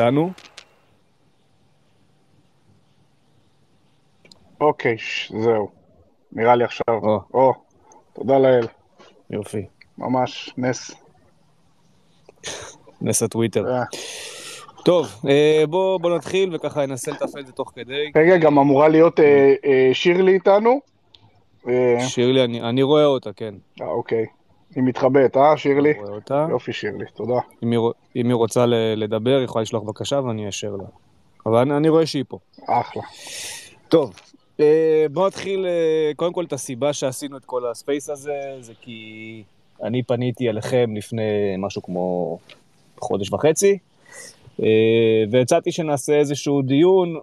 איתנו? אוקיי, זהו. נראה לי עכשיו. או. או, תודה לאל. יופי. ממש נס. נס הטוויטר. אה. טוב, אה, בוא, בוא נתחיל וככה ננסה לתפעל את זה תוך כדי. רגע, גם אמורה להיות אה, שירלי איתנו. שירלי, אני, אני רואה אותה, כן. אה, אוקיי. היא מתחבאת, אה, שירלי? רואה אותה. יופי, שירלי, תודה. אם היא, אם היא רוצה לדבר, היא יכולה לשלוח בקשה ואני אאשר לה. אבל אני, אני רואה שהיא פה. אחלה. טוב, אה, בואו נתחיל אה, קודם כל את הסיבה שעשינו את כל הספייס הזה, זה כי אני פניתי אליכם לפני משהו כמו חודש וחצי, אה, והצעתי שנעשה איזשהו דיון,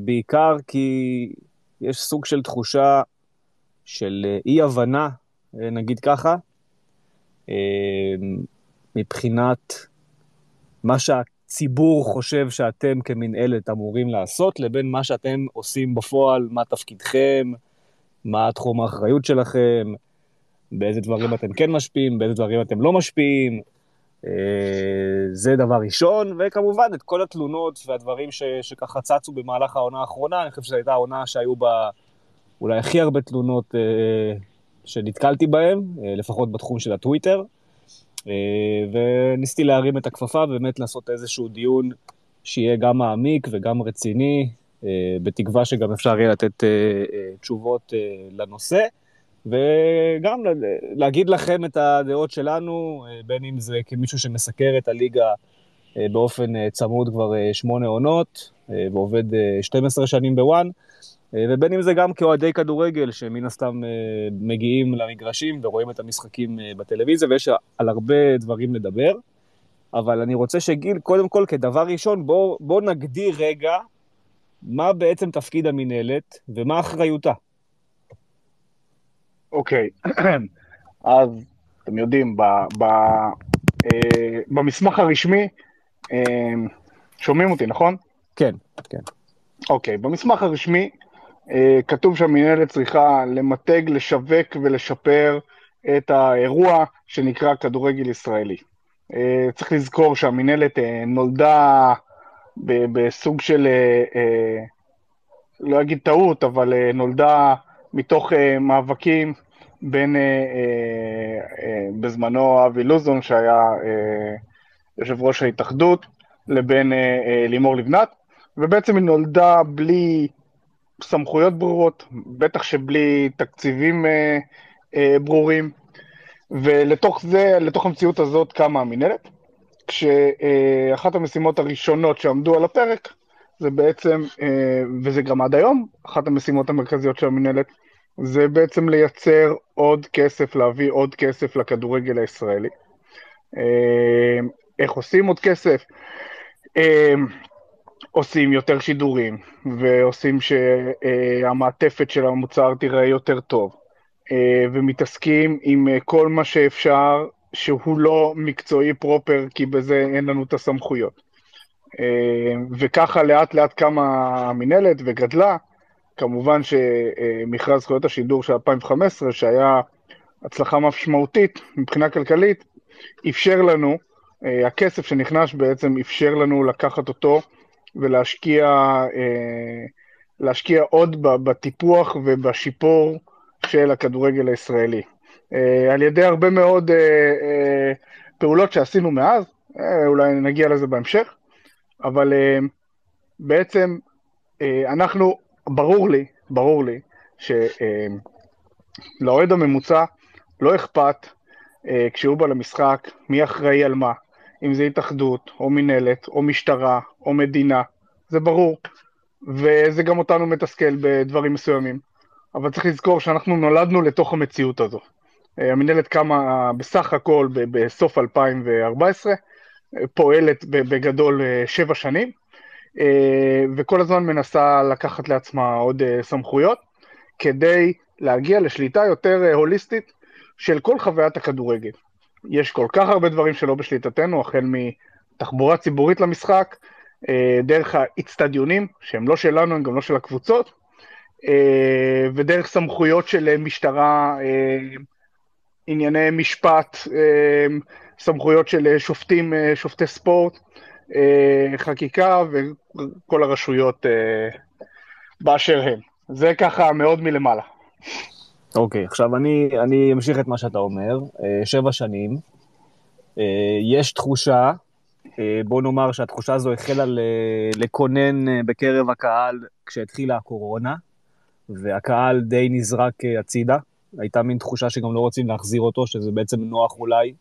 בעיקר כי יש סוג של תחושה של אי-הבנה, נגיד ככה, אה, מבחינת מה שהציבור חושב שאתם כמנהלת אמורים לעשות, לבין מה שאתם עושים בפועל, מה תפקידכם, מה תחום האחריות שלכם, באיזה דברים אתם כן משפיעים, באיזה דברים אתם לא משפיעים. אה, זה דבר ראשון, וכמובן את כל התלונות והדברים ש, שככה צצו במהלך העונה האחרונה, אני חושב שזו הייתה העונה שהיו בה אולי הכי הרבה תלונות אה, שנתקלתי בהן, אה, לפחות בתחום של הטוויטר. אה, וניסיתי להרים את הכפפה ובאמת לעשות איזשהו דיון שיהיה גם מעמיק וגם רציני, אה, בתקווה שגם אפשר יהיה לתת תשובות לנושא, וגם להגיד לכם את הדעות שלנו, בין אם זה כמישהו שמסקר את הליגה באופן צמוד כבר שמונה עונות, ועובד אה, 12 שנים בוואן, ובין אם זה גם כאוהדי כדורגל, שמן הסתם אה, מגיעים למגרשים ורואים את המשחקים אה, בטלוויזיה, ויש על הרבה דברים לדבר. אבל אני רוצה שגיל, קודם כל, כדבר ראשון, בוא, בוא נגדיר רגע מה בעצם תפקיד המינהלת ומה אחריותה. אוקיי, אז אתם יודעים, ב, ב, אה, במסמך הרשמי, אה, שומעים אותי, נכון? כן, כן. אוקיי, במסמך הרשמי אה, כתוב שהמינהלת צריכה למתג, לשווק ולשפר את האירוע שנקרא כדורגל ישראלי. אה, צריך לזכור שהמינהלת אה, נולדה בסוג של, אה, אה, לא אגיד טעות, אבל אה, נולדה מתוך אה, מאבקים בין אה, אה, אה, בזמנו אבי לוזון, שהיה אה, יושב ראש ההתאחדות, לבין אה, אה, לימור לבנת, ובעצם היא נולדה בלי סמכויות ברורות, בטח שבלי תקציבים אה, אה, ברורים, ולתוך זה, לתוך המציאות הזאת קמה המינהלת, כשאחת המשימות הראשונות שעמדו על הפרק, זה בעצם, אה, וזה גם עד היום, אחת המשימות המרכזיות של המינהלת, זה בעצם לייצר עוד כסף, להביא עוד כסף לכדורגל הישראלי. אה, איך עושים עוד כסף? אה, עושים יותר שידורים, ועושים שהמעטפת של המוצר תיראה יותר טוב, אה, ומתעסקים עם אה, כל מה שאפשר שהוא לא מקצועי פרופר, כי בזה אין לנו את הסמכויות. אה, וככה לאט לאט קמה המינהלת וגדלה. כמובן שמכרז זכויות השידור של 2015, שהיה הצלחה משמעותית מבחינה כלכלית, אפשר לנו, אה, הכסף שנכנס בעצם אפשר לנו לקחת אותו ולהשקיע אה, להשקיע עוד בטיפוח ובשיפור של הכדורגל הישראלי. אה, על ידי הרבה מאוד אה, אה, פעולות שעשינו מאז, אה, אולי נגיע לזה בהמשך, אבל אה, בעצם אה, אנחנו, ברור לי, ברור לי, שלאוהד הממוצע לא אכפת אה, כשהוא בא למשחק מי אחראי על מה, אם זה התאחדות, או מינהלת, או משטרה, או מדינה, זה ברור. וזה גם אותנו מתסכל בדברים מסוימים. אבל צריך לזכור שאנחנו נולדנו לתוך המציאות הזו. אה, המינהלת קמה בסך הכל בסוף 2014, אה, פועלת בגדול אה, שבע שנים, אה, וכל הזמן מנסה לקחת לעצמה עוד סמכויות, כדי להגיע לשליטה יותר הוליסטית של כל חוויית הכדורגל. יש כל כך הרבה דברים שלא בשליטתנו, החל מתחבורה ציבורית למשחק, אה, דרך האיצטדיונים, שהם לא שלנו, הם גם לא של הקבוצות, אה, ודרך סמכויות של משטרה, אה, ענייני משפט, סמכויות של שופטים, שופטי ספורט, חקיקה וכל הרשויות באשר הן. זה ככה מאוד מלמעלה. אוקיי, okay, עכשיו אני, אני אמשיך את מה שאתה אומר. אה, שבע שנים, אה, יש תחושה, אה, בוא נאמר שהתחושה הזו החלה לקונן בקרב הקהל כשהתחילה הקורונה, והקהל די נזרק הצידה. הייתה מין תחושה שגם לא רוצים להחזיר אותו, שזה בעצם נוח אולי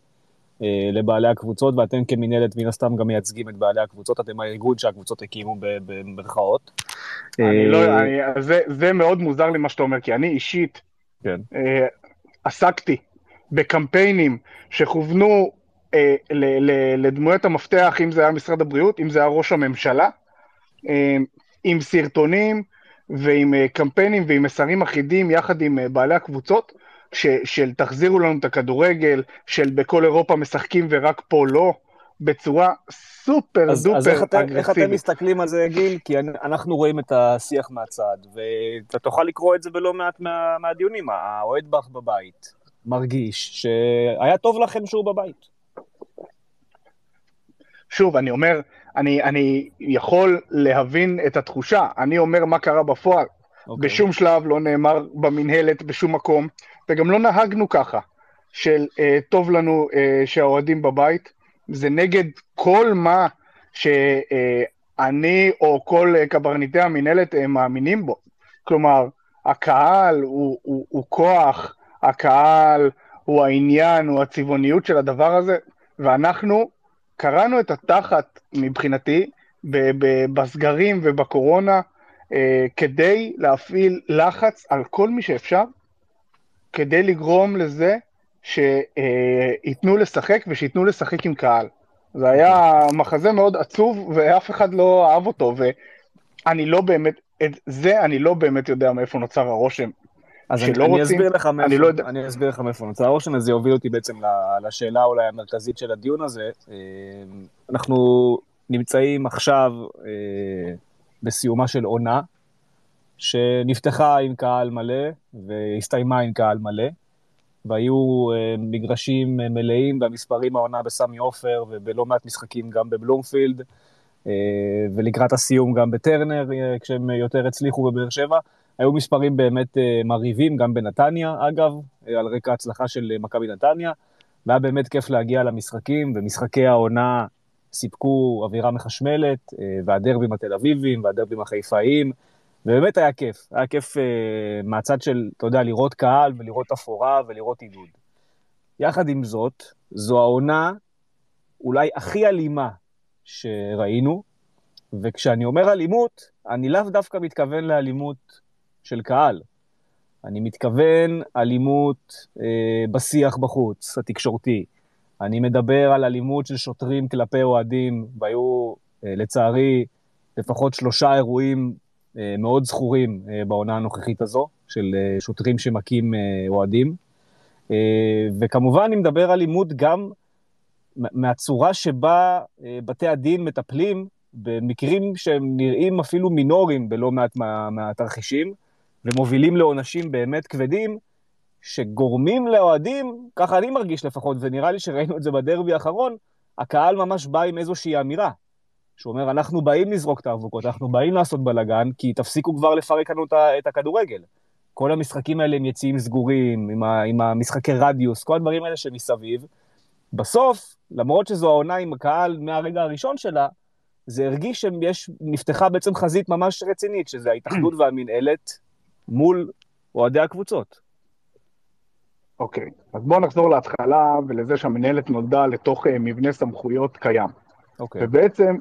לבעלי הקבוצות, ואתם כמינהלת מן הסתם גם מייצגים את בעלי הקבוצות, אתם הארגון שהקבוצות הקימו במרכאות. אני לא, אני, זה, זה מאוד מוזר לי מה שאתה אומר, כי אני אישית כן. אה, עסקתי בקמפיינים שכוונו אה, ל, ל, לדמויות המפתח, אם זה היה משרד הבריאות, אם זה היה ראש הממשלה, אה, עם סרטונים ועם אה, קמפיינים ועם מסרים אחידים יחד עם אה, בעלי הקבוצות, ש, של תחזירו לנו את הכדורגל, של בכל אירופה משחקים ורק פה לא, בצורה סופר אז, דופר אז איך אגרסיבית. איך אתם מסתכלים על זה, גיל? כי אנחנו רואים את השיח מהצד, ואתה תוכל לקרוא את זה בלא מעט מה, מהדיונים. האוהד בך בבית מרגיש שהיה טוב לכם שהוא בבית. שוב, אני אומר, אני, אני יכול להבין את התחושה, אני אומר מה קרה בפועל. Okay. אוקיי. בשום שלב לא נאמר במינהלת, בשום מקום, וגם לא נהגנו ככה, של אה, טוב לנו אה, שהאוהדים בבית. זה נגד כל מה שאני או כל קברניטי המינהלת אה, מאמינים בו. כלומר, הקהל הוא, הוא, הוא כוח, הקהל הוא העניין, הוא הצבעוניות של הדבר הזה, ואנחנו קראנו את התחת, מבחינתי, בסגרים ובקורונה, אה, כדי להפעיל לחץ על כל מי שאפשר, כדי לגרום לזה שייתנו לשחק ושייתנו לשחק עם קהל. זה היה מחזה מאוד עצוב ואף אחד לא אהב אותו, ואני לא באמת, את זה אני לא באמת יודע מאיפה נוצר הרושם. אז אני, אני, רוצים, אסביר לך מאיפה, אני, לא יודע... אני אסביר לך מאיפה נוצר הרושם, אז זה יוביל אותי בעצם לשאלה אולי המרכזית של הדיון הזה. אה, אנחנו נמצאים עכשיו אה, בסיומה של עונה, שנפתחה עם קהל מלא והסתיימה עם קהל מלא. והיו אה, מגרשים מלאים במספרים העונה בסמי עופר ובלא מעט משחקים גם בבלומפילד, ולקראת הסיום גם בטרנר, כשהם יותר הצליחו בבאר שבע. היו מספרים באמת אה, מרהיבים, גם בנתניה, אגב, אה, על רקע ההצלחה של אה, מכבי נתניה, והיה באמת כיף להגיע למשחקים, ומשחקי העונה סיפקו אווירה מחשמלת, והדרבים התל אביבים, והדרבים החיפאיים, ובאמת היה כיף. היה כיף מהצד של, אתה יודע, לראות קהל ולראות אפורה ולראות עידוד. יחד עם זאת, זו העונה אולי הכי אלימה שראינו, וכשאני אומר אלימות, אני לאו דווקא מתכוון לאלימות של קהל. אני מתכוון אלימות אה, בשיח בחוץ, התקשורתי. אני מדבר על אלימות של שוטרים כלפי אוהדים, והיו, אה, לצערי, לפחות שלושה אירועים מאוד זכורים אה, בעונה הנוכחית הזו, של אה, שוטרים שמכים אה, אוהדים. אה, וכמובן, אני מדבר על אלימות גם מהצורה שבה אה, בתי הדין מטפלים במקרים שהם נראים אפילו מינוריים בלא מעט מה, מהתרחישים. ומובילים לעונשים באמת כבדים, שגורמים לאוהדים, ככה אני מרגיש לפחות, ונראה לי שראינו את זה בדרבי האחרון, הקהל ממש בא עם איזושהי אמירה, שהוא אומר, אנחנו באים לזרוק את האבוקות, אנחנו באים לעשות בלאגן, כי תפסיקו כבר לפרק לנו את הכדורגל. כל המשחקים האלה עם יציאים סגורים, עם, ה, עם המשחקי רדיוס, כל הדברים האלה שמסביב. בסוף, למרות שזו העונה עם הקהל מהרגע הראשון שלה, זה הרגיש שנפתחה בעצם חזית ממש רצינית, שזה ההתאחדות והמינהלת, מול אוהדי הקבוצות. אוקיי, okay. אז בואו נחזור להתחלה ולזה שהמנהלת נולדה לתוך uh, מבנה סמכויות קיים. אוקיי. Okay. ובעצם,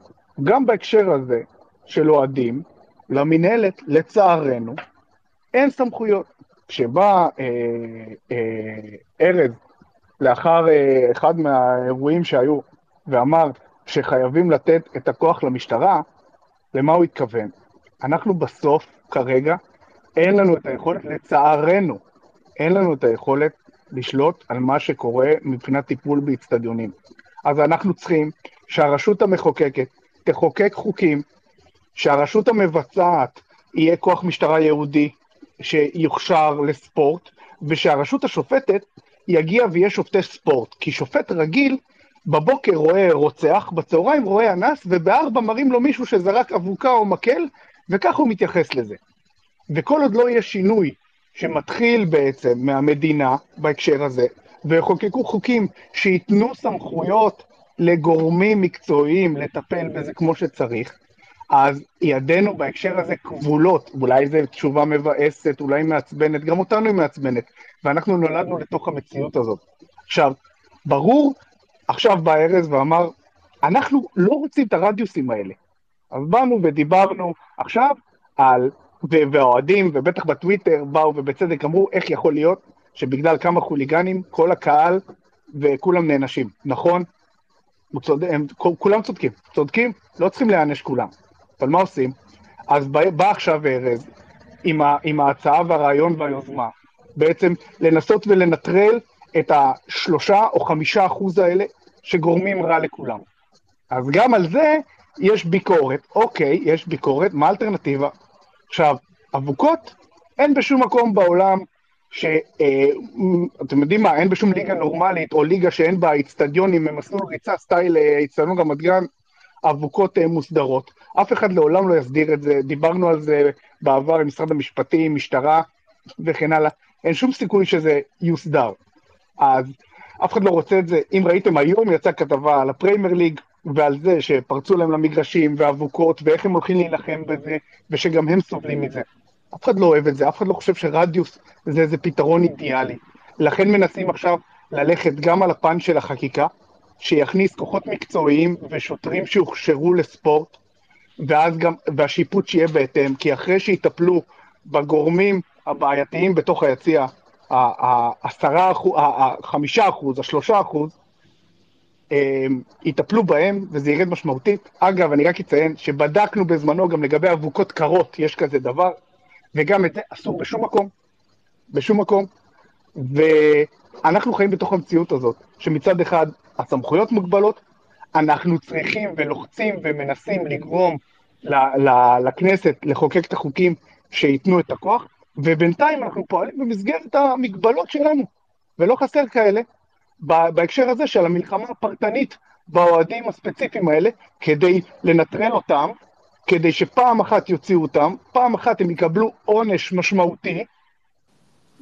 גם בהקשר הזה של אוהדים, למנהלת, לצערנו, אין סמכויות. כשבא אה, אה, ארז, לאחר אה, אחד מהאירועים שהיו, ואמר שחייבים לתת את הכוח למשטרה, למה הוא התכוון? אנחנו בסוף, כרגע, אין לנו את היכולת, לצערנו, אין לנו את היכולת לשלוט על מה שקורה מבחינת טיפול באצטדיונים. אז אנחנו צריכים שהרשות המחוקקת תחוקק חוקים, שהרשות המבצעת יהיה כוח משטרה יהודי שיוכשר לספורט, ושהרשות השופטת יגיע ויהיה שופטי ספורט, כי שופט רגיל בבוקר רואה רוצח, בצהריים רואה אנס, ובארבע מראים לו מישהו שזרק אבוקה או מקל, וככה הוא מתייחס לזה. וכל עוד לא יהיה שינוי שמתחיל בעצם מהמדינה בהקשר הזה, ויחוקקו חוקים שייתנו סמכויות לגורמים מקצועיים לטפל בזה כמו שצריך, אז ידינו בהקשר הזה כבולות, אולי זו תשובה מבאסת, אולי מעצבנת, גם אותנו היא מעצבנת, ואנחנו נולדנו לתוך המציאות הזאת. עכשיו, ברור, עכשיו בא ארז ואמר, אנחנו לא רוצים את הרדיוסים האלה. אז באנו ודיברנו עכשיו על, והאוהדים, ובטח בטוויטר באו ובצדק אמרו, איך יכול להיות שבגלל כמה חוליגנים, כל הקהל וכולם נענשים, נכון? צוד... הם, כולם צודקים, צודקים, לא צריכים להיענש כולם. אבל מה עושים? אז בא, בא עכשיו ארז עם, ה, עם ההצעה והרעיון והיוזמה, בעצם לנסות ולנטרל את השלושה או חמישה אחוז האלה שגורמים רע לכולם. אז גם על זה יש ביקורת, אוקיי, יש ביקורת, מה האלטרנטיבה? עכשיו, אבוקות אין בשום מקום בעולם שאתם אה, יודעים מה, אין בשום ליגה נורמלית, או ליגה שאין בה איצטדיונים במסלול ריצה סטייל איצטדיון רמת גן, אבוקות אה, מוסדרות. אף אחד לעולם לא יסדיר את זה, דיברנו על זה בעבר עם משרד המשפטים, משטרה וכן הלאה, אין שום סיכוי שזה יוסדר. אז אף אחד לא רוצה את זה. אם ראיתם היום יצאה כתבה על הפריימר ליג ועל זה שפרצו להם למגרשים ואבוקות ואיך הם הולכים להילחם בזה ושגם הם סובלים מזה. אף אחד לא אוהב את זה, אף אחד לא חושב שרדיוס זה איזה פתרון אידיאלי. לכן מנסים עכשיו ללכת גם על הפן של החקיקה, שיכניס כוחות מקצועיים ושוטרים שהוכשרו לספורט, ואז גם, והשיפוט שיהיה בהתאם, כי אחרי שיטפלו בגורמים הבעייתיים בתוך היציע, העשרה אחוז, החמישה אחוז, השלושה אחוז, אמ, יטפלו בהם וזה ירד משמעותית. אגב, אני רק אציין שבדקנו בזמנו גם לגבי אבוקות קרות, יש כזה דבר, וגם את זה אסור בשום מקום, בשום מקום. ואנחנו חיים בתוך המציאות הזאת, שמצד אחד הסמכויות מוגבלות, אנחנו צריכים ולוחצים ומנסים לגרום לכנסת לחוקק את החוקים שייתנו את הכוח, ובינתיים אנחנו פועלים במסגרת המגבלות שלנו, ולא חסר כאלה, בהקשר הזה של המלחמה הפרטנית באוהדים הספציפיים האלה, כדי לנטרל אותם, כדי שפעם אחת יוציאו אותם, פעם אחת הם יקבלו עונש משמעותי,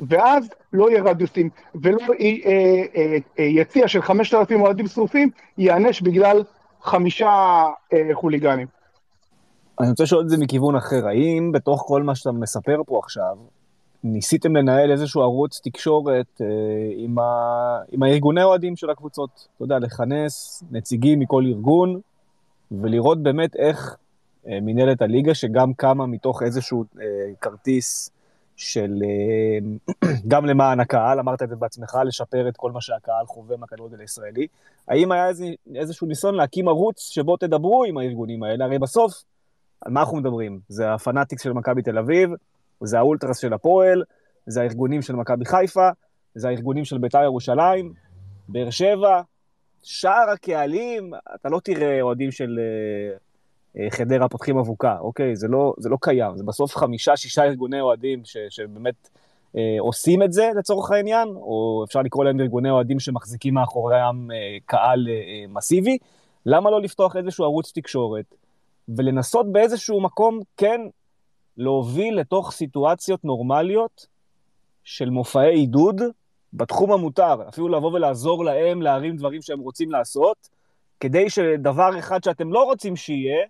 ואז לא יהיה רדיוסים, ולא אה, אה, אה, יציע של 5,000 אוהדים שרופים ייענש בגלל חמישה אה, חוליגנים. אני רוצה לשאול את זה מכיוון אחר, האם בתוך כל מה שאתה מספר פה עכשיו, ניסיתם לנהל איזשהו ערוץ תקשורת אה, עם, ה... עם הארגוני האוהדים של הקבוצות? אתה יודע, לכנס נציגים מכל ארגון, ולראות באמת איך אה, מנהלת הליגה, שגם קמה מתוך איזשהו אה, כרטיס של אה, גם למען הקהל, אמרת את זה בעצמך, לשפר את כל מה שהקהל חווה מהכדורגל הישראלי. האם היה איזה, איזשהו ניסיון להקים ערוץ שבו תדברו עם הארגונים האלה? הרי בסוף, על מה אנחנו מדברים? זה הפנאטיקס של מכבי תל אביב, זה האולטרס של הפועל, זה הארגונים של מכבי חיפה, זה הארגונים של בית"ר ירושלים, באר שבע, שאר הקהלים, אתה לא תראה אוהדים של חדרה פותחים אבוקה, אוקיי? זה לא, זה לא קיים, זה בסוף חמישה, שישה ארגוני אוהדים ש, שבאמת אה, עושים את זה לצורך העניין, או אפשר לקרוא להם ארגוני אוהדים שמחזיקים מאחוריהם אה, קהל אה, מסיבי. למה לא לפתוח איזשהו ערוץ תקשורת ולנסות באיזשהו מקום כן להוביל לתוך סיטואציות נורמליות של מופעי עידוד בתחום המותר, אפילו לבוא ולעזור להם להרים דברים שהם רוצים לעשות, כדי שדבר אחד שאתם לא רוצים שיהיה,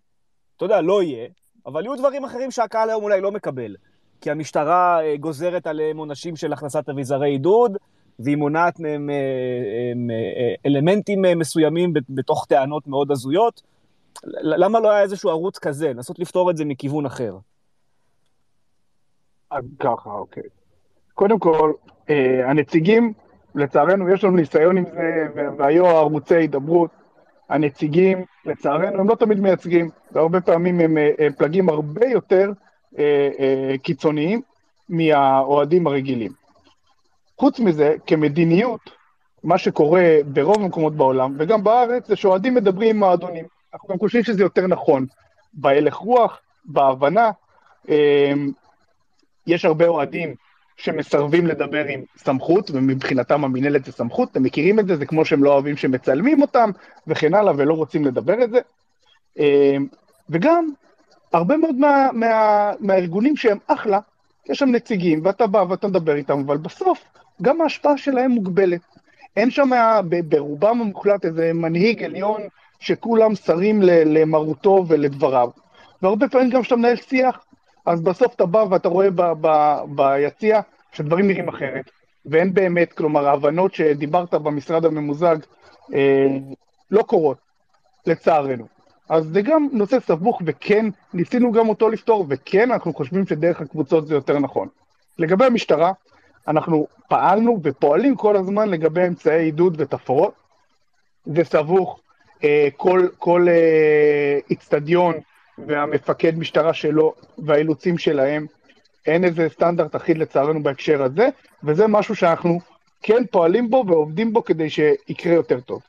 אתה יודע, לא יהיה, אבל יהיו דברים אחרים שהקהל היום אולי לא מקבל. כי המשטרה אה, גוזרת עליהם עונשים של הכנסת אביזרי עידוד, והיא מונעת מהם אה, אה, אלמנטים מסוימים בתוך טענות מאוד הזויות. למה לא היה איזשהו ערוץ כזה? לנסות לפתור את זה מכיוון אחר. ככה, אוקיי. קודם כל, הנציגים, לצערנו, יש לנו ניסיון עם זה, והיו ערוצי הידברות. הנציגים, לצערנו, הם לא תמיד מייצגים, והרבה פעמים הם, אה, הם פלגים הרבה יותר אה, אה, קיצוניים מהאוהדים הרגילים. חוץ מזה, כמדיניות, מה שקורה ברוב המקומות בעולם, וגם בארץ, זה שאוהדים מדברים עם מועדונים. אנחנו גם חושבים שזה יותר נכון, בהלך רוח, בהבנה. אה, יש הרבה אוהדים שמסרבים לדבר עם סמכות, ומבחינתם המינהלת זה סמכות, אתם מכירים את זה, זה כמו שהם לא אוהבים שמצלמים אותם, וכן הלאה, ולא רוצים לדבר את זה. אה, וגם, הרבה מאוד מה, מה, מהארגונים שהם אחלה, יש שם נציגים, ואתה בא ואתה מדבר איתם, אבל בסוף, גם ההשפעה שלהם מוגבלת. אין שם ברובם המוחלט איזה מנהיג עליון שכולם שרים למרותו ולדבריו. והרבה פעמים גם כשאתה מנהל שיח, אז בסוף אתה בא ואתה רואה ב, ב, ביציע שדברים נראים אחרת, ואין באמת, כלומר, ההבנות שדיברת במשרד הממוזג אה, לא קורות, לצערנו. אז זה גם נושא סבוך, וכן, ניסינו גם אותו לפתור, וכן, אנחנו חושבים שדרך הקבוצות זה יותר נכון. לגבי המשטרה, אנחנו פעלנו ופועלים כל הזמן לגבי אמצעי עידוד ותפאורות. זה סבוך, אה, כל, אה, איצטדיון והמפקד משטרה שלו והאילוצים שלהם, אין איזה סטנדרט אחיד לצערנו בהקשר הזה, וזה משהו שאנחנו כן פועלים בו ועובדים בו כדי שיקרה יותר טוב.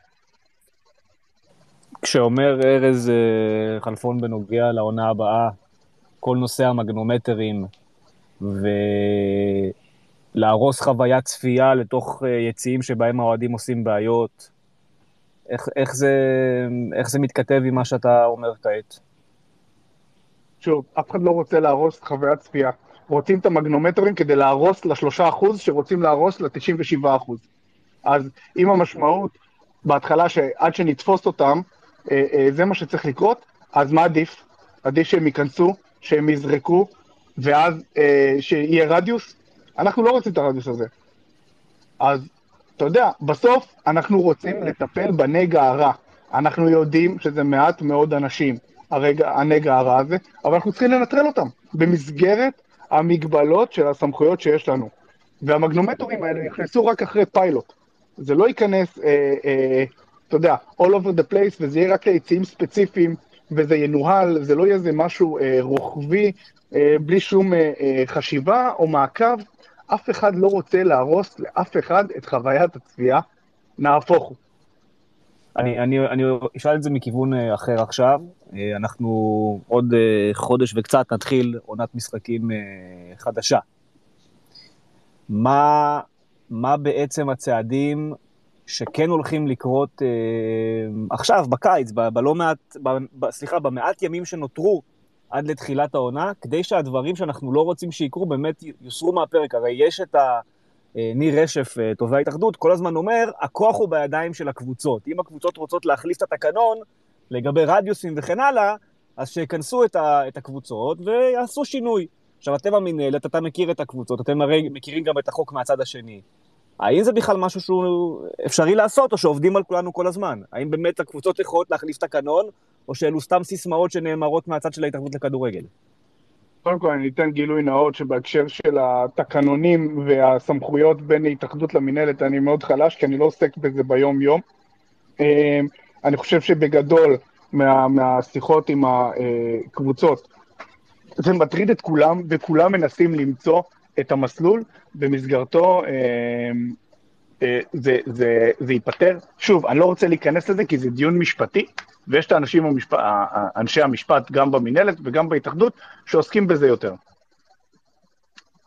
כשאומר ארז אה, חלפון בנוגע לעונה הבאה, כל נושא המגנומטרים ולהרוס חוויית צפייה לתוך אה, יציאים שבהם האוהדים עושים בעיות, איך, איך, זה, איך זה מתכתב עם מה שאתה אומר כעת? שוב, אף אחד לא רוצה להרוס את חוויית צפייה. רוצים את המגנומטרים כדי להרוס לשלושה אחוז שרוצים להרוס לתשעים ושבעה אחוז. אז אם המשמעות בהתחלה שעד שנתפוס אותם, אה, אה, זה מה שצריך לקרות, אז מה עדיף? עדיף שהם ייכנסו, שהם יזרקו, ואז אה, שיהיה רדיוס? אנחנו לא רוצים את הרדיוס הזה. אז אתה יודע, בסוף אנחנו רוצים לטפל בנגע הרע. אנחנו יודעים שזה מעט מאוד אנשים, הרגע, הנגע הרע הזה, אבל אנחנו צריכים לנטרל אותם במסגרת המגבלות של הסמכויות שיש לנו. והמגנומטורים האלה נכנסו רק אחרי פיילוט. זה לא ייכנס, אה, אה, אתה יודע, all over the place, וזה יהיה רק ליציאים ספציפיים, וזה ינוהל, זה לא יהיה איזה משהו אה, רוחבי, אה, בלי שום אה, אה, חשיבה או מעקב. אף אחד לא רוצה להרוס לאף אחד את חוויית הצביעה, נהפוך הוא. אני, אני, אני אשאל את זה מכיוון אה, אחר עכשיו. אה, אנחנו עוד אה, חודש וקצת נתחיל עונת משחקים חדשה. מה, מה בעצם הצעדים שכן הולכים לקרות עכשיו, בקיץ, ב, בלא מעט, ב, סליחה, במעט ימים שנותרו עד לתחילת העונה, כדי שהדברים שאנחנו לא רוצים שיקרו באמת יוסרו מהפרק. הרי יש את ה... אה, ניר רשף, אה, תובע ההתאחדות, כל הזמן אומר, הכוח הוא בידיים של הקבוצות. אם הקבוצות רוצות להחליף את התקנון לגבי רדיוסים וכן הלאה, אז שיכנסו את, ה, את הקבוצות ויעשו שינוי. עכשיו, אתם המינהלת, אתה מכיר את הקבוצות, אתם הרי מכירים גם את החוק מהצד השני. האם זה בכלל משהו שהוא אפשרי לעשות, או שעובדים על כולנו כל הזמן? האם באמת הקבוצות יכולות להחליף תקנון, או שאלו סתם סיסמאות שנאמרות מהצד של ההתאחדות לכדורגל? קודם כל אני אתן גילוי נאות שבהקשר של התקנונים והסמכויות בין ההתאחדות למינהלת אני מאוד חלש, כי אני לא עוסק בזה ביום-יום. אה, אני חושב שבגדול מה, מהשיחות עם הקבוצות, זה מטריד את כולם, וכולם מנסים למצוא את המסלול במסגרתו אה, זה, זה, זה ייפתר. שוב, אני לא רוצה להיכנס לזה כי זה דיון משפטי, ויש את האנשים, המשפ... אנשי המשפט, גם במינהלת וגם בהתאחדות, שעוסקים בזה יותר.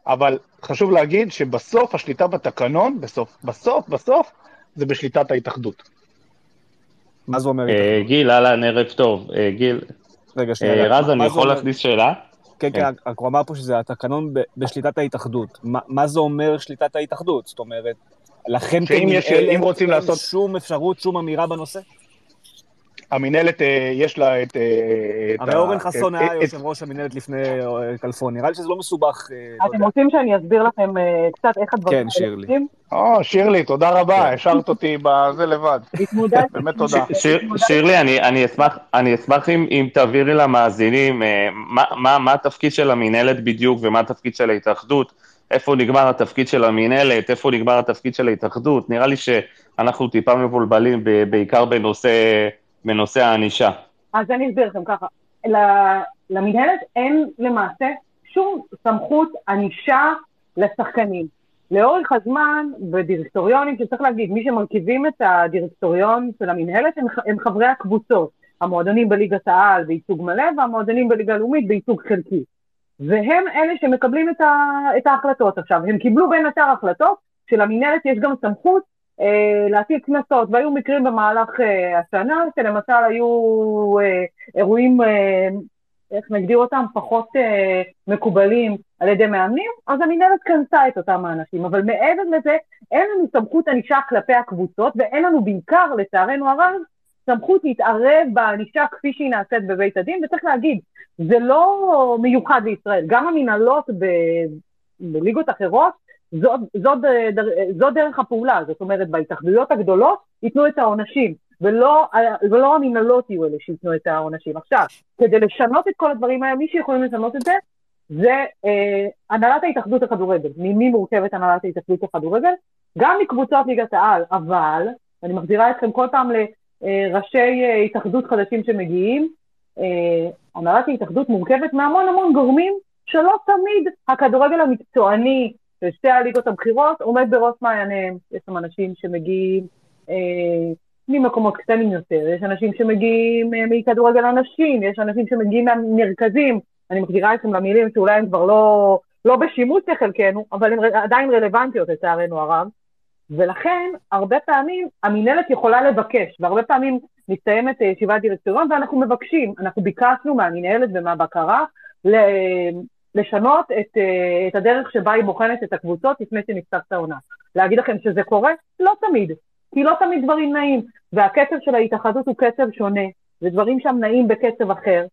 אבל חשוב להגיד שבסוף השליטה בתקנון, בסוף, בסוף, בסוף, זה בשליטת ההתאחדות. מה זה אומר אה, התאחדות? גיל, אהלן, ערב טוב. גיל, רגע, שנייה. רז, אני יכול להכניס שאלה? כן, כן, כן, הוא אמר פה שזה התקנון בשליטת ההתאחדות. מה זה אומר שליטת ההתאחדות? זאת אומרת, לכם כמנהלת אין לעשות... שום אפשרות, שום אמירה בנושא? המינהלת, אה, יש לה את... אה, הרי אורן חסון היה יושב ראש המינהלת לפני אה, כלפון, נראה לי שזה לא מסובך. אתם רוצים שאני אסביר לכם קצת איך הדברים כן, שירלי. או, שירלי, תודה רבה, כן. השארת אותי בזה לבד. באמת תודה. שירלי, אני אשמח אם תעבירי למאזינים מה התפקיד של המינהלת בדיוק ומה התפקיד של ההתאחדות. איפה נגמר התפקיד של המינהלת, איפה נגמר התפקיד של ההתאחדות, נראה לי שאנחנו טיפה מבולבלים בעיקר בנושא, בנושא הענישה. אז אני אסביר לכם ככה, למינהלת אין למעשה שום סמכות ענישה לשחקנים. לאורך הזמן, בדירקטוריונים, שצריך להגיד, מי שמרכיבים את הדירקטוריון של המינהלת הם, הם חברי הקבוצות, המועדונים בליגת העל בייצוג מלא והמועדונים בליגה הלאומית בייצוג חלקי. והם אלה שמקבלים את, ה, את ההחלטות. עכשיו, הם קיבלו בין השאר החלטות, שלמינהלת יש גם סמכות אה, להטיל קנסות, והיו מקרים במהלך אה, השנה, שלמשל היו אה, אירועים, אה, איך נגדיר אותם, פחות אה, מקובלים על ידי מאמנים, אז המינהלת קנסה את אותם האנשים. אבל מעבר לזה, אין לנו סמכות ענישה כלפי הקבוצות, ואין לנו בעיקר, לצערנו הרב, סמכות להתערב בענישה כפי שהיא נעשית בבית הדין, וצריך להגיד, זה לא מיוחד לישראל. גם המנהלות ב- בליגות אחרות, זאת, זאת, זאת דרך הפעולה, זאת אומרת, בהתאחדויות הגדולות ייתנו את העונשים, ולא, ולא המנהלות יהיו אלה שייתנו את העונשים. עכשיו, כדי לשנות את כל הדברים האלה, מי שיכולים לשנות את זה, זה אה, הנהלת ההתאחדות לכדורגל. ממי מורכבת הנהלת ההתאחדות לכדורגל? גם מקבוצות ליגת העל, אבל, אני מחזירה אתכם כל פעם לראשי אה, התאחדות חדשים שמגיעים, אה, הנהלת ההתאחדות מורכבת מהמון המון גורמים שלא תמיד הכדורגל המקצועני של שתי הליגות הבכירות עומד בראש מעייניהם. יש שם אנשים שמגיעים אה, ממקומות קטנים יותר, יש אנשים שמגיעים אה, מכדורגל הנשים, יש אנשים שמגיעים מהמרכזים, אני מגדירה אתכם למילים שאולי הם כבר לא, לא בשימוש לחלקנו, אבל הן עדיין רלוונטיות לצערנו הרב. ולכן, הרבה פעמים המינהלת יכולה לבקש, והרבה פעמים מסתיימת ישיבת דירקטוריון ואנחנו מבקשים, אנחנו ביקשנו מהמינהלת ומהבקרה לשנות את, את הדרך שבה היא בוחנת את הקבוצות לפני שנפתחת העונה. להגיד לכם שזה קורה? לא תמיד, כי לא תמיד דברים נעים, והקצב של ההתאחדות הוא קצב שונה, ודברים שם נעים בקצב אחר,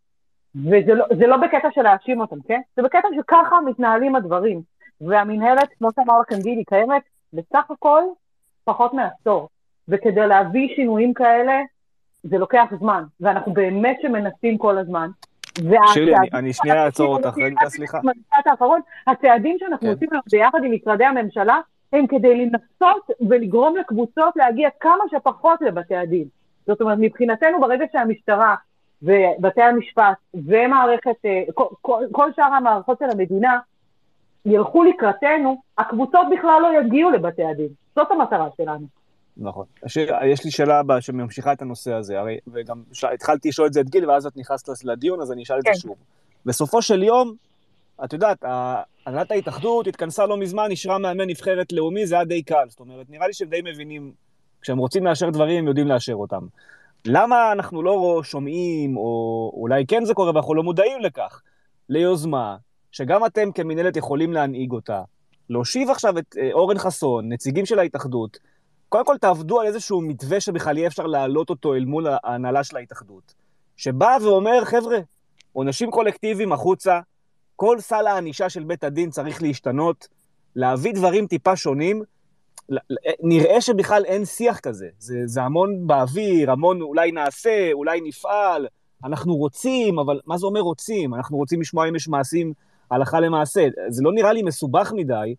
וזה לא, לא בקטע של להאשים אותם, כן? זה בקטע שככה מתנהלים הדברים. והמינהלת, כמו שאמר לכם גילי, קיימת בסך הכל פחות מעשור. וכדי להביא שינויים כאלה, זה לוקח זמן, ואנחנו באמת שמנסים כל הזמן. שירלי, אני שנייה אעצור אותך, רגע, סליחה. הצעדים שאנחנו כן. עושים ביחד עם משרדי הממשלה, הם כדי לנסות ולגרום לקבוצות להגיע כמה שפחות לבתי הדין. זאת אומרת, מבחינתנו, ברגע שהמשטרה ובתי המשפט ומערכת, אה, כל, כל, כל שאר המערכות של המדינה ילכו לקראתנו, הקבוצות בכלל לא יגיעו לבתי הדין. זאת המטרה שלנו. נכון. יש לי שאלה הבאה שממשיכה את הנושא הזה, הרי, וגם ש... התחלתי לשאול את זה את גיל, ואז את נכנסת לדיון, אז אני אשאל כן. את זה כן. שוב. בסופו של יום, את יודעת, הנהלת ההתאחדות התכנסה לא מזמן, אישרה מאמן נבחרת לאומי, זה היה די קל. זאת אומרת, נראה לי שהם די מבינים, כשהם רוצים לאשר דברים, הם יודעים לאשר אותם. למה אנחנו לא שומעים, או אולי כן זה קורה ואנחנו לא מודעים לכך, ליוזמה שגם אתם כמינהלת יכולים להנהיג אותה, להושיב עכשיו את אה, אורן חסון, נציגים של ההתאחדות, קודם כל תעבדו על איזשהו מתווה שבכלל יהיה אפשר להעלות אותו אל מול ההנהלה של ההתאחדות, שבא ואומר, חבר'ה, עונשים קולקטיביים החוצה, כל סל הענישה של בית הדין צריך להשתנות, להביא דברים טיפה שונים, נראה שבכלל אין שיח כזה. זה, זה המון באוויר, המון אולי נעשה, אולי נפעל, אנחנו רוצים, אבל מה זה אומר רוצים? אנחנו רוצים לשמוע אם יש מעשים הלכה למעשה. זה לא נראה לי מסובך מדי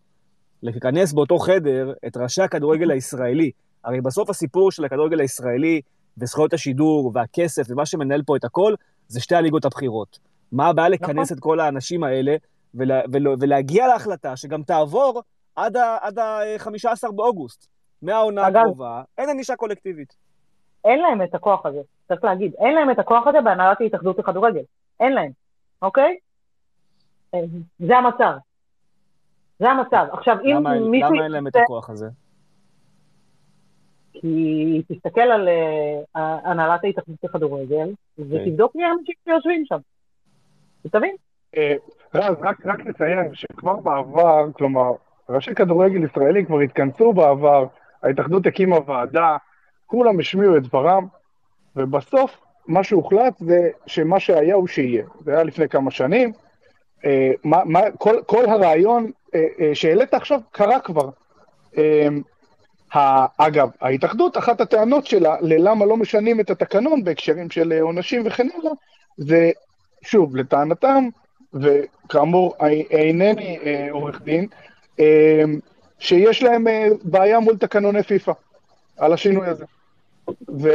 לכנס באותו חדר את ראשי הכדורגל הישראלי. הרי בסוף הסיפור של הכדורגל הישראלי וזכויות השידור והכסף ומה שמנהל פה את הכל, זה שתי הליגות הבכירות. מה הבעיה לכנס נכון. את כל האנשים האלה ולה, ולה, ולהגיע להחלטה שגם תעבור עד ה-15 באוגוסט. מהעונה הקרובה, אין ענישה קולקטיבית. אין להם את הכוח הזה, צריך להגיד. אין להם את הכוח הזה בהנהלת ההתאחדות לכדורגל. אין להם, אוקיי? זה המצב. זה המצב. עכשיו, אם מישהו... למה אין להם את הכוח הזה? כי תסתכל על אה, הנהלת ההתאחדות לכדורגל, אוקיי. ותבדוק מי האנשים שיושבים שם. ותבין. אה, רז, רק לציין שכבר בעבר, כלומר, ראשי כדורגל ישראלים כבר התכנסו בעבר, ההתאחדות הקימה ועדה, כולם השמיעו את דברם, ובסוף מה שהוחלט זה שמה שהיה הוא שיהיה. זה היה לפני כמה שנים. אה, מה, מה, כל, כל הרעיון שהעלית עכשיו קרה כבר. אה, אגב, ההתאחדות, אחת הטענות שלה ללמה לא משנים את התקנון בהקשרים של אה, עונשים וכן הלאה, זה, שוב, לטענתם, וכאמור, אינני אה, עורך דין, אמ, שיש להם אה, בעיה מול תקנוני פיפ"א על השינוי הזה. ו,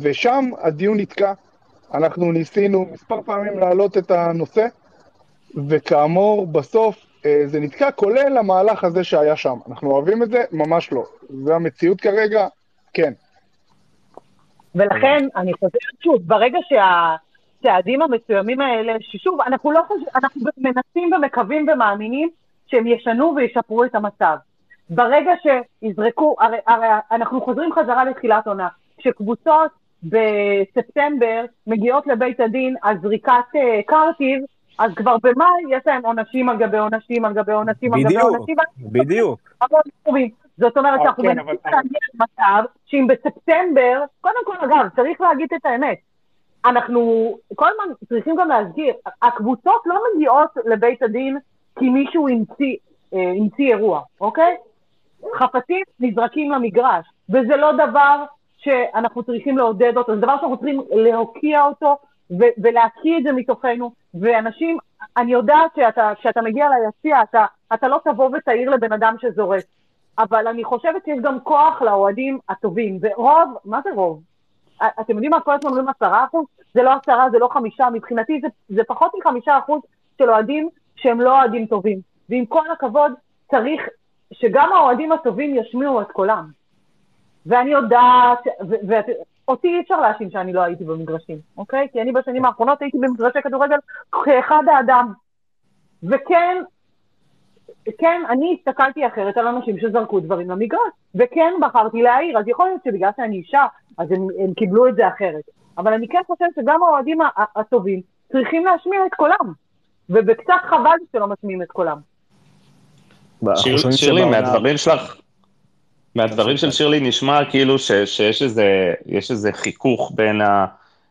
ושם הדיון נתקע. אנחנו ניסינו מספר פעמים להעלות את הנושא, וכאמור, בסוף אה, זה נתקע, כולל המהלך הזה שהיה שם. אנחנו אוהבים את זה? ממש לא. זו המציאות כרגע, כן. ולכן, אני חושבת שוב, ברגע שה... הצעדים המסוימים האלה, ששוב, אנחנו לא חושבים, אנחנו מנסים ומקווים ומאמינים שהם ישנו וישפרו את המצב. ברגע שיזרקו, הרי, הרי אנחנו חוזרים חזרה לתחילת עונה, כשקבוצות בספטמבר מגיעות לבית הדין על זריקת uh, קרטיב, אז כבר במאי יש להם עונשים על גבי עונשים על גבי עונשים על גבי עונשים. בדיוק, בדיוק. זאת אומרת שאנחנו כן, מנסים להגיע למצב שאם בספטמבר, קודם כל אגב, צריך להגיד את האמת, אנחנו כל הזמן צריכים גם להזכיר, הקבוצות לא מגיעות לבית הדין כי מישהו המציא, אה, המציא אירוע, אוקיי? חפצים נזרקים למגרש, וזה לא דבר שאנחנו צריכים לעודד אותו, זה דבר שאנחנו צריכים להוקיע אותו ולהקיא את זה מתוכנו, ואנשים, אני יודעת שאתה, כשאתה מגיע ליציע, אתה, אתה לא תבוא ותעיר לבן אדם שזורק, אבל אני חושבת שיש גם כוח לאוהדים הטובים, ורוב, מה זה רוב? אתם יודעים מה כל הזמן אומרים עשרה אחוז? זה לא עשרה, זה לא חמישה, מבחינתי זה, זה פחות מחמישה אחוז של אוהדים שהם לא אוהדים טובים. ועם כל הכבוד, צריך שגם האוהדים הטובים ישמיעו את קולם. ואני יודעת, ואותי אי אפשר להאשים שאני לא הייתי במגרשים, אוקיי? כי אני בשנים האחרונות הייתי במגרשי כדורגל כאחד האדם. וכן, כן, אני הסתכלתי אחרת על אנשים שזרקו דברים למגרש, וכן בחרתי להעיר, אז יכול להיות שבגלל שאני אישה, אז הם, הם קיבלו את זה אחרת. אבל אני כן חושבת שגם האוהדים הטובים צריכים להשמיע את קולם, ובקצת חבל שלא משמיעים את קולם. שירלי, מהדברים שלך, מהדברים של שירלי נשמע כאילו ש, שיש איזה, איזה חיכוך בין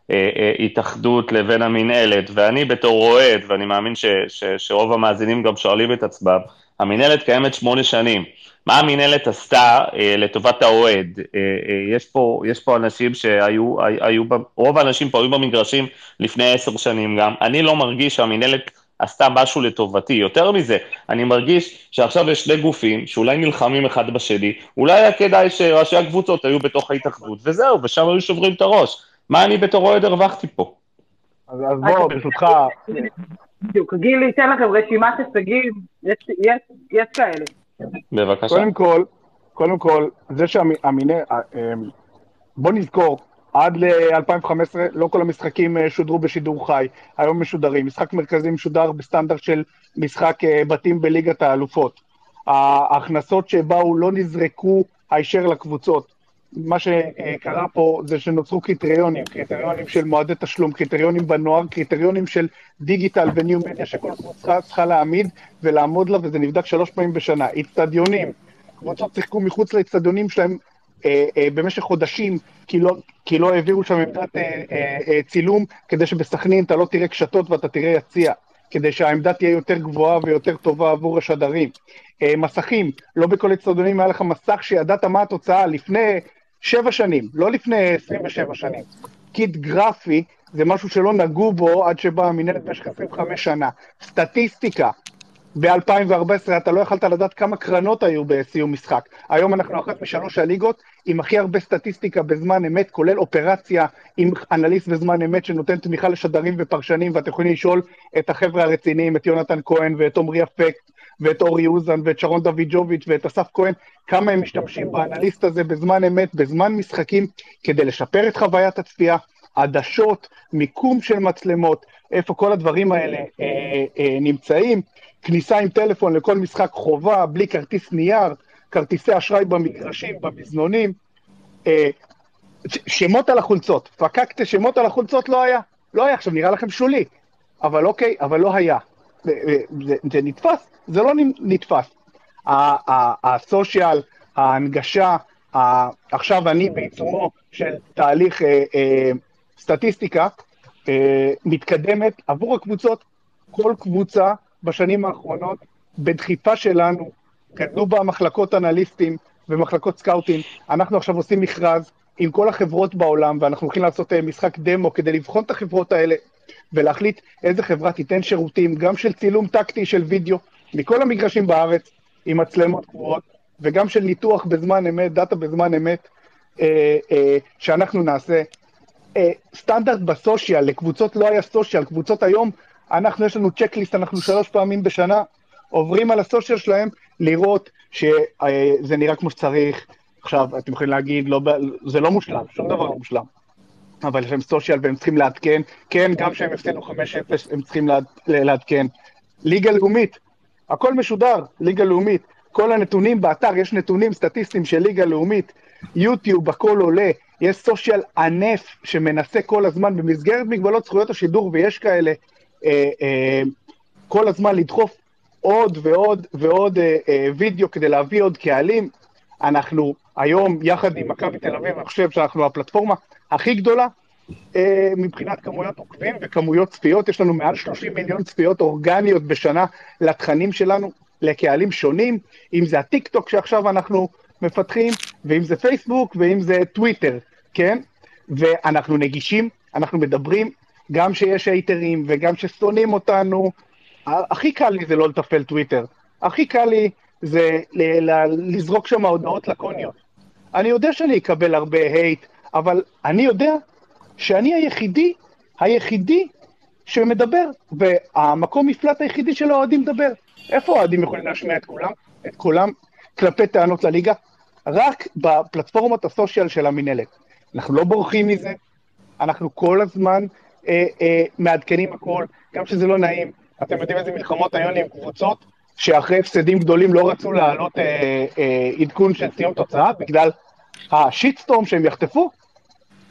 ההתאחדות לבין המינהלת, ואני בתור אוהד, ואני מאמין ש, ש, שרוב המאזינים גם שואלים את עצמם, המינהלת קיימת שמונה שנים. מה המינהלת עשתה אה, לטובת האוהד? אה, אה, יש, פה, יש פה אנשים שהיו, היו, רוב האנשים פה היו במגרשים לפני עשר שנים גם. אני לא מרגיש שהמינהלת עשתה משהו לטובתי. יותר מזה, אני מרגיש שעכשיו יש שני גופים שאולי נלחמים אחד בשני, אולי היה כדאי שראשי הקבוצות היו בתוך ההתאחדות, וזהו, ושם היו שוברים את הראש. מה אני בתור אוהד הרווחתי פה? אז, אז בוא, ברשותך... בדיוק, גיל ייתן לכם רשימת הישגים, יש, יש, יש כאלה. בבקשה. קודם כל, קודם כל, זה שהמיני... אה, אמ, בוא נזכור, עד ל-2015 לא כל המשחקים אה, שודרו בשידור חי, היום משודרים. משחק מרכזי משודר בסטנדרט של משחק אה, בתים בליגת האלופות. ההכנסות שבאו לא נזרקו הישר לקבוצות. מה שקרה פה זה שנוצרו קריטריונים, קריטריונים של מועדי תשלום, קריטריונים בנוער, קריטריונים של דיגיטל וניו מדיה שכל קבוצה צריכה להעמיד ולעמוד לה, וזה נבדק שלוש פעמים בשנה. איצטדיונים, קבוצות שיחקו מחוץ לאיצטדיונים שלהם במשך חודשים, כי לא, כי לא העבירו שם עמדת אה, אה, אה, צילום, כדי שבסכנין אתה לא תראה קשתות ואתה תראה יציע. כדי שהעמדה תהיה יותר גבוהה ויותר טובה עבור השדרים. אה, מסכים, לא בכל אצטדיונים היה לך מסך שידעת מה התוצאה לפני שבע שנים, לא לפני 27 שנים. קיט גרפי זה משהו שלא נגעו בו עד שבאה המנהלת במשך 25 שנה. סטטיסטיקה, ב-2014 אתה לא יכלת לדעת כמה קרנות היו בסיום משחק. היום אנחנו אחת משלוש הליגות עם הכי הרבה סטטיסטיקה בזמן אמת, כולל אופרציה עם אנליסט בזמן אמת שנותן תמיכה לשדרים ופרשנים, ואתם יכולים לשאול את החבר'ה הרציניים, את יונתן כהן ואת עמרי אפקט ואת אורי אוזן ואת שרון דוידג'וביץ' ואת אסף כהן, כמה הם משתמשים באנליסט הזה בזמן אמת, בזמן משחקים, כדי לשפר את חוויית הצפייה, עדשות, מיקום של מצלמות, איפה כל הדברים האלה אה, אה, נמצאים, כניסה עם טלפון לכל משחק חובה, בלי כרטיס נייר, כרטיסי אשראי במגרשים, במזנונים, אה, שמות על החולצות, פקקטה שמות על החולצות לא היה, לא היה, עכשיו נראה לכם שולי, אבל אוקיי, אבל לא היה. זה, זה, זה נתפס? זה לא נתפס. הסושיאל, ההנגשה, עכשיו אני בעיצומו של תהליך אה, אה, סטטיסטיקה אה, מתקדמת עבור הקבוצות, כל קבוצה בשנים האחרונות, בדחיפה שלנו, גדלו בה מחלקות אנליסטים ומחלקות סקאוטים, אנחנו עכשיו עושים מכרז עם כל החברות בעולם, ואנחנו הולכים לעשות משחק דמו כדי לבחון את החברות האלה ולהחליט איזה חברה תיתן שירותים, גם של צילום טקטי של וידאו, מכל המגרשים בארץ, עם מצלמות קבועות, וגם של ניתוח בזמן אמת, דאטה בזמן אמת, אה, אה, שאנחנו נעשה. אה, סטנדרט בסושיאל, לקבוצות לא היה סושיאל, קבוצות היום, אנחנו, יש לנו צ'קליסט, אנחנו שלוש פעמים בשנה עוברים על הסושיאל שלהם, לראות שזה נראה כמו שצריך. עכשיו, אתם יכולים להגיד, לא, זה לא מושלם, שום דבר לא מושלם. אבל יש להם סושיאל והם צריכים לעדכן, כן, גם כשהם הפסידו 5-0 הם צריכים לעד, לעדכן. ליגה לאומית, הכל משודר, ליגה לאומית. כל הנתונים באתר, יש נתונים סטטיסטיים של ליגה לאומית, יוטיוב, הכל עולה, יש סושיאל ענף שמנסה כל הזמן במסגרת מגבלות זכויות השידור, ויש כאלה, כל הזמן לדחוף עוד ועוד ועוד אה, אה, וידאו כדי להביא עוד קהלים. אנחנו היום, יחד עם מכבי תל אביב, אני חושב שאנחנו הפלטפורמה הכי גדולה אה, מבחינת כמויות עוקבים וכמויות צפיות, יש לנו מעל 30 מיליון צפיות אורגניות בשנה לתכנים שלנו, לקהלים שונים, אם זה הטיק טוק שעכשיו אנחנו מפתחים, ואם זה פייסבוק, ואם זה טוויטר, כן? ואנחנו נגישים, אנחנו מדברים, גם שיש הייטרים וגם ששונאים אותנו, הכי קל לי זה לא לתפעל טוויטר, הכי קל לי זה לזרוק שם הודעות לקוניות. אני יודע שאני אקבל הרבה הייט, אבל אני יודע שאני היחידי, היחידי שמדבר, והמקום מפלט היחידי של האוהדים מדבר. איפה האוהדים יכולים להשמיע את כולם? את כולם כלפי טענות לליגה? רק בפלטפורמות הסושיאל של המינהלת. אנחנו לא בורחים מזה, אנחנו כל הזמן אה, אה, מעדכנים הכל, גם שזה לא נעים. אתם יודעים איזה מלחמות היו לי עם קבוצות, שאחרי הפסדים גדולים לא רצו להעלות אה, אה, עדכון של סיום תוצאה, בגלל השיטסטורם שהם יחטפו,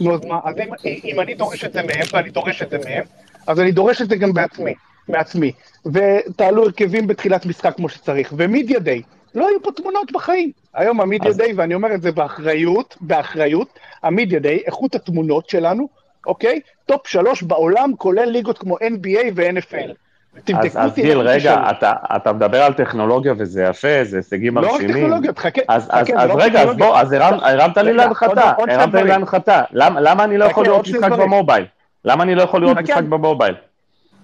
נו, אז מה, אז אם, אם אני דורש את זה מהם, ואני דורש את זה מהם, אז אני דורש את זה גם בעצמי, מעצמי. ותעלו הרכבים בתחילת משחק כמו שצריך. ומידיה דיי, לא היו פה תמונות בחיים. היום המידיה אז... דיי, ואני אומר את זה באחריות, באחריות, המידיה דיי, איכות התמונות שלנו, אוקיי? top שלוש בעולם, כולל ליגות כמו NBA ו-NFL. אז, אז גיל, רגע, אתה, אתה מדבר על טכנולוגיה וזה יפה, זה הישגים מרשימים. לא רק טכנולוגיה, חכה. אז, אז, אז לא רגע, אז בוא, אז הרמת, לי להנחתה, הרמת לי להנחתה. למה, למה אני לא יכול לראות משחק במובייל? למה אני לא יכול לראות משחק במובייל?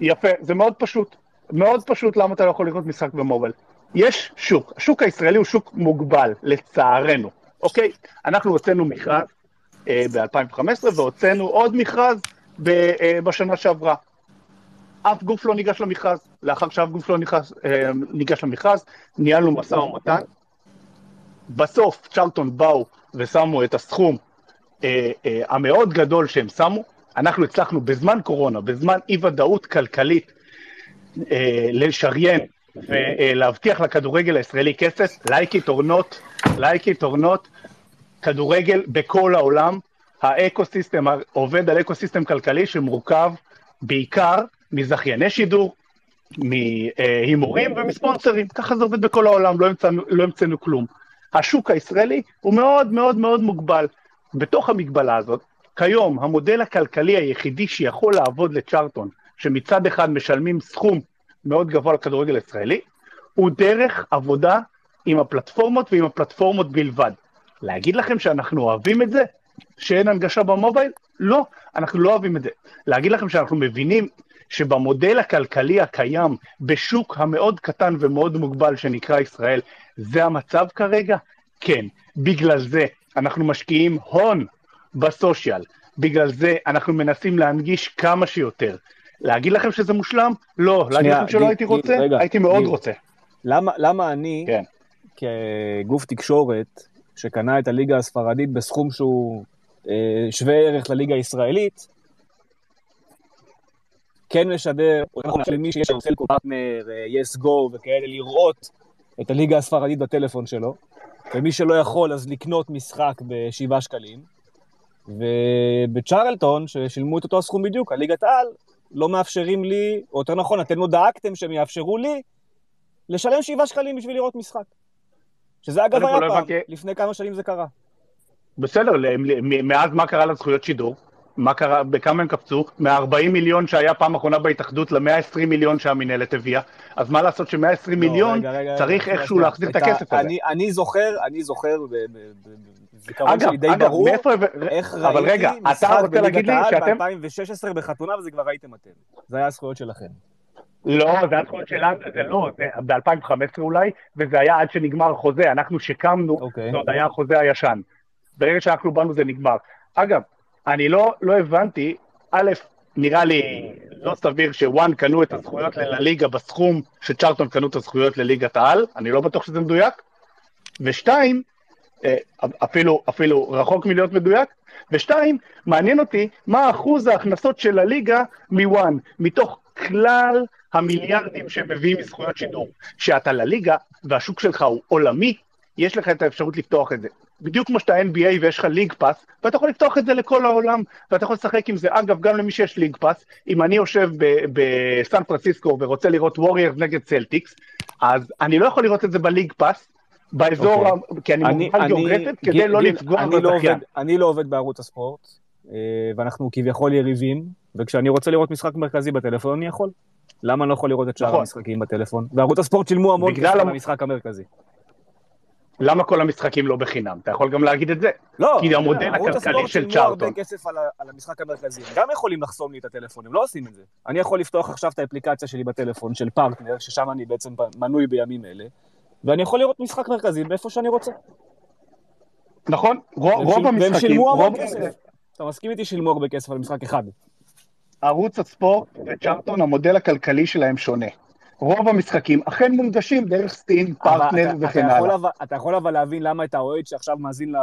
יפה, זה מאוד פשוט. מאוד פשוט למה אתה לא יכול לראות משחק במובייל. יש שוק, השוק הישראלי הוא שוק מוגבל, לצערנו, אוקיי? אנחנו הוצאנו מכרז ב-2015 והוצאנו עוד מכרז אה, בשנה שעברה. אף גוף לא ניגש למכרז. לאחר שאף גוף לא ניגש, אה, ניגש למכרז, ניהלנו משא ומתן. בסוף צ'רלטון באו ושמו את הסכום אה, אה, המאוד גדול שהם שמו. אנחנו הצלחנו בזמן קורונה, בזמן אי ודאות כלכלית, אה, לשריין ולהבטיח לכדורגל הישראלי כסף, like it or not, like it or not, כדורגל בכל העולם, ה ecosystem עובד על ecosystem כלכלי שמורכב בעיקר מזכייני שידור, מהימורים ומספונסרים, ככה זה עובד בכל העולם, לא המצאנו, לא כלום. השוק הישראלי הוא מאוד מאוד מאוד מוגבל. בתוך המגבלה הזאת, כיום המודל הכלכלי היחידי שיכול לעבוד לצ'רלטון, שמצד אחד משלמים סכום מאוד גבוה לכדורגל הישראלי, הוא דרך עבודה עם הפלטפורמות ועם הפלטפורמות בלבד. להגיד לכם שאנחנו אוהבים את זה? שאין הנגשה במובייל? לא, אנחנו לא אוהבים את זה. להגיד לכם שאנחנו מבינים שבמודל הכלכלי הקיים בשוק המאוד קטן ומאוד מוגבל שנקרא ישראל, זה המצב כרגע? כן. בגלל זה אנחנו משקיעים הון בסושיאל, בגלל זה אנחנו מנסים להנגיש כמה שיותר. להגיד לכם שזה מושלם? לא. להגיד לכם שלא הייתי רוצה? רגע, הייתי מאוד רגע. רוצה. למה, למה אני, כן. כגוף תקשורת, שקנה את הליגה הספרדית בסכום שהוא אה, שווה ערך לליגה הישראלית, כן משדר, או יותר נכון למי שיש לו סלקו פרטנר, יס גו וכאלה, לראות את הליגה הספרדית בטלפון שלו, ומי שלא יכול אז לקנות משחק בשבעה שקלים, ובצ'רלטון, ששילמו את אותו הסכום בדיוק, הליגת העל, לא מאפשרים לי, או יותר נכון, אתם לא דאגתם שהם יאפשרו לי לשלם שבעה שקלים בשביל לראות משחק. שזה אגב היה לא פעם, לפני כמה שנים זה קרה. בסדר, מאז מה קרה לזכויות שידור? מה קרה, בכמה הם קפצו? מ-40 מיליון שהיה פעם אחרונה בהתאחדות ל-120 מיליון שהמינהלת הביאה. אז מה לעשות ש-120 לא, מיליון, רגע, רגע, צריך רגע, איכשהו להחזיר את הכסף הזה. אני, אני זוכר, אני זוכר, בזיכרון שלי די ברור, מאיפה, איך ראיתי רגע, משחק בליגת העל שאתם... ב-2016 בחתונה, וזה כבר ראיתם אתם. זה היה הזכויות שלכם. לא, זה היה זכויות שלנו, זה לא, זה ב-2015 אולי, וזה היה עד שנגמר חוזה, אנחנו שיקמנו, okay. אוקיי. זה עוד היה החוזה הישן. ברגע שאנחנו באנו זה נגמר. אגב, אני לא, לא הבנתי, א', נראה לי לא סביר שוואן קנו את הזכויות לליגה בסכום שצ'רטון קנו את הזכויות לליגת העל, אני לא בטוח שזה מדויק. ושתיים, אה, אפילו, אפילו רחוק מלהיות מדויק, ושתיים, מעניין אותי מה אחוז ההכנסות של הליגה מוואן, מתוך כלל המיליארדים שהם מביאים מזכויות שידור. שאתה לליגה והשוק שלך הוא עולמי, יש לך את האפשרות לפתוח את זה. בדיוק כמו שאתה NBA ויש לך League Pass, ואתה יכול לפתוח את זה לכל העולם, ואתה יכול לשחק עם זה. אגב, גם למי שיש League Pass, אם אני יושב בסן פרנסיסקו ורוצה לראות ווריארס נגד צלטיקס, אז אני לא יכול לראות את זה ב League Pass, באזור, okay. אוקיי. כי אני מוגבל גיאוגרפית, כדי לא לפגוע לא בזכיין. אני לא עובד בערוץ הספורט, אה, ואנחנו כביכול יריבים, וכשאני רוצה לראות משחק מרכזי בטלפון, אני יכול. למה אני לא יכול לראות את שאר נכון. המשחקים בטלפון? וערוץ הספורט שילמו המון כסף על המשחק המרכזי. למה כל המשחקים לא בחינם? אתה יכול גם להגיד את זה. לא, כי המודל הכלכלי של צ'ארטון... ערוץ הספורט שילמו הרבה כסף על, על המשחק המרכזי. הם גם יכולים לחסום לי את הטלפון, הם לא עושים את זה. אני יכול לפתוח עכשיו את האפליקציה שלי בטלפון, של פרטנר, ששם אני בעצם מנוי בימים אלה, ואני יכול לראות משחק מרכזי באיפה שאני רוצה. נכון, רוב המשחקים... והם שילמו הרבה כסף. אתה מסכים איתי שילמו הרבה כסף על משחק אחד. ערוץ הספורט וצ'ארטון, המודל הכלכלי שלהם שונה. רוב המשחקים אכן מונגשים דרך סטינג, פרטנר וכן הלאה. אתה יכול אבל להבין למה את האוהד שעכשיו מאזין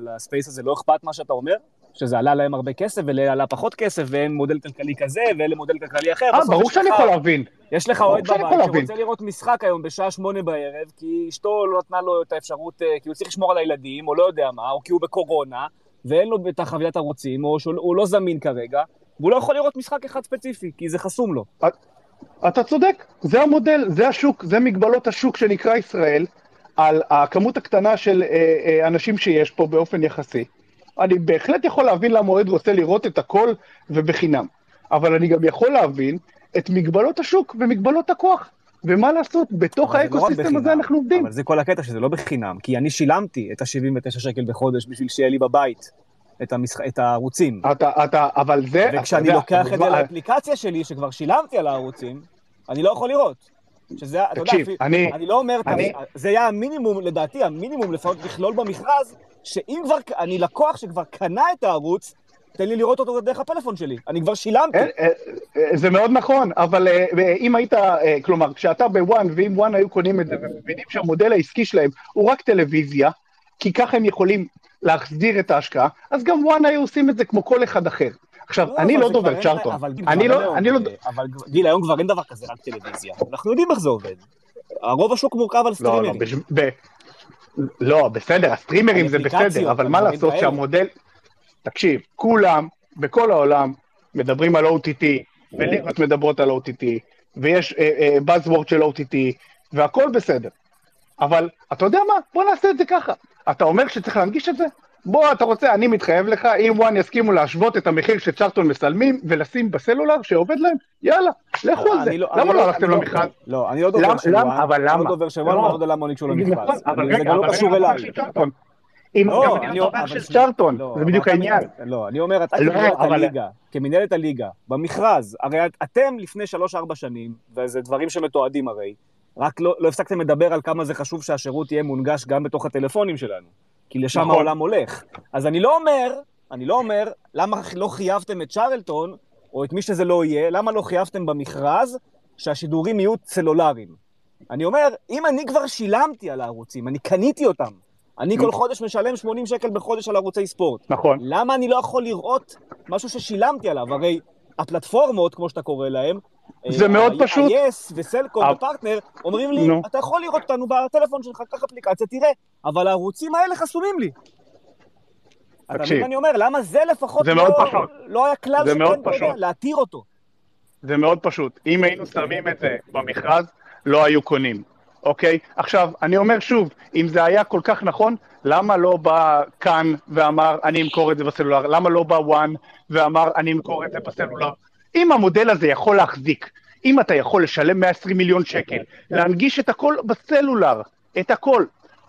לספייס הזה לא אכפת מה שאתה אומר? שזה עלה להם הרבה כסף ואלה עלה פחות כסף ואין מודל כלכלי כזה ואלה מודל כלכלי אחר. אה, ברור שאני יכול להבין. יש לך אוהד בבית שרוצה לראות משחק היום בשעה שמונה בערב כי אשתו לא נתנה לו את האפשרות, אה, כי הוא צריך לשמור על הילדים או לא יודע מה, או כי הוא בקורונה ואין לו את החבילת ערוצים או שהוא לא זמין כרגע והוא לא יכול לראות משחק אחד ספציפי כי זה חסום לו. אתה צודק, זה המודל, זה השוק, זה מגבלות השוק שנקרא ישראל, על הכמות הקטנה של אה, אה, אנשים שיש פה באופן יחסי. אני בהחלט יכול להבין למה אוהד רוצה לראות את הכל ובחינם, אבל אני גם יכול להבין את מגבלות השוק ומגבלות הכוח. ומה לעשות, בתוך לא האקוסיסטם לא הזה אנחנו עובדים. אבל זה כל הקטע שזה לא בחינם, כי אני שילמתי את ה-79 שקל בחודש בשביל שיהיה לי בבית את, המשח... את הערוצים. אתה, אתה, אבל זה... וכשאני אתה לוקח את זה לאפליקציה שלי, שכבר שילמתי על הערוצים, אני לא יכול לראות. שזה, תקשיב, אתה יודע, אני... אני לא אומר, אני... זה היה המינימום, לדעתי, המינימום לפחות לכלול במכרז, שאם כבר, אני לקוח שכבר קנה את הערוץ, תן לי לראות אותו דרך הפלאפון שלי, אני כבר שילמתי. אה, אה, אה, זה מאוד נכון, אבל אם היית, כלומר, כשאתה בוואן, ואם וואן היו קונים את זה, ומבינים שהמודל העסקי שלהם הוא רק טלוויזיה, כי ככה הם יכולים להחזיר את ההשקעה, אז גם וואן היו עושים את זה כמו כל אחד אחר. עכשיו, לא, אני לא דובר צ'ארטון. אני לא, אני לא... אבל גיל, היום כבר אין דבר כזה, רק טלוויזיה. אנחנו יודעים איך זה עובד. הרוב השוק מורכב על לא, סטרימרים. לא, בסדר, הסטרימרים זה בסדר, אבל מה לעשות שהמודל... תקשיב, כולם, בכל העולם, מדברים על OTT, וליגות מדברות על OTT, ויש Buzzword אה, של OTT, והכל בסדר. אבל אתה יודע מה? בוא נעשה את זה ככה. אתה אומר שצריך להנגיש את זה? בוא, אתה רוצה, אני מתחייב לך, אם וואן יסכימו להשוות את המחיר שצ'רלטון משלמים ולשים בסלולר שעובד להם, יאללה, לכו על זה. לא- למה לא, לא הלכתם למכרז? לא, אני לא דובר של וואן, אבל למה? אני לא דובר של וואן, אני לא יודע למה הוא ניגשו למכרז. זה גם לא קשור אליי. אם גם אני דובר של צ'רלטון, זה בדיוק העניין. לא, אני אומר, אתה כמנהלת הליגה, כמנהלת הליגה, במכרז, הרי אתם לפני 3-4 שנים, וזה דברים שמתועדים הרי, רק לא הפסקתם לדבר על כמה זה חשוב שהשירות יהיה מונגש גם בתוך הטלפונים שלנו. כי לשם נכון. העולם הולך. אז אני לא אומר, אני לא אומר, למה לא חייבתם את צ'רלטון, או את מי שזה לא יהיה, למה לא חייבתם במכרז שהשידורים יהיו צלולריים? אני אומר, אם אני כבר שילמתי על הערוצים, אני קניתי אותם, אני כל חודש משלם 80 שקל בחודש על ערוצי ספורט. נכון. למה אני לא יכול לראות משהו ששילמתי עליו? הרי הפלטפורמות, כמו שאתה קורא להן, זה מאוד פשוט. ה-yes וסלקום ופרטנר אומרים לי, אתה יכול לראות אותנו בטלפון שלך, קח אפליקציה, תראה, אבל הערוצים האלה חסומים לי. תקשיב. אני אומר, למה זה לפחות זה מאוד לא- פשוט. לא היה כלל שכן, אתה יודע, להתיר אותו. זה מאוד פשוט. אם היינו שמים את זה במכרז, לא היו קונים, אוקיי? עכשיו, אני אומר שוב, אם זה היה כל כך נכון, למה לא בא כאן ואמר, אני אמכור את זה בסלולר? למה לא בא וואן ואמר, אני אמכור את זה בסלולר? אם המודל הזה יכול להחזיק, אם אתה יכול לשלם 120 מיליון שקל, להנגיש את הכל בסלולר, את הכל,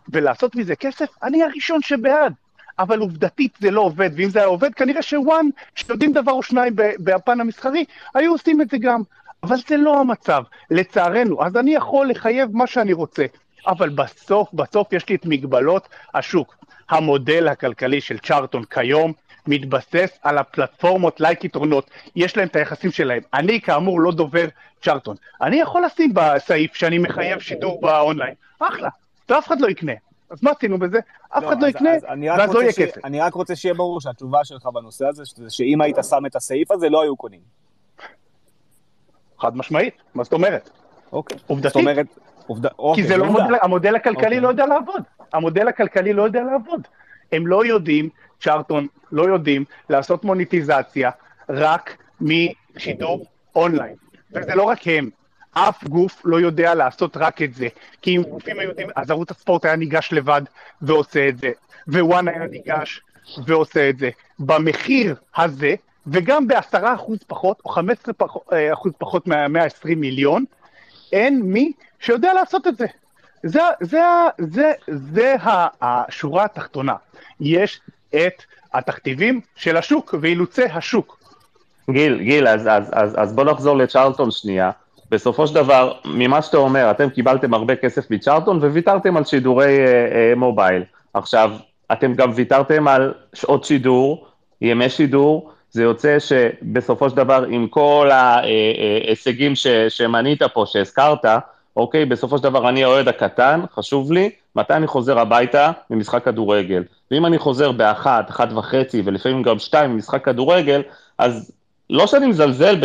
ולעשות מזה כסף, אני הראשון שבעד. אבל עובדתית זה לא עובד, ואם זה היה עובד, כנראה שוואן, שיודעים דבר או שניים בפן המסחרי, היו עושים את זה גם. אבל זה לא המצב, לצערנו. אז אני יכול לחייב מה שאני רוצה, אבל בסוף, בסוף יש לי את מגבלות השוק. המודל הכלכלי של צ'ארטון כיום מתבסס על הפלטפורמות לייק יתרונות, יש להם את היחסים שלהם. אני כאמור לא דובר צ'ארטון. אני יכול לשים בסעיף שאני מחייב שידור באונליין, אחלה, ואף אחד לא יקנה. אז מה עשינו בזה? אף אחד לא יקנה, ואז לא יהיה כסף. אני רק רוצה שיהיה ברור שהתשובה שלך בנושא הזה, שאם היית שם את הסעיף הזה, לא היו קונים. חד משמעית, מה זאת אומרת? אוקיי. עובדתית. זאת אומרת, עובדה, אוקיי, כי זה לא. מודל, המודל הכלכלי אוקיי. לא יודע לעבוד. המודל הכלכלי לא יודע לעבוד. הם לא יודעים, צ'ארטון, לא יודעים לעשות מוניטיזציה רק משידור אונליין. וזה לא רק הם. אף גוף לא יודע לעשות רק את זה. כי אם גופים היו יודעים, אז ערוץ הספורט היה ניגש לבד ועושה את זה, ווואן היה ניגש ועושה את זה. במחיר הזה, וגם בעשרה אחוז פחות, או חמש עשרה אחוז פחות מה-120 מיליון, אין מי שיודע לעשות את זה. זה, זה, זה, זה השורה התחתונה. יש את התכתיבים של השוק ואילוצי השוק. גיל, גיל, אז, אז, אז, אז בוא נחזור לצ'רלטון שנייה. בסופו של דבר, ממה שאתה אומר, אתם קיבלתם הרבה כסף מצ'רלטון וויתרתם על שידורי אה, אה, מובייל. עכשיו, אתם גם ויתרתם על שעות שידור, ימי שידור, זה יוצא שבסופו של דבר, עם כל ההישגים ש, שמנית פה, שהזכרת, אוקיי, בסופו של דבר אני האוהד הקטן, חשוב לי, מתי אני חוזר הביתה ממשחק כדורגל. ואם אני חוזר באחת, אחת וחצי, ולפעמים גם שתיים ממשחק כדורגל, אז לא שאני מזלזל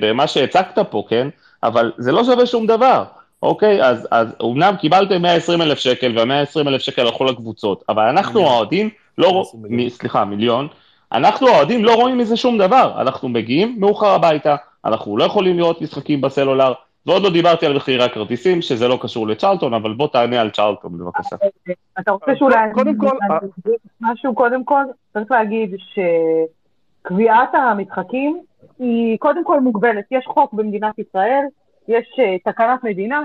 במה שהצגת פה, כן? אבל זה לא שווה שום דבר, אוקיי? אז, אז אומנם קיבלתם 120 אלף שקל, וה-120 אלף שקל הלכו לקבוצות, אבל אנחנו. האוהדים לא רואים, 120 מיליון. סליחה, מיליון, אנחנו האוהדים לא רואים מזה שום דבר, אנחנו מגיעים מאוחר הביתה, אנחנו לא יכולים לראות משחקים בסלולר, ועוד לא דיברתי על מחירי הכרטיסים, שזה לא קשור לצ'רלטון, אבל בוא תענה על צ'רלטון בבקשה. אתה רוצה שאולי... קודם כל, משהו, קודם כל, צריך להגיד שקביעת המשחקים היא קודם כל מוגבלת. יש חוק במדינת ישראל, יש אה, תקנת מדינה,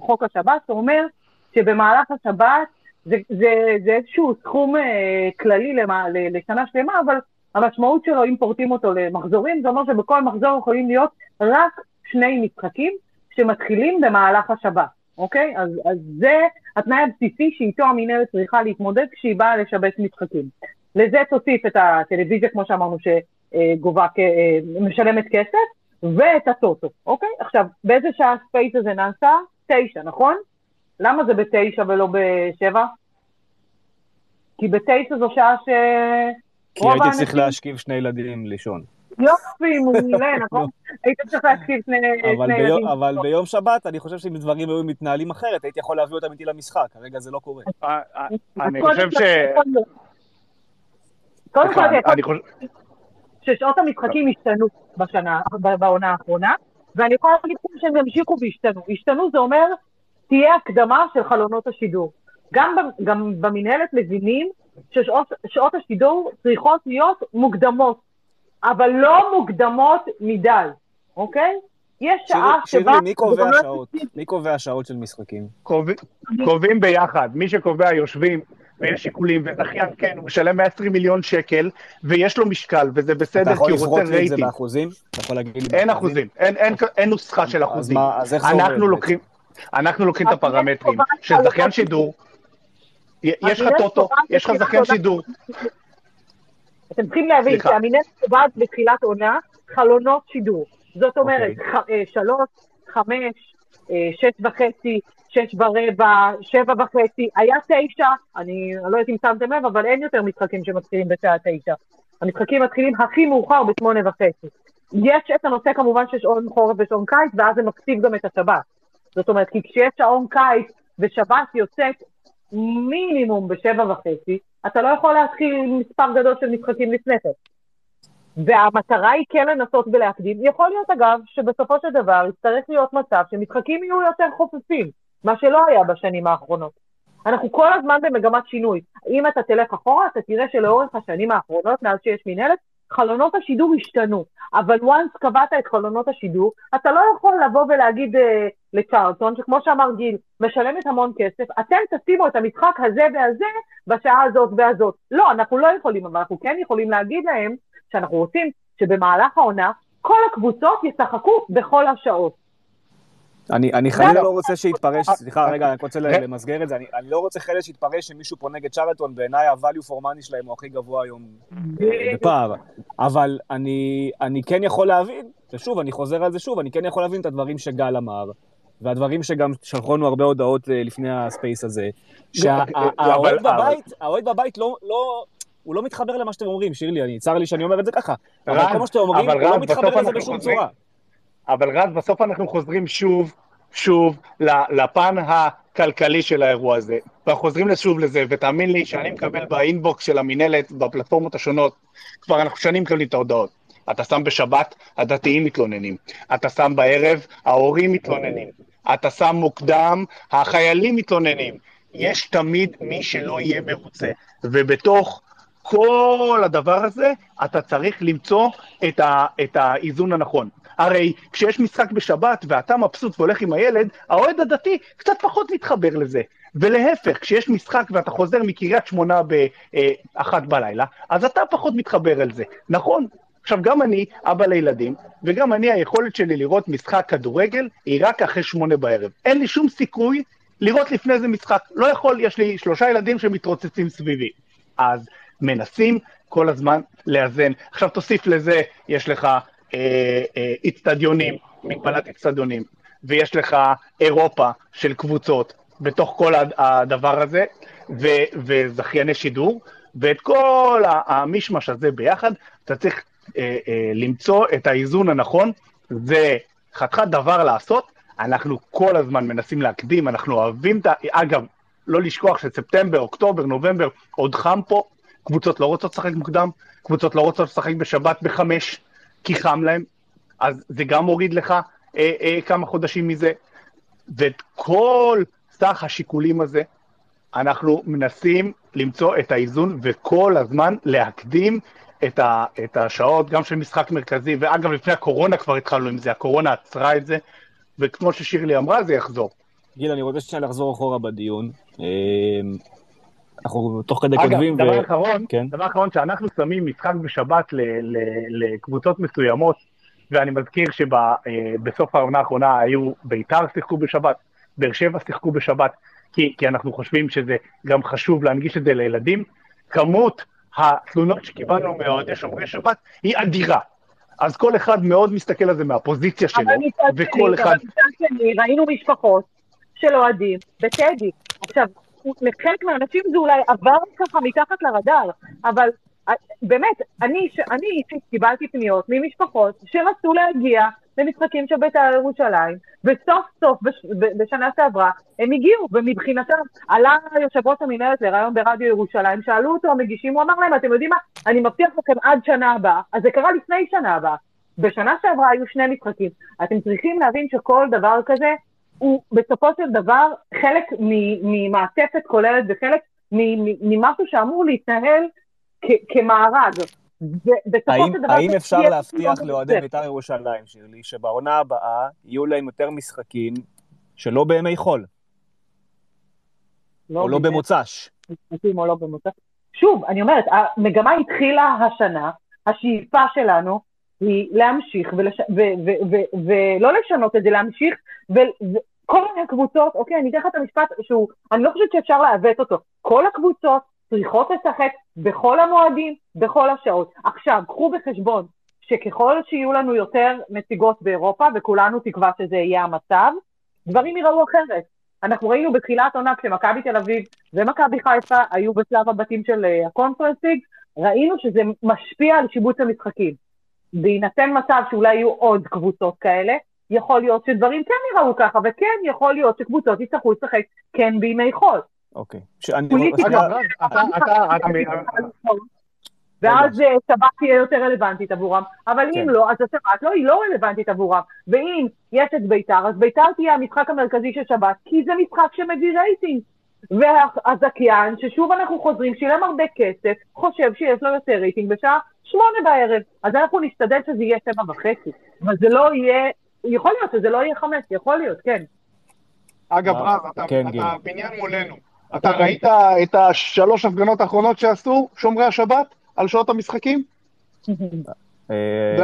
חוק השבת, שאומר שבמהלך השבת זה, זה, זה איזשהו סכום אה, כללי למה, לשנה שלמה, אבל המשמעות שלו, אם פורטים אותו למחזורים, זה אומר שבכל מחזור יכולים להיות רק שני משחקים שמתחילים במהלך השבת, אוקיי? אז, אז זה התנאי הבסיסי שאיתו המינהלת צריכה להתמודד כשהיא באה לשבץ משחקים. לזה תוסיף את הטלוויזיה, כמו שאמרנו, שגובה, אה, משלמת כסף, ואת הטוטו, אוקיי? עכשיו, באיזה שעה הספייס הזה נעשה? תשע, נכון? למה זה בתשע ולא בשבע? כי בתשע זו שעה ש... כי הייתי צריך האנשים- להשכיב שני ילדים לישון. יופי, מעולה, נכון? היית צריך להשכיב שני אבל שני ביום- ילדים. אבל ביום שבת, אני חושב שאם דברים היו מתנהלים אחרת, הייתי יכול להביא אותם איתי למשחק, כרגע זה לא קורה. אה, אה, אני חושב ש... קודם כל, אני חושב... ששעות המשחקים השתנו בשנה, ב- בעונה האחרונה, ואני יכולה להגיד שהם ימשיכו וישתנו. השתנו זה אומר, תהיה הקדמה של חלונות השידור. גם, ב- גם במינהלת מבינים ששעות שעות השידור צריכות להיות מוקדמות, אבל לא מוקדמות מדי, אוקיי? יש שעה שירלי, שבה... שירלי, מי קובע שעות? מי קובע שעות של משחקים? קובעים- קובעים ביחד, מי שקובע יושבים ויש שיקולים, וזכיין כן, הוא משלם 120 מיליון שקל, ויש לו משקל, וזה אתה בסדר, יכול כי הוא לפרוט רוצה לי את זה רייטינג. באחוזים? אתה יכול להגיד לי אין באחוזים? אחוזים, אין- נוסחה של אז אחוזים. מה, אז איך זה עובד? אנחנו לוקחים, אנחנו לוקחים את הפרמטרים של זכיין שידור, יש לך טוטו, יש לך זכיין שידור, אתם צריכים להבין. שהמינהלת קובעת בתחילת עונה חלונות שידור. זאת אומרת, אוקיי. אה, שלוש, חמש, אה, שש וחצי, שש ורבע, שבע וחצי, היה תשע, אני לא יודעת אם שמתם לב, אבל אין יותר משחקים שמתחילים בשעה תשע. המשחקים מתחילים הכי מאוחר בשמונה וחצי. יש את הנושא כמובן של שעון חורף ושעון קיץ, ואז זה מקציב גם את השבת. זאת אומרת, כי כשיש שעון קיץ ושבת יוצאת מינימום בשבע וחצי, אתה לא יכול להתחיל עם מספר גדול של משחקים לפני כן. והמטרה היא כן לנסות ולהקדים. יכול להיות, אגב, שבסופו של דבר יצטרך להיות מצב שמשחקים יהיו יותר חופפים, מה שלא היה בשנים האחרונות. אנחנו כל הזמן במגמת שינוי. אם אתה תלך אחורה, אתה תראה שלאורך השנים האחרונות, מאז שיש מנהלת, חלונות השידור השתנו. אבל once קבעת את חלונות השידור, אתה לא יכול לבוא ולהגיד אה, לצ'רלטון, שכמו שאמר גיל, משלמת המון כסף, אתם תשימו את המשחק הזה והזה בשעה הזאת והזאת. לא, אנחנו לא יכולים, אבל אנחנו כן יכולים להגיד להם שאנחנו רוצים שבמהלך העונה כל הקבוצות ישחקו בכל השעות. אני, אני חלילה לא רוצה שיתפרש, סליחה, רגע, אני רוצה רגע. למסגר את זה, אני, אני לא רוצה חלילה שיתפרש שמישהו פה נגד צ'רלטון, בעיניי ה-value for money שלהם הוא הכי גבוה היום אה, בפער. אבל אני, אני כן יכול להבין, ושוב, אני חוזר על זה שוב, אני כן יכול להבין את הדברים שגל אמר, והדברים שגם שלחו לנו הרבה הודעות אה, לפני הספייס הזה, שהאוהד אבל- בבית, האוהד בבית לא, לא, הוא לא מתחבר למה שאתם אומרים, שירלי, אני, צר לי שאני אומר את זה ככה, אבל כל מה שאתם אומרים, הוא לא מתחבר לזה בשום צורה. אבל רז, בסוף אנחנו חוזרים שוב, שוב, לפן הכלכלי של האירוע הזה. ואנחנו חוזרים שוב לזה, ותאמין לי שאני מקבל באינבוקס של המינהלת, בפלטפורמות השונות, כבר אנחנו שנים מקבלים את ההודעות. אתה שם בשבת, הדתיים מתלוננים. אתה שם בערב, ההורים מתלוננים. אתה שם מוקדם, החיילים מתלוננים. יש תמיד מי שלא יהיה מרוצה. ובתוך כל הדבר הזה, אתה צריך למצוא את, ה, את האיזון הנכון. הרי כשיש משחק בשבת ואתה מבסוט והולך עם הילד, האוהד הדתי קצת פחות מתחבר לזה. ולהפך, כשיש משחק ואתה חוזר מקריית שמונה באחת בלילה, אז אתה פחות מתחבר אל זה. נכון, עכשיו, גם אני אבא לילדים, וגם אני, היכולת שלי לראות משחק כדורגל היא רק אחרי שמונה בערב. אין לי שום סיכוי לראות לפני זה משחק. לא יכול, יש לי שלושה ילדים שמתרוצצים סביבי. אז מנסים כל הזמן לאזן. עכשיו תוסיף לזה, יש לך אה, אה, איצטדיונים, מגבלת איצטדיונים, ויש לך אירופה של קבוצות בתוך כל הד- הדבר הזה, ו, וזכייני שידור, ואת כל ה- המשמש הזה ביחד, אתה צריך אה, אה, למצוא את האיזון הנכון, זה חתיכת דבר לעשות, אנחנו כל הזמן מנסים להקדים, אנחנו אוהבים את ה... אגב, לא לשכוח שספטמבר, אוקטובר, נובמבר, עוד חם פה, קבוצות לא רוצות לשחק מוקדם, קבוצות לא רוצות לשחק בשבת בחמש, כי חם להם, אז זה גם מוריד לך אה, אה, כמה חודשים מזה. ואת כל סך השיקולים הזה, אנחנו מנסים למצוא את האיזון וכל הזמן להקדים את, ה, את השעות, גם של משחק מרכזי, ואגב, לפני הקורונה כבר התחלנו עם זה, הקורונה עצרה את זה, וכמו ששירלי אמרה, זה יחזור. גיל, אני רוצה שנייה לחזור אחורה בדיון. אה, אנחנו תוך כדי אגב, כותבים, דבר אחרון, כן. דבר אחרון, שאנחנו שמים משחק בשבת ל, ל, לקבוצות מסוימות, ואני מזכיר שבסוף העונה האחרונה היו ביתר שיחקו בשבת, באר שבע שיחקו בשבת, כי, כי אנחנו חושבים שזה גם חשוב להנגיש את זה לילדים. כמות התלונות שקיבלנו מאוהדי שומרי שבת היא אדירה. אז כל אחד מאוד מסתכל על זה מהפוזיציה שלו, וכל שני, אחד... אבל מצד שני, ראינו משפחות של אוהדים בטדי. עכשיו, לחלק מהאנשים זה אולי עבר ככה מתחת לרדאר, אבל אה, באמת, אני, אני אישית קיבלתי פניות ממשפחות שרצו להגיע למשחקים של בית"ר ירושלים, וסוף סוף בש, בשנה שעברה הם הגיעו, ומבחינתם עלה יושב ראש המינהלת לראיון ברדיו ירושלים, שאלו אותו המגישים, הוא אמר להם, אתם יודעים מה, אני מבטיח לכם עד שנה הבאה, אז זה קרה לפני שנה הבאה. בשנה שעברה היו שני משחקים. אתם צריכים להבין שכל דבר כזה הוא בסופו של דבר חלק ממעטפת כוללת וחלק ממשהו שאמור להתנהל כמארג. האם. האם אפשר להבטיח לאוהדי. בית"ר ירושלים, שירלי, שבעונה הבאה יהיו להם יותר משחקים שלא בימי חול, או לא במוצ"ש? או לא במוצא. שוב, אני אומרת, המגמה התחילה השנה, השאיפה שלנו היא להמשיך ולש... ו... ו... ו... ולא לשנות את זה, להמשיך וכל הקבוצות, אוקיי, אני אתן לך את המשפט שהוא, אני לא חושבת שאפשר לעוות אותו, כל הקבוצות צריכות לשחק בכל המועדים, בכל השעות. עכשיו, קחו בחשבון שככל שיהיו לנו יותר נציגות באירופה, וכולנו תקווה שזה יהיה המצב, דברים ייראו אחרת. אנחנו ראינו בתחילת עונה כשמכבי תל אביב ומכבי חיפה היו בשלב הבתים של אה, הקונפרנס ליג, ראינו שזה משפיע על שיבוץ המשחקים. בהינתן מצב שאולי יהיו עוד קבוצות כאלה, יכול להיות שדברים כן ייראו ככה, וכן יכול להיות שקבוצות יצטרכו לשחק כן בימי חול. אוקיי. שאני- פוליטיקה. ואז אה, שבת תהיה יותר רלוונטית עבורם, אבל אם כן. לא, אז השבת לא, היא לא רלוונטית עבורם. ואם יש את ביתר, אז ביתר תהיה המשחק המרכזי של שבת, כי זה משחק שמביא רייטינג. והזכיין, ששוב אנחנו חוזרים, שילם הרבה כסף, חושב שיש לו יותר רייטינג בשעה שמונה בערב. אז אנחנו נשתדל שזה יהיה שבע וחצי. אבל זה לא יהיה, יכול להיות שזה לא יהיה חמש, יכול להיות, כן. אגב? רז, אתה, כן, בניין מולנו. אתה ראית את השלוש הפגנות האחרונות שעשו שומרי השבת על שעות המשחקים? אה,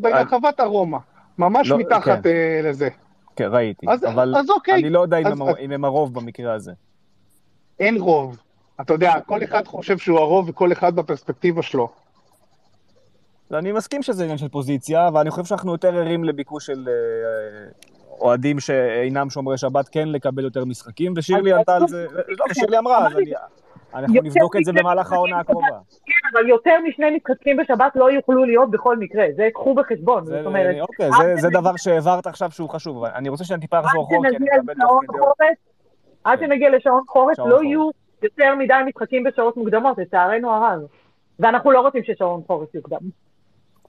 ברחבת הרומא. ממש לא, מתחת כן. אה, לזה. כן, ראיתי, אז- אבל אז אוקיי. אני לא יודע אם הם הרוב במקרה הזה. אין רוב. אתה יודע, כל אחד חושב שהוא הרוב וכל אחד בפרספקטיבה שלו. אני מסכים שזה עניין של פוזיציה, אבל אני חושב שאנחנו יותר ערים לביקוש של אה, אוהדים שאינם שומרי שבת כן לקבל יותר משחקים, ושירלי ענתה על זה, לא, ושירלי אמרה, אז אני- אנחנו נבדוק את זה במהלך העונה הקרובה. כן, אבל יותר משני משחקים בשבת לא יוכלו להיות בכל מקרה, זה קחו בחשבון, זה- זאת אומרת, אוקיי, זה- דבר שהעברת עכשיו שהוא חשוב, אני רוצה שאני טיפה אחזור אחורה, כי אני מקבל תוך עד. שנגיע לשעון חורף, לא. יהיו יותר מדי משחקים בשעות מוקדמות, לצערנו הרב. ואנחנו לא רוצים ששעון חורף יוקדם.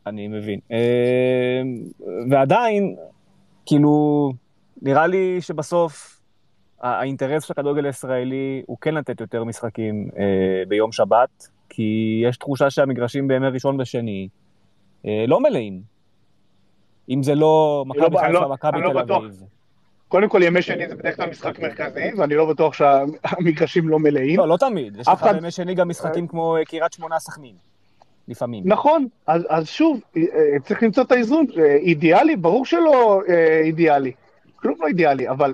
אני מבין. אה, ועדיין, כאילו, נראה לי שבסוף האינטרס של הכדורגל הישראלי הוא כן לתת יותר משחקים אה, ביום שבת, כי יש תחושה שהמגרשים בימי ראשון ושני אה, לא מלאים. אם זה לא לא- מכבי אני לא- חיפה, מכבי לא תל. אביב. קודם כל, ימי שני זה בדרך כלל משחק מרכזי, ואני לא בטוח שהמגרשים לא מלאים. לא, לא תמיד. יש לך בימי שני גם משחקים כמו אה, קריית שמונה סכנין. לפעמים. נכון, אז, אז שוב, אה, אה, צריך למצוא את האיזון. אה, אידיאלי? ברור שלא אה, אידיאלי. כלום לא אידיאלי, אבל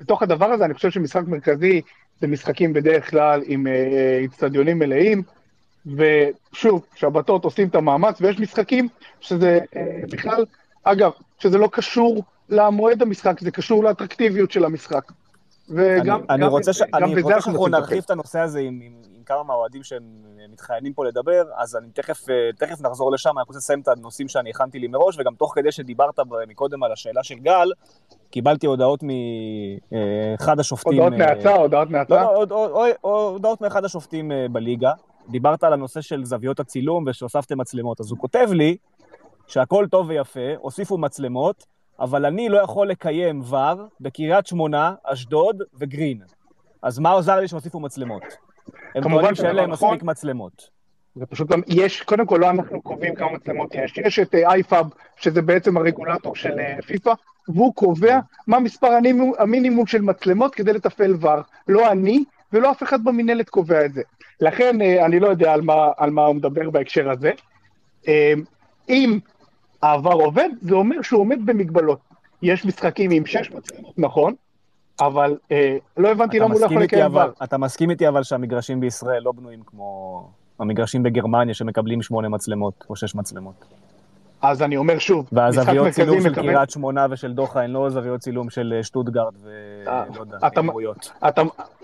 בתוך הדבר הזה אני חושב שמשחק מרכזי זה משחקים בדרך כלל עם אה, אה, איצטדיונים מלאים, ושוב, שבתות עושים את המאמץ, ויש משחקים שזה אה, בכלל, אגב, שזה לא קשור למועד המשחק, זה קשור לאטרקטיביות של המשחק. וגם אני, אני רוצה, ש... גם אני רוצה אנחנו שאנחנו נרחיב. את הנושא הזה עם, עם, עם כמה מהאוהדים שהם מתחיינים פה לדבר, אז אני תכף, אה, תכף נחזור לשם, אני רוצה לסיים את הנושאים שאני הכנתי לי מראש, וגם תוך כדי שדיברת מקודם על השאלה של גל, קיבלתי הודעות מאחד השופטים... הודעות אה, נאצה, הודעות נאצה. לא, לא, הוד- הוד- הוד- הודעות מאחד השופטים אה, בליגה. דיברת על הנושא של זוויות הצילום ושהוספתם מצלמות, אז הוא כותב לי שהכל טוב ויפה, הוסיפו מצלמות, אבל אני לא יכול לקיים ור בקריית שמונה, אשדוד וגרין. אז מה עוזר לי שהוסיפו מצלמות? הם טוענים שאין להם נכון. מספיק מצלמות. זה פשוט יש, קודם כל לא אנחנו קובעים כמה מצלמות יש, יש את אייפאב, שזה בעצם הרגולטור של אה, פיפ"א, והוא קובע מה מספר הנימו- המינימום של מצלמות כדי לתפעל ור. לא אני ולא אף אחד במינהלת קובע את זה. לכן אה, אני לא יודע על מה, על מה הוא מדבר בהקשר הזה. אה, אם העבר עובד, זה אומר שהוא עומד במגבלות. יש משחקים עם שש מצלמות, נכון, אבל אה, לא הבנתי למה הוא לא יכול לקיים ור. אתה מסכים איתי אבל שהמגרשים בישראל לא בנויים כמו המגרשים בגרמניה שמקבלים שמונה מצלמות או שש מצלמות. אז אני אומר שוב, משחק והזוויות מרכזי צילום של מקבל- קריית שמונה ושל דוחה הן לא זוויות צילום של אה, שטוטגרד אה, ולא יודע, אתה- האמירויות.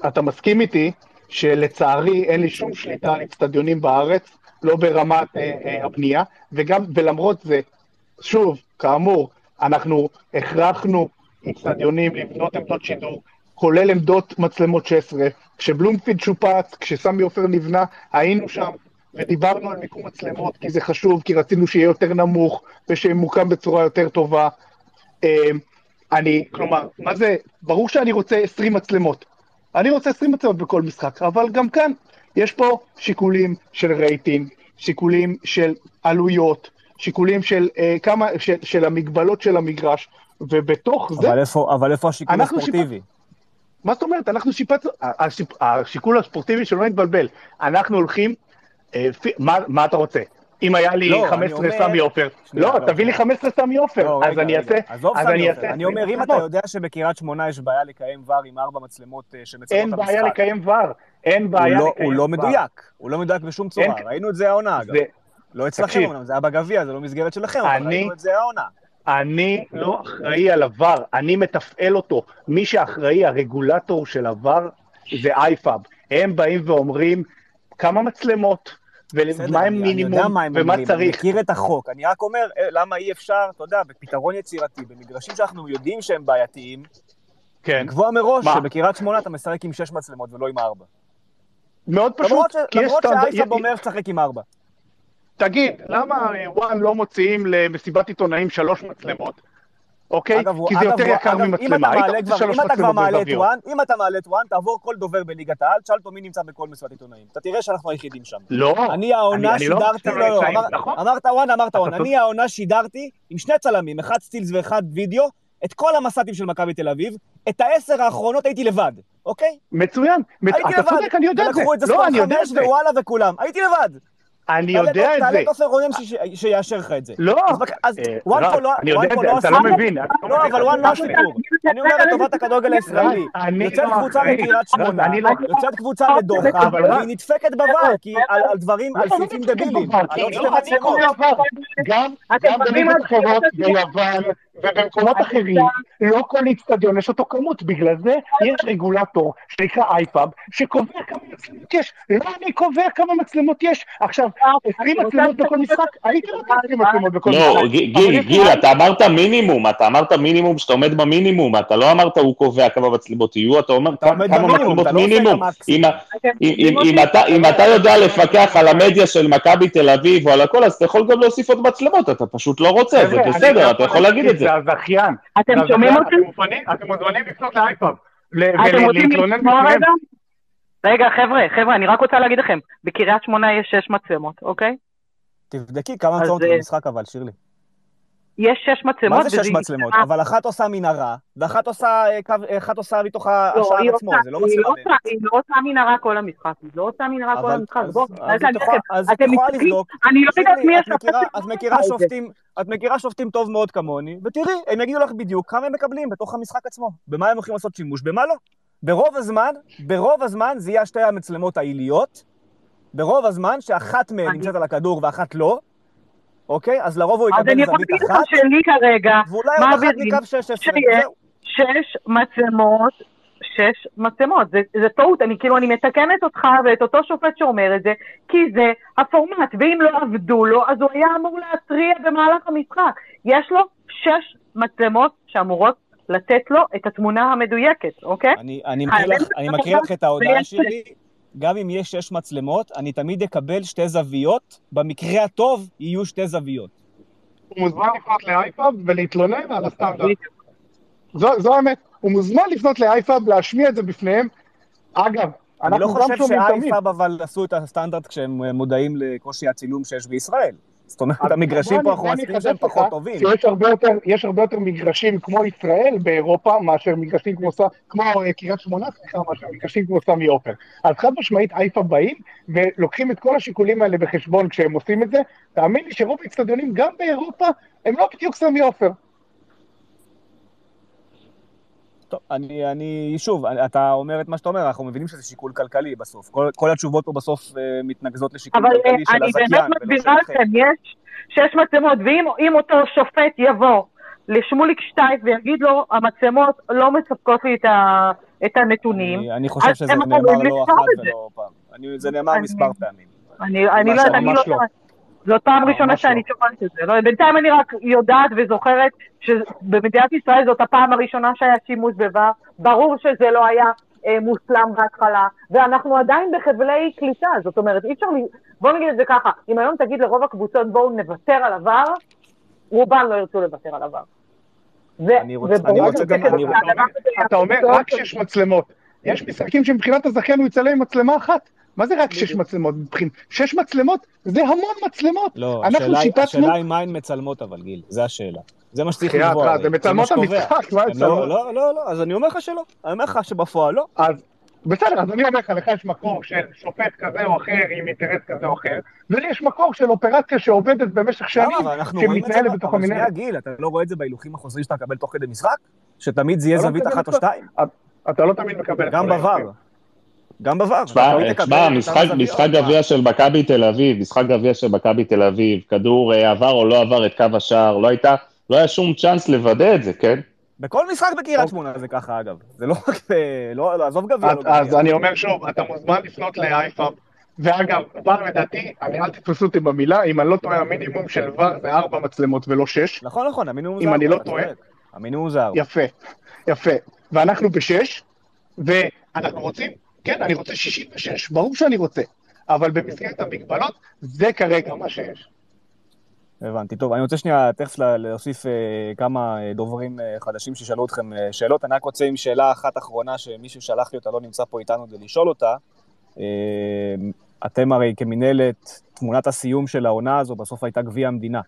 אתה, מסכים איתי שלצערי אין לי שום שליטה על אצטדיונים בארץ, לא ברמת אה, אה, הבנייה, וגם, ולמרות זה, שוב, כאמור, אנחנו הכרחנו אצטדיונים לבנות עמדות שידור, כולל עמדות מצלמות 16. כשבלומפילד שופץ, כשסמי עופר נבנה, היינו שם ודיברנו על מיקום מצלמות, כי זה חשוב, כי רצינו שיהיה יותר נמוך ושימוקם בצורה יותר טובה. אה, אני, כלומר, מה זה, ברור שאני רוצה 20 מצלמות. אני רוצה 20 מצלמות בכל משחק, אבל גם כאן יש פה שיקולים של רייטינג, שיקולים של עלויות, שיקולים של אה, כמה, של, של המגבלות של המגרש, ובתוך זה, אבל איפה- אבל איפה השיקול הספורטיבי? מה זאת אומרת? אנחנו שיפצנו, השיפ, השיקול הספורטיבי שלא נתבלבל, אנחנו הולכים, אה, פי, מה, מה אתה רוצה? אם היה לי לא, אני 15 אומר- סמי עופר, לא, לא, תביא לי שנייה. 15 סמי עופר, לא, אז רגע, אני רגע. אעשה, עזוב סמי עופר. אני אומר, 20 אם אתה מצלמות. יודע שבקריית שמונה יש בעיה לקיים ור עם ארבע מצלמות אה, שמצלמות אין את המשחק, בעיה לקיים ור, אין בעיה לא- לקיים הוא לא ור. מדויק, הוא לא מדויק בשום צורה, אין- ראינו את זה העונה אגב. לא אצלכם. אומנם, זה היה בגביע, זה לא מסגרת שלכם, אבל ראינו את זה העונה. אני לא אחראי על הוואר, אני מתפעל אותו. מי שאחראי, הרגולטור של הוואר, זה אייפאב. הם באים ואומרים כמה מצלמות, ומה הם מינימום, ומה אומרים, אני צריך. מכיר את החוק, אני רק אומר, אה, למה אי אפשר, אתה יודע, בפתרון יצירתי, במגרשים שאנחנו יודעים שהם בעייתיים, כן. לקבוע מראש מה? שבקריית שמונה אתה משחק עם שש מצלמות ולא עם ארבע. מאוד פשוט, למרות ש-. ש IFAB אומר לשחק עם ארבע. תגיד, למה וואן לא מוציאים למסיבת עיתונאים שלוש מצלמות? אוקיי? אגב, כי זה אגב, יותר יקר אגב, אם ממצלמה. אתה כבר- אם אתה כבר מעלה את. וואן, אם אתה מעלה את וואן, תעבור כל דובר בליגת העל, תשאל אותו מי נמצא בכל מסיבת עיתונאים. אתה תראה שאנחנו היחידים שם. לא. אני העונה לא שידרתי, לא, לא, נכון? אמרת וואן, אמרת וואן. אתה אני העונה שידרתי עם שני צלמים, אחד סטילס ואחד וידאו, את כל המס"טים של מכבי תל אביב, את העשר האחרונות הייתי לבד, אוקיי? מצוין. מצ- הייתי אתה לבד. צודק, אני יודע את זה. ולקחו את זה לא, ספורט אני יודע את 5 זה. ווואלה וכולם. הייתי לבד. אני יודע את- את תעלה זה. את עופר רונן ש- שיאשר לך את זה. לא. אז אה, וואן פה לא אני יודע את זה, לא אתה לא מבין. אתה לא, אבל וואן לא הסיפור. אני אומר לטובת הכדורגל הישראלי. יוצאת לא קבוצה. לקריית שמונה, אני לא- יוצאת קבוצה לדוחה, והיא נדפקת בVAR, כי על על דברים, על סעיפים דבילים. גם בליגות אחרות, ביוון, ובמקומות אחרים, לא כל איצטדיון יש אותו כמות, בגלל זה יש רגולטור שנקרא אייפאב, שקובע כמה מצלמות יש. לא אני קובע כמה מצלמות יש. עכשיו, 20 מצלמות בכל משחק, הייתי רוצה 20 מצלמות בכל משחק. לא, גיל, גיל, אתה אמרת מינימום, אתה אמרת מינימום שאתה עומד במינימום, אתה לא אמרת הוא קובע כמה מצלמות יהיו, אתה אומר כמה מצלמות לא מינימום. אם אתה- יודע לפקח על המדיה של מכבי תל אביב או על הכל, אז אתה יכול גם להוסיף עוד מצלמות, אתה פשוט לא רוצה, זה בסדר, לא אתה יכול להגיד את זה. זה הזכיין. אתם שומעים אותי? אתם מוזמנים- לפנות לאייפאב. ל- אתם רוצים לשמוע. רגע? רגע, חבר'ה, חבר'ה, אני רק רוצה להגיד לכם, בקריית שמונה יש שש מצלמות, אוקיי? תבדקי כמה מצלמות אה, במשחק אבל, שירלי. יש שש מצלמות. מה זה שש מצלמות? אבל אחת עושה מנהרה, ואחת עושה אה, קו, אחת עושה מתוך לא, השער היא עצמו, זה לא מצלמה לא באמת. היא לא רוצה מנהרה כל המשחק, היא לא רוצה מנהרה כל המשחק. אז- את יכולה- לבדוק. אני לא יודעת מי את השופט מכירה- את מכירה. שופטים, את מכירה שופטים טוב מאוד כמוני, ותראי, הם יגידו לך בדיוק כמה הם מקבלים בתוך המשחק עצמו, במה הם הולכים לעשות שימוש, במה לא. ברוב הזמן, ברוב הזמן זה יהיה שתי המצלמות העיליות, ברוב הזמן שאחת מהן נמצאת על הכדור ואחת לא, אוקיי? אז לרוב הוא אז יקבל אני יכולה זווית להגיד לך אחת, שלי כרגע, ואולי עוד אחת מקו 16, שיש זהו. שש מצלמות, שש מצלמות. זה, זה טעות, אני כאילו, אני מתקנת אותך ואת אותו שופט שאומר את זה, כי זה הפורמט, ואם לא עבדו לו, אז הוא היה אמור להתריע במהלך המשחק. יש לו שש מצלמות שאמורות לתת לו את התמונה המדויקת, אוקיי? אני, אני, מקריא לך, אני לך את ההודעה שלי, גם אם יש שש מצלמות, אני תמיד אקבל שתי זוויות, במקרה הטוב יהיו שתי זוויות. הוא מוזמן לפנות לאייפאב ולהתלונן על הסטנדרט. זו, זו האמת. הוא מוזמן לפנות לאייפאב, להשמיע את זה בפניהם. אגב, אני לא אנחנו גם חושב שומעים תמיד. שאייפאב אבל עשו את הסטנדרט כשהם אה, מודעים לקושי הצילום שיש בישראל. זאת אומרת, המגרשים פה אנחנו מסכימים שהם פחות טובים. שיש הרבה יותר, יש הרבה יותר מגרשים כמו ישראל באירופה, מאשר מגרשים כמו, כמו אה, קריית שמונה, סליחה, מאשר מגרשים כמו סמי עופר. אז חד משמעית אייפה באים ולוקחים את כל השיקולים האלה בחשבון כשהם עושים את זה. תאמין לי שרוב האצטדיונים, גם באירופה, הם לא בדיוק סמי עופר. טוב, אני, אני, שוב, אתה אומר את מה שאתה אומר, אנחנו מבינים שזה שיקול כלכלי בסוף. כל, כל התשובות פה בסוף אה, מתנקזות לשיקול אבל אה, כלכלי של אני הזכיין, באמת ולא מסבירה שלכם. לכם, יש שש מצלמות, ואם אם אותו שופט יבוא לשמוליק שטייף ויגיד לו, המצלמות לא מספקות לי את ה- את הנתונים, אני, אני חושב שזה נאמר לא אחת. ולא פעם. אני, זה נאמר אני- מספר פעמים. אני אני לא יודעת, אני לא לא. יודעת. זאת פעם ראשונה ממש שאני. שומעת את זה. לא, בינתיים אני רק יודעת וזוכרת שבמדינת ישראל זאת הפעם הראשונה שהיה שימוש בבר. ברור שזה לא היה אה, מושלם בהתחלה, ואנחנו עדיין בחבלי קליטה. זאת אומרת, אי אפשר... ל- בוא נגיד את זה ככה, אם היום תגיד לרוב הקבוצות בואו נוותר על עבר, רובן לא ירצו לוותר על עבר. אני רוצה- גם- אתה אומר רק שש מצלמות. יש משחקים שמבחינת הזכיין הוא יצלם עם מצלמה אחת. מה זה רק שש מצלמות? שש מצלמות זה המון מצלמות. לא, אנחנו השאלה, היא מה הן מצלמות אבל, גיל, זה השאלה. זה מה שצריך. אה, הרי, זה מצלמות. המשחק, מה? לא, לא, לא, לא, אז אני אומר לך שלא. אני אומר לך שבפועל לא. אז בסדר, אז אני אומר לך, לך יש מקור של שופט כזה או אחר עם אינטרס כזה או אחר, ולי יש מקור של אופרציה שעובדת במשך שנים, את זה, שמתנהלת בתוך אבל המנהלת. גיל, אתה לא רואה את זה בהילוכים החוזרים שאתה מקבל תוך כדי משחק? שתמיד זה יהיה לא זווית אחת או. שתיים? אתה לא תמיד מקבל... גם בVAR. גם בVAR. תשמע, לא משחק, גביע של מכבי תל אביב, משחק גביע של מכבי תל אביב, כדור אה, עבר או לא עבר את קו השער, לא הייתה, לא היה שום צ'אנס לוודא את זה, כן? בכל משחק בקריית אוקיי. שמונה זה ככה, אגב. זה לא רק ב... לא, לא, עזוב גביע, אז- לא גביע. אז אני אומר שוב, אתה מוזמן לפנות לאייפאב, ואגב, בר לדעתי, אני אל תתפסו אותי במילה, אם אני לא טועה, המינימום של ור זה ארבע מצלמות ולא שש. נכון, נכון, המינימום אם זה אני ארבע, לא אתה טועה. צודק. המינימום זה ארבע. יפה, יפה. ואנחנו בשש, ואנחנו רוצים, כן, אני רוצה 66, ברור שאני רוצה, אבל במסגרת המגבלות, זה כרגע מה שיש. הבנתי. טוב, אני רוצה שנייה תכף לה- להוסיף אה, כמה אה, דוברים אה, חדשים ששאלו אתכם אה, שאלות. אני רק רוצה עם שאלה אחת אחרונה שמישהו שלח לי אותה, לא נמצא פה איתנו כדי לשאול אותה. אה, אתם הרי כמינהלת, תמונת הסיום של העונה הזו בסוף הייתה גביע המדינה.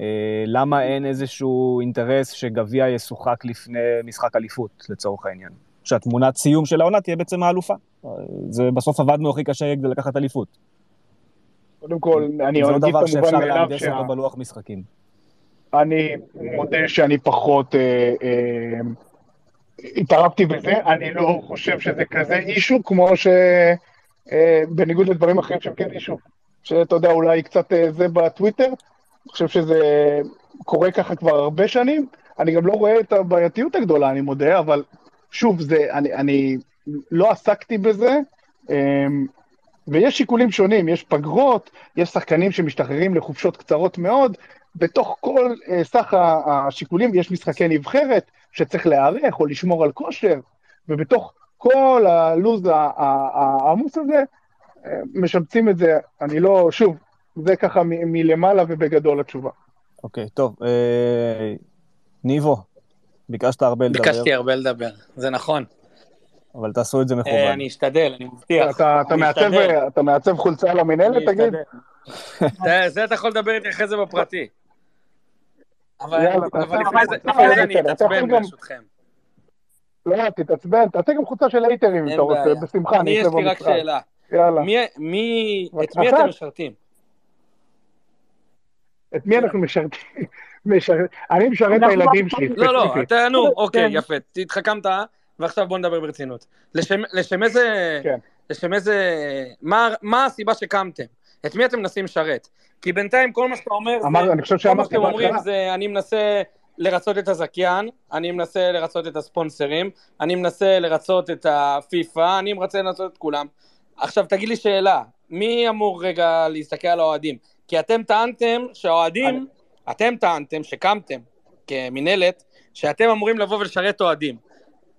אה, למה אין איזשהו אינטרס שגביע ישוחק לפני משחק אליפות, לצורך העניין? שהתמונת סיום של העונה תהיה בעצם האלופה. זה בסוף עבדנו הכי קשה כדי לקחת אליפות. קודם כל, אני זה לא אגיד דבר כמובן שאפשר מאליו להנדס שה... אותו בלוח משחקים. אני מודה שאני פחות אה, אה, התערבתי בזה, אני לא חושב שזה כזה אישו, כמו ש... אה, בניגוד לדברים אחרים שהם כן אישו. שאתה יודע, אולי קצת אה, זה בטוויטר, אני חושב שזה קורה ככה כבר הרבה שנים. אני גם לא רואה את הבעייתיות הגדולה, אני מודה, אבל שוב, זה, אני, אני לא עסקתי בזה, אמ, ויש שיקולים שונים, יש פגרות, יש שחקנים שמשתחררים לחופשות קצרות מאוד, בתוך כל אה, סך השיקולים יש משחקי נבחרת שצריך להיערך או לשמור על כושר, ובתוך כל הלו"ז העמוס הזה, אה, משבצים את זה, אני לא, שוב, זה ככה מלמעלה ובגדול התשובה. אוקיי, טוב. אה, ניבו, ביקשת הרבה לדבר, ביקשתי הרבה לדבר, זה נכון. אבל תעשו את זה מכוון. אה, אני אשתדל, אני מבטיח. אתה, אתה, אני מעצב. אתה מעצב חולצה אני למינהלת, תגיד? זה- זה אתה יכול לדבר איתי אחרי זה בפרטי. אבל לפני זה- אני אתעצבן ברשותכם. לא, תתעצבן, תעשה גם חולצה של הייטרים אם אתה רוצה. בשמחה, אני אני יש אעשה לי רק. שאלה. יאללה. מי- מי, את מי. אתם משרתים? את מי אנחנו משרתים? אני משרת את הילדים לא- שלי, לא, לא, ספציפית. תענו, אוקיי, כן. יפה, התחכמת, ועכשיו בוא נדבר ברצינות. לשם איזה, כן. לשם איזה, מה מה הסיבה שקמתם? את מי אתם מנסים לשרת? כי בינתיים כל מה שאתה אומר, זה- אמר- אני חושב כל מה שאתם אומרים. זה אני מנסה לרצות את הזכיין, אני מנסה לרצות את הספונסרים, אני מנסה לרצות את הפיפא, אני מנסה לרצות את כולם. עכשיו תגיד לי שאלה, מי אמור רגע להסתכל על האוהדים? כי אתם טענתם שהאוהדים, אתם טענתם שקמתם כמינהלת, שאתם אמורים לבוא ולשרת אוהדים.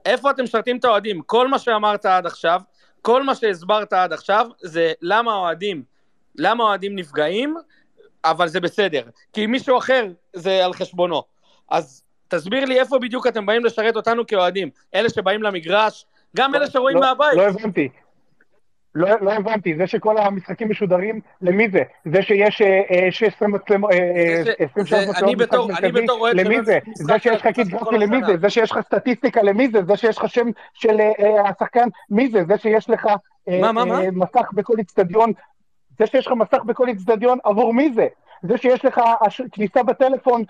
איפה אתם משרתים את האוהדים? כל מה שאמרת עד עכשיו, כל מה שהסברת עד עכשיו, זה למה האוהדים, למה האוהדים נפגעים, אבל זה בסדר. כי מישהו אחר זה על חשבונו. אז תסביר לי איפה בדיוק אתם באים לשרת אותנו כאוהדים. אלה שבאים למגרש, גם אלה שרואים לא- מהבית. לא הבנתי. לא, לא הבנתי, זה שכל המשחקים משודרים, למי זה? זה שיש אה, אה, 16 מצלמות, אה, אה, זה ש- 23 זה- מצלמות משחק מרכזי, למי זה? זה שיש לך קיט כל גרפי, למי. זה? זה שיש לך סטטיסטיקה, למי זה? זה שיש לך שם של אה, אה, השחקן, מי זה? זה שיש לך אה, מסך בכל אצטדיון, זה שיש לך מסך בכל אצטדיון, עבור מי זה? זה שיש לך כניסה בטלפון,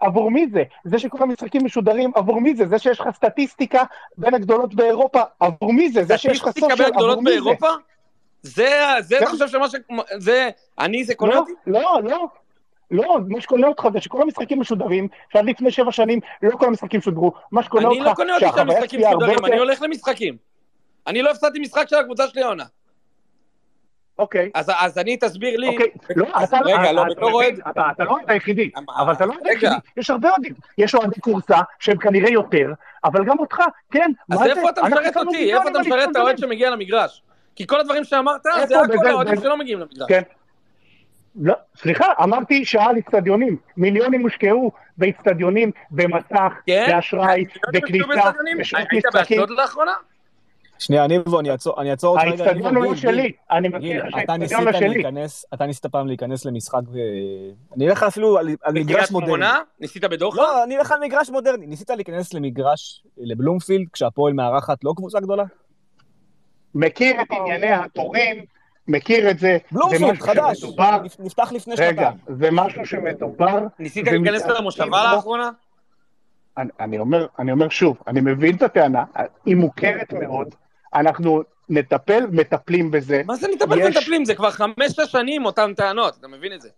עבור מי זה? זה שכל המשחקים משודרים, עבור מי זה? זה שיש לך סטטיסטיקה בין הגדולות באירופה, עבור מי זה? זה שיש לך סטטיסטיקה סושיאל, בין הגדולות עבור מי זה? באירופה? זה, זה אתה. חושב שמה ש... זה, אני, זה קונה לא, אותי? לא, לא. לא, מה שקונה אותך זה שכל המשחקים משודרים, שעד לפני שבע שנים לא כל המשחקים שודרו. מה שקונה אני אותך, לא קונה אותי שהחוויה שהמשחקים תהיה הרבה שודרים, אני. הולך למשחקים. אני לא הפסדתי משחק של הקבוצה שלי העונה. אוקיי. אז, אז אני, תסביר לי... אוקיי, לא, אתה, רגע, לא, אתה בתור מבין? אוהד... אתה, אתה לא היחידי? אבל אתה לא. היחידי, יש הרבה אוהדים, יש אוהדי קורסה שהם כנראה יותר, אבל גם אותך, כן, אז זה? איפה אתה משרת אותי? איפה אתה על משרת את האוהד. שמגיע למגרש? כי כל הדברים שאמרת, זה? הכל האוהדים שלא מגיעים למגרש. כן. לא, סליחה, אמרתי שעל אצטדיונים, מיליונים הושקעו באצטדיונים, במסך, כן? באשראי, באצטדיונים? בשעות היית משחקים. באשדוד לאחרונה? שנייה, ניבו, אני אעצור אני אעצור אותך רגע. האצטדיון ניבו, הוא שלי, אני שהאצטדיון ניסית לא שלי. להיכנס, אתה ניסית פעם להיכנס למשחק ו... אני אלך אפילו על על מגרש בקריית מודרני. שמונה? ניסית בדוחה? לא, אני אלך על מגרש מודרני. ניסית להיכנס למגרש, לבלומפילד, כשהפועל מארחת לא קבוצה גדולה? מכיר את ענייני התורים, מכיר את זה, בלומפילד, חדש, שמדובר, נפתח לפני רגע, שנתיים. זה משהו שמדובר, ניסית להיכנס למושבה. לאחרונה? אני, אני, אומר, אני אומר שוב, אני מבין את הטענה, היא מוכרת מאוד, אנחנו נטפל, מטפלים בזה. מה זה נטפל יש- ומטפלים? זה כבר חמש-שש שנים אותן טענות, אתה מבין את זה?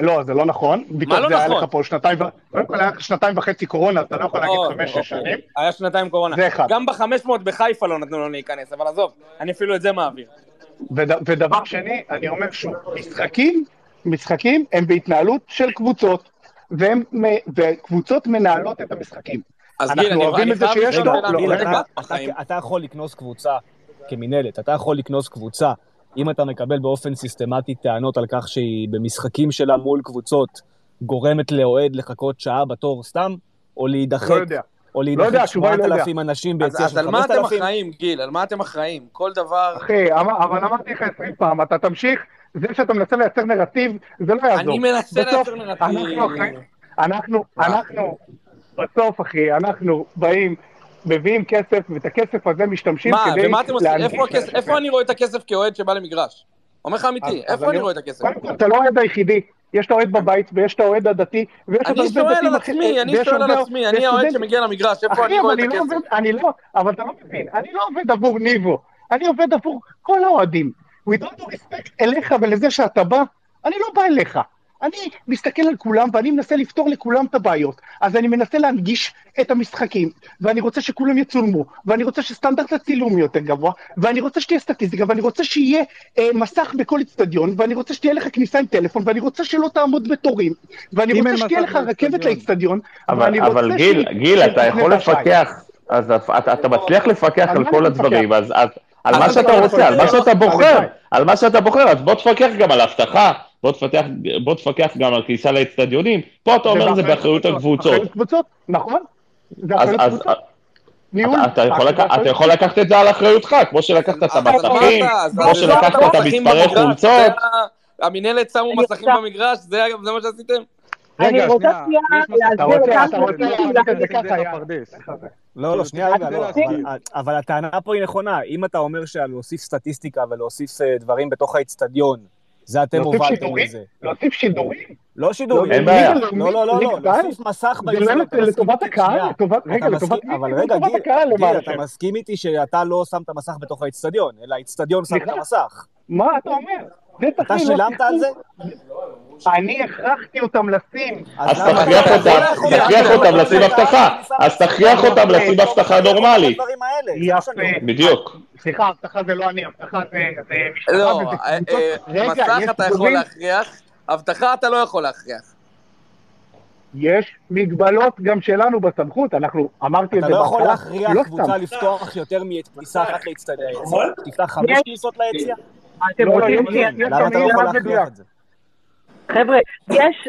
לא, זה לא נכון. מה לא זה היה נכון? לך פה שנתיים, ו- קודם כל היה שנתיים וחצי קורונה, אתה לא יכול להגיד חמש. שש שנים. היה שנתיים קורונה. זה אחד. גם בחמש מאות בחיפה לא נתנו לנו להיכנס, אבל עזוב, אני אפילו את זה מעביר. וד, ודבר שני, אני אומר שוב, משחקים, משחקים הם בהתנהלות של קבוצות, והם, וקבוצות מנהלות את המשחקים. אז אנחנו גיל, אני אוהבים את זה שיש לו, לא, אתה- יכול לקנוס קבוצה כמינהלת, אתה יכול לקנוס קבוצה אם אתה מקבל באופן סיסטמטי טענות על כך שהיא במשחקים שלה מול קבוצות גורמת לאוהד לחכות שעה בתור סתם, או להידחק, לא יודע. או לא להידחק התשובה היא לא יודע. 8,000 אנשים אז ביציע אז של על מה אתם 5,000. אחראים, גיל? על מה אתם אחראים? כל דבר... אחי, אבל אמרתי לך עשרים פעם, אתה תמשיך, זה שאתה מנסה לייצר נרטיב, זה לא יעזור. אני מנסה לייצר נרטיב. אנחנו אנחנו, אנחנו, בסוף, אחי, אנחנו באים, מביאים כסף, ואת הכסף הזה משתמשים מה, כדי ומה אתם עושים? איפה לאנשים. איפה אני רואה את הכסף כאוהד שבא למגרש? אומר לך אמיתי, איפה אני רואה את הכסף? קודם כל, אתה לא האוהד היחידי, יש את האוהד בבית, ויש את האוהד הדתי, ויש עוד אני הרבה שואל דתיים על עצמי, אני שואל על עצמי, אני האוהד. שמגיע למגרש, איפה אני רואה את אני לא הכסף? אני לא, אבל אתה לא מבין, אני לא עובד עבור ניבו, אני עובד עבור כל האוהדים. All due respect אליך ולזה שאתה בא, אני לא בא אליך. אני מסתכל על כולם ואני מנסה לפתור לכולם את הבעיות. אז אני מנסה להנגיש את המשחקים, ואני רוצה שכולם יצולמו, ואני רוצה שסטנדרט הצילום יהיה יותר גבוה, ואני רוצה שתהיה סטטיסטיקה, ואני רוצה שיהיה אה, מסך בכל אצטדיון, ואני רוצה שתהיה לך כניסה עם טלפון, ואני רוצה שלא תעמוד בתורים, ואני רוצה שתהיה לך רכבת. לאצטדיון, אבל, אבל גיל, ש- גיל, אתה יכול. לפקח, אז אתה, אתה מצליח לפקח על כל אני הדברים? אז, אז על מה שאתה רוצה, על מה? שאתה בוחר. על מה שאתה בוחר, אז בוא תפקח גם על אבטחה, בוא תפתח, בוא תפקח גם על כניסה לאצטדיונים, פה אתה אומר זה באחריות הקבוצות, באחריות קבוצות, נכון. זה אחריות קבוצות. ניהול. אתה, יכול, זה לק- אחריות אתה יכול לקחת את זה על אחריותך, כמו שלקחת את המסכים, כמו שלקחת את המספרי חולצות. המינהלת שמו אני מסכים במגרש, זה זה מה שעשיתם? אני רגע, רוצה שנייה, להסביר. לא, לא, שנייה רגע, לא. אבל- הטענה פה היא נכונה. אם אתה אומר שלהוסיף סטטיסטיקה ולהוסיף אה, דברים בתוך האצטדיון, זה אתם הובלתם שידורים? לזה. להוסיף שידורים? לא שידורים. אין בעיה. לא, לא, לא, לא? להוסיף מסך זה באצטדיון. לא אתה מסכים לטובת? הקהל? לטובת- רגע, לטובת? אבל רגע, גיל, אתה. מסכים איתי שאתה לא שם את המסך בתוך האצטדיון, אלא האצטדיון שם את? המסך. מה אתה אומר? אתה להיות שילמת על זה? אני הכרחתי אותם לשים. אז תכריח אתה- אותם, אתה לא יכול תכריח לעשות אותם את לשים זה? אבטחה, אז תכריח אותם לשים אבטחה נורמלית. יפה. בדיוק. סליחה, אבטחה זה לא אני, אבטחה זה לא, וזה אה, קבוצות. אה, רגע, מסך יש אתה יכול להכריח, אבטחה אתה לא יכול להכריח. יש מגבלות גם שלנו בסמכות, אנחנו, אמרתי את אתה זה לא יכול בהתחלה, להכריח לא קבוצה סתם. לפתוח יותר מכניסה אחת לאצטדיון. תפתח חמש כניסות ליציאה? אתם לא, לא, רוצים למה אתה לא תמהיל יכול רב להכריח מדויק. את זה? חבר'ה, יש,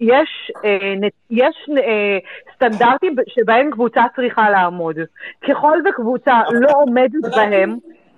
יש, אה, יש אה, סטנדרטים שבהם קבוצה צריכה לעמוד. ככל וקבוצה לא עומדת בהם,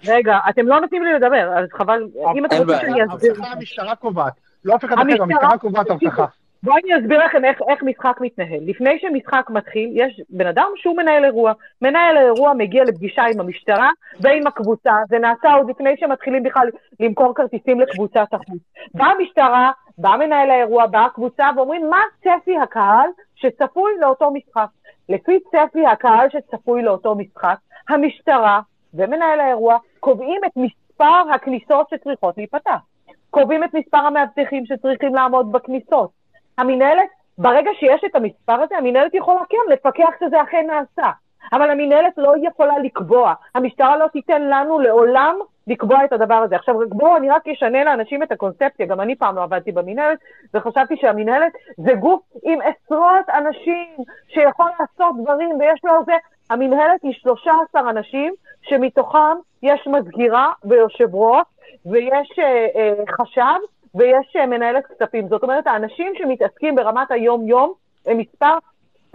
רגע, אתם לא נותנים לי לדבר, אז חבל, אם אתם רוצים. שאני אסביר. המשטרה קובעת, לא אף אחד אחר, המשטרה- המשטרה קובעת אבטחה. בואו אני אסביר לכם איך, איך משחק מתנהל. לפני שמשחק מתחיל, יש בן אדם שהוא מנהל אירוע. מנהל האירוע מגיע לפגישה עם המשטרה ועם הקבוצה, זה נעשה עוד לפני שמתחילים בכלל למכור כרטיסים לקבוצת החוץ. באה המשטרה, בא מנהל האירוע, באה הקבוצה, ואומרים, מה צפי הקהל שצפוי לאותו משחק? לפי צפי הקהל שצפוי לאותו משחק, המשטרה ומנהל האירוע קובעים את מספר הכניסות שצריכות להיפתח. קובעים את מספר המאבטחים שצריכים לעמוד בכניסות. המינהלת, ברגע שיש את המספר הזה, המינהלת יכולה כן לפקח שזה אכן נעשה. אבל המינהלת לא יכולה לקבוע. המשטרה לא תיתן לנו לעולם לקבוע את הדבר הזה. עכשיו, בואו, אני רק אשנה לאנשים את הקונספציה. גם אני פעם לא עבדתי במינהלת, וחשבתי שהמינהלת זה גוף עם עשרות אנשים שיכול לעשות דברים, ויש לו זה... המינהלת היא 13 אנשים, שמתוכם יש מזכירה ויושב ראש, ויש אה, אה, חשב, ויש אה, מנהלת כספים. זאת אומרת, האנשים שמתעסקים ברמת היום-יום הם מספר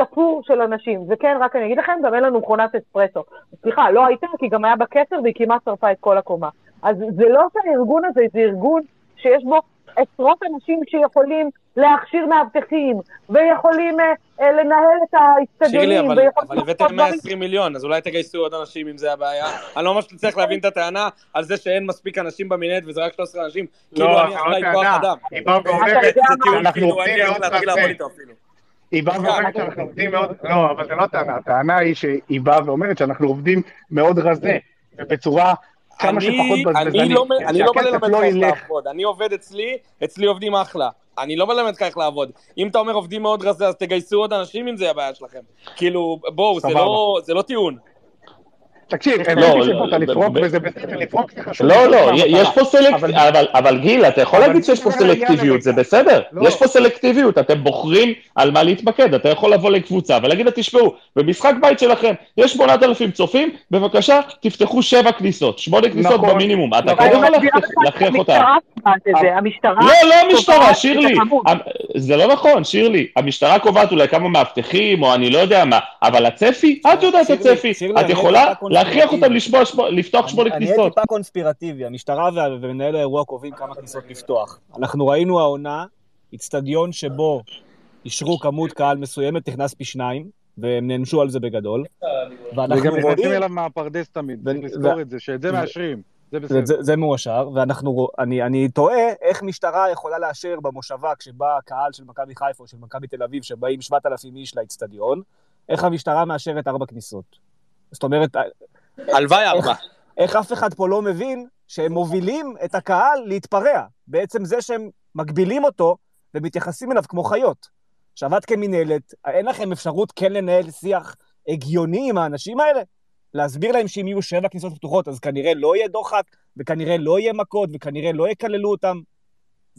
ספור של אנשים. וכן, רק אני אגיד לכם, גם אין לנו מכונת אספרסו. סליחה, לא הייתה, כי גם היה בקצר והיא כמעט שרפה את כל הקומה. אז זה לא שהארגון הזה, זה ארגון שיש בו עשרות אנשים שיכולים להכשיר מאבטחים, ויכולים אה, אה, לנהל את שירלי, האצטדיונים, אבל אבל הבאתם דברים 120 מיליון, אז אולי תגייסו עוד אנשים אם זה הבעיה. אני לא ממש צריך להבין את הטענה על זה שאין מספיק אנשים במינהלת וזה רק 13 אנשים, כאילו לא, אני זה אחראי כוח. אדם. היא באה ואומרת, זה? טיעון, אנחנו כאילו, אין עובדים לי איך מאוד להתחיל קשה. לעבוד איתו אפילו. היא באה ואומרת שאנחנו עובדים מאוד, לא, אבל זה לא טענה, הטענה היא שהיא באה ואומרת שאנחנו עובדים מאוד רזה, ובצורה כמה אני- שפחות אני בזבזנית, לא אני לא בא ללמד לא איך. לעבוד, אני עובד אצלי, אצלי עובדים אחלה. אני לא ללמד אותך איך לעבוד. אם אתה אומר עובדים מאוד רזה, אז תגייסו עוד אנשים אם זה הבעיה שלכם. כאילו, בואו, זה. לא- זה לא טיעון. תקשיב, לא, הבנתי לא, שבאת לפרוק וזה בסדר, לפרוק זה חשוב. לא, לא. יש פה סלקט... אבל- גיל, אתה יכול להגיד שיש פה סלקטיביות, זה. בסדר. לא. יש פה סלקטיביות, אתם בוחרים על מה להתמקד. אתה יכול לבוא לקבוצה ולהגיד לה, תשמעו, במשחק בית שלכם יש 8,000 צופים, בבקשה, תפתחו שבע כניסות, שמונה כניסות נכון, במינימום. אתה נכון. כן יכול אני מסבירה להכריח- אותם. המשטרה... לא, לא המשטרה, שירלי. זה לא נכון, שירלי. המשטרה קובעת אולי כמה מאבטחים, או אני לא יודע מה, אבל הצפי, את יודעת הצפי. את יכולה להכריח אותם לפתוח שמונה אני אהיה כניסות. טיפה קונספירטיבי, המשטרה ומנהל האירוע קובעים כמה כניסות לפתוח. אנחנו ראינו העונה, איצטדיון שבו אישרו כמות קהל מסוימת, נכנס פי שניים, והם נענשו על זה בגדול. ואנחנו וגם נכנסים רואים, אליו מהפרדס תמיד, צריך לזכור את זה, שאת זה מאשרים, זה בסדר. זה, זה מאושר, ואנחנו, רוא- אני, אני תוהה איך משטרה יכולה לאשר במושבה כשבא קהל של מכבי חיפה או של מכבי תל אביב, שבאים 7,000 איש לאיצטדיון, איך המשטרה מאשרת ארבע כניסות. זאת אומרת, הלוואי ארבע. איך אף אחד פה לא מבין שהם מובילים את הקהל להתפרע. בעצם זה שהם מגבילים אותו, ומתייחסים אליו כמו חיות. עכשיו, את כמינהלת, אין לכם אפשרות כן לנהל שיח הגיוני עם האנשים האלה? להסביר להם שאם יהיו שבע כניסות פתוחות, אז כנראה לא יהיה דוחק, וכנראה לא יהיה מכות, וכנראה לא יקללו אותם.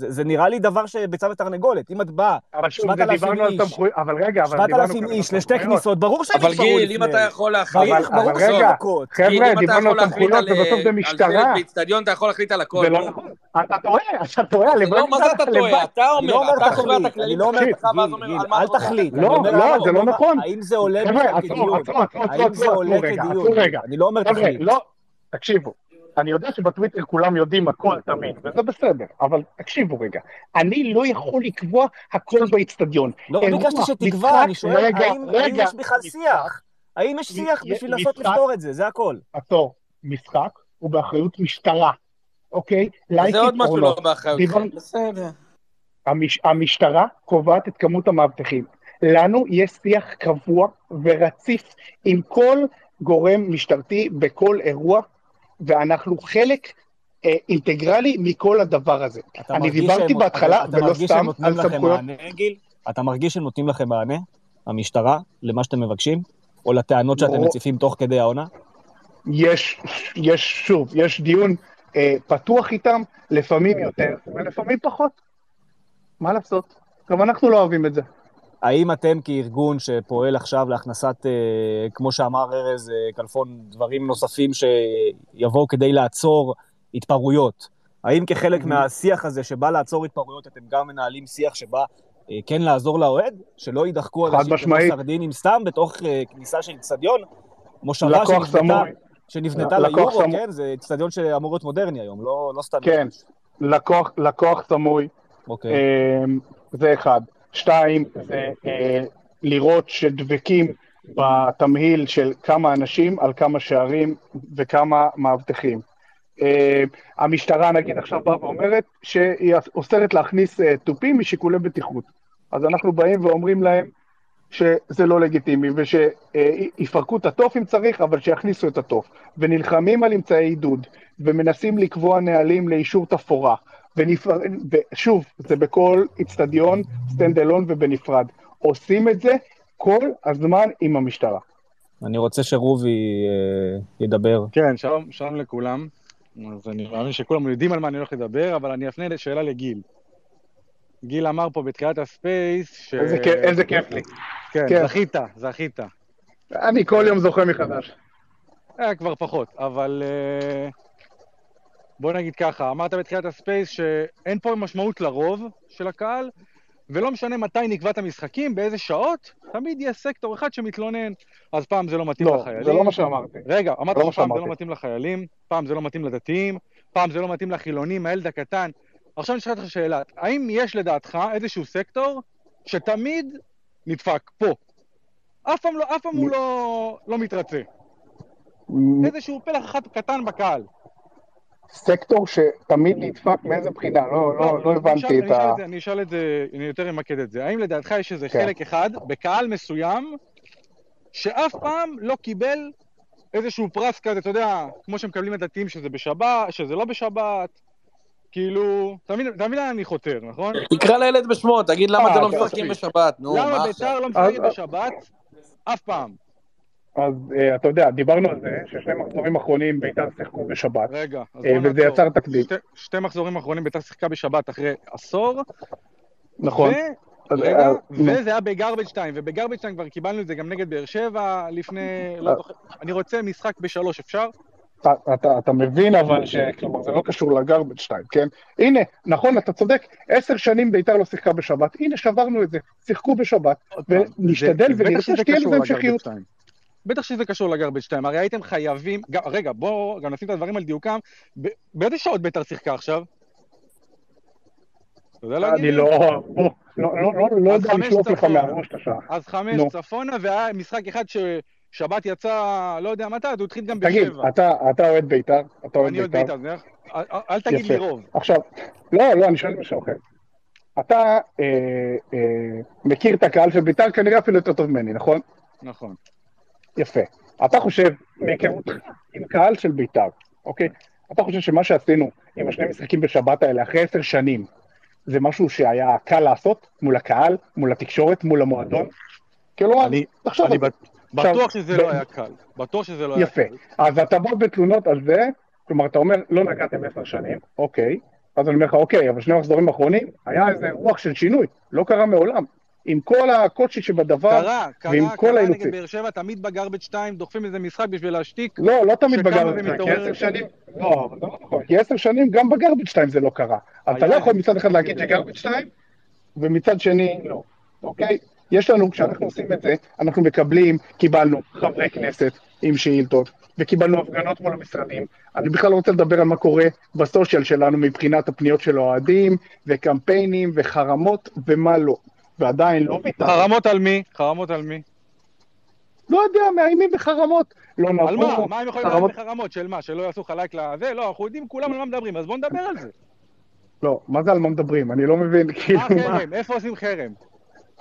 זה, זה נראה לי דבר שביצה ותרנגולת. אם את באה, אבל שוב, 7,000 דיברנו על איש. סמכויות, אבל רגע, אבל דיברנו 7,000 כאן על איש לשתי. כניסות, ברור שהם אבל יתפרעו גיל, אם לפני. אתה יכול להחליט, ברור, אבל- ברור אבל שזה רגע, מכות. חבר'ה, דיברנו על סמכויות על ובסוף זה על משטרה. שלט באיצטדיון, אתה יכול להחליט על הכל. זה לא. נכון. אתה טועה, אתה טועה. לא, מה זה אתה. טועה? אתה לא אומר, אתה קובע את הכללים לא אומר תחליט, ואז אומר על מה אל. תחליט. לא, לא, אבל זה לא נכון. האם זה עולה כדיון? האם זה עולה כדיון? אני לא אומר תחליט. לא, תקשיבו, אני יודע שבטוויטר כולם יודעים הכל תמיד, וזה בסדר, אבל תקשיבו רגע, אני לא יכול לקבוע הכל באיצטדיון. לא אירוע, ביקשתי שתקבע, אני שואל, רגע, האם יש בכלל משחק. שיח? האם יש שיח בשביל לנסות. לפתור את זה? זה הכל. עצור, משחק הוא באחריות משטרה, אוקיי? זה עוד משהו לא באחריותכם. דיברנו- בסדר. המש, המשטרה קובעת את כמות המאבטחים. לנו יש שיח קבוע ורציף עם כל גורם משטרתי בכל אירוע, ואנחנו חלק אה, אינטגרלי מכל הדבר הזה. אתה אני דיברתי בהתחלה, אתה ולא מרגיש סתם, על סמכויות. אתה מרגיש שהם נותנים לכם מענה, המשטרה, למה שאתם מבקשים? או לטענות שאתם לא. מציפים תוך כדי העונה? יש, יש, שוב, יש דיון אה, פתוח איתם, לפעמים יותר ולפעמים פחות. מה לעשות? גם אנחנו לא אוהבים את זה. האם אתם כארגון שפועל עכשיו להכנסת, אה, כמו שאמר ארז אה, כלפון, דברים נוספים שיבואו כדי לעצור התפרעויות, האם כחלק Mhm. מהשיח הזה שבא לעצור התפרעויות, אתם גם מנהלים שיח שבא אה, כן לעזור לאוהד? שלא יידחקו אנשים כמו. סרדינים סתם בתוך כניסה של אצטדיון? מושבה שנבנתה, שנבנתה ליורו, סמוי. כן? זה אצטדיון שאמור להיות מודרני היום, לא, לא סתם. כן. לקוח, לקוח סמוי, אוקיי. זה אחד. שתיים, זה אה, לראות שדבקים בתמהיל של כמה אנשים על כמה שערים וכמה מאבטחים. אה, המשטרה נגיד עכשיו באה ואומרת שהיא אוסרת להכניס אה, תופים משיקולי בטיחות. אז אנחנו באים ואומרים להם שזה לא לגיטימי ושיפרקו את התוף אם צריך, אבל שיכניסו את התוף. ונלחמים על אמצעי עידוד, ומנסים לקבוע נהלים לאישור תפאורה. ונפר... ושוב, זה בכל איצטדיון, stand alone ובנפרד. עושים את זה כל הזמן עם המשטרה. אני רוצה שרובי אה, ידבר. כן, שלום, שלום לכולם. אז אני מאמין שכולם יודעים על מה אני הולך לדבר, אבל אני אפנה שאלה לגיל. גיל אמר פה בתחילת הספייס ש... איזה כיף- איזה כיף לי. כן, כן. זכית, זכית. אני כל יום זוכה מחדש. אה, כבר פחות, אבל אה, בוא נגיד ככה, אמרת בתחילת הספייס שאין פה משמעות לרוב של הקהל, ולא משנה מתי נקבע את המשחקים, באיזה שעות, תמיד יש סקטור אחד שמתלונן. אז פעם זה לא מתאים לא, לחיילים. זה לא מה שאמרתי. רגע, אמרת לא שפעם זה. לא מתאים לחיילים, פעם זה לא מתאים לדתיים, פעם זה לא מתאים לחילונים, הילד הקטן. עכשיו אני אשאל אותך שאלה, האם יש לדעתך איזשהו סקטור שתמיד נדפק פה? אף פעם, לא, אף פעם הוא לא, לא מתרצה. איזשהו פלח אחד קטן בקהל. סקטור שתמיד נדפק מאיזה בחינה? לא, לא, לא הבנתי את ה... את אני אשאל את זה, אני יותר אמקד את זה. האם לדעתך יש איזה כן. חלק אחד בקהל מסוים שאף פעם לא קיבל איזשהו פרס כזה, אתה יודע, כמו שמקבלים הדתיים שזה בשבת, שזה לא בשבת, כאילו, מבין לאן אני חותר, נכון? תקרא לילד בשמו, תגיד למה אה, אתם לא אתה משחקים. בשבת, נו, למה מה בית"ר עכשיו? לא משחקת אז- בשבת אף פעם? אז אה, אתה יודע, דיברנו על זה ששני מחזורים אחרונים בית"ר שיחקו בשבת, רגע, אז אה, בוא וזה נעצור. יצר תקדים. שתי- שתי מחזורים אחרונים בית"ר שיחקה בשבת אחרי עשור, נכון. ו- אז, רגע, אה, נו. וזה היה בגרבג' 2, ובגרבג' 2 כבר קיבלנו את זה גם נגד באר שבע לפני, לא אה. זוכר, אני רוצה משחק בשלוש, אפשר? אתה, אתה, אתה מבין אבל שכלומר זה לא קשור לגרבג' 2, כן? הנה, נכון, אתה צודק, עשר שנים בית"ר לא שיחקה בשבת, הנה שברנו את זה, שיחקו בשבת, ונשתדל ונרצה שתהיה לזה המשכיות. 2. בטח שזה קשור לגרבג' 2, הרי הייתם חייבים, גם- רגע, בואו גם נשים את הדברים על דיוקם, ב- באיזה שעות בית"ר שיחקה עכשיו? אתה יודע להגיד? אני? לא, לא, לא, לא, לא אז יודע לשלוף לך. מהראש את השעה. אז חמש. צפונה, והיה משחק אחד ששבת יצא, לא יודע מתי, אז הוא התחיל גם תגיד, בשבע. אתה אתה אוהד בית"ר? אתה אוהד אני אוהד בית"ר? בית"ר? אל- תגיד. לי רוב. עכשיו, לא, לא, אני שואל משהו אחר. אתה אה, אה, מכיר את הקהל של בית"ר כנראה אפילו יותר טוב ממני, נכון? נכון. יפה. אתה חושב, מהיכרותך עם קהל של בית"ר, אוקיי? אתה חושב שמה שעשינו עם השני משחקים בשבת האלה, אחרי עשר שנים, זה משהו שהיה קל לעשות מול הקהל, מול התקשורת, מול המועדון. כלומר, אני- תחשוב אני על זה. בט- בטוח שזה לא היה קל. בטוח שזה לא היה יפה. קל. אז אתה בא בתלונות על זה, כלומר, אתה אומר, לא נגעתם עשר שנים, אוקיי. אז אני אומר לך, אוקיי, אבל שני מחזורים אחרונים, היה איזה רוח של שינוי, לא קרה מעולם. עם כל הקושי שבדבר, קרה, ועם קרה, כל קרה האילוצים. נגד באר שבע, תמיד בגרבג' 2 דוחפים איזה משחק בשביל להשתיק. לא, לא תמיד בגרבג' 2, כי. עשר שנים, לא, לא נכון, כי עשר שנים גם בגרבג' 2 זה לא קרה. אתה לא יכול מצד אחד להגיד. שגרבג' 2, ומצד שני, לא, אוקיי? יש לנו, כשאנחנו עושים את זה, אנחנו מקבלים, קיבלנו חברי כנסת עם שאילתות, וקיבלנו הפגנות מול המשרדים. אני בכלל לא רוצה לדבר על מה קורה בסושיאל שלנו מבחינת הפניות של האוהדים, וקמפיינים, וחרמות, ומה לא. ועדיין לא ויתרנו. חרמות על מי? חרמות על מי? לא יודע, מאיימים בחרמות. לא על נבוא, מה? מה הם יכולים חרמות בחרמות? של מה? שלא יעשו לך לייק לזה? לא, אנחנו יודעים כולם על מה מדברים, אז בואו נדבר על זה. לא, מה זה על מה מדברים? אני לא מבין, כאילו, מה? חרם? איפה עושים חרם?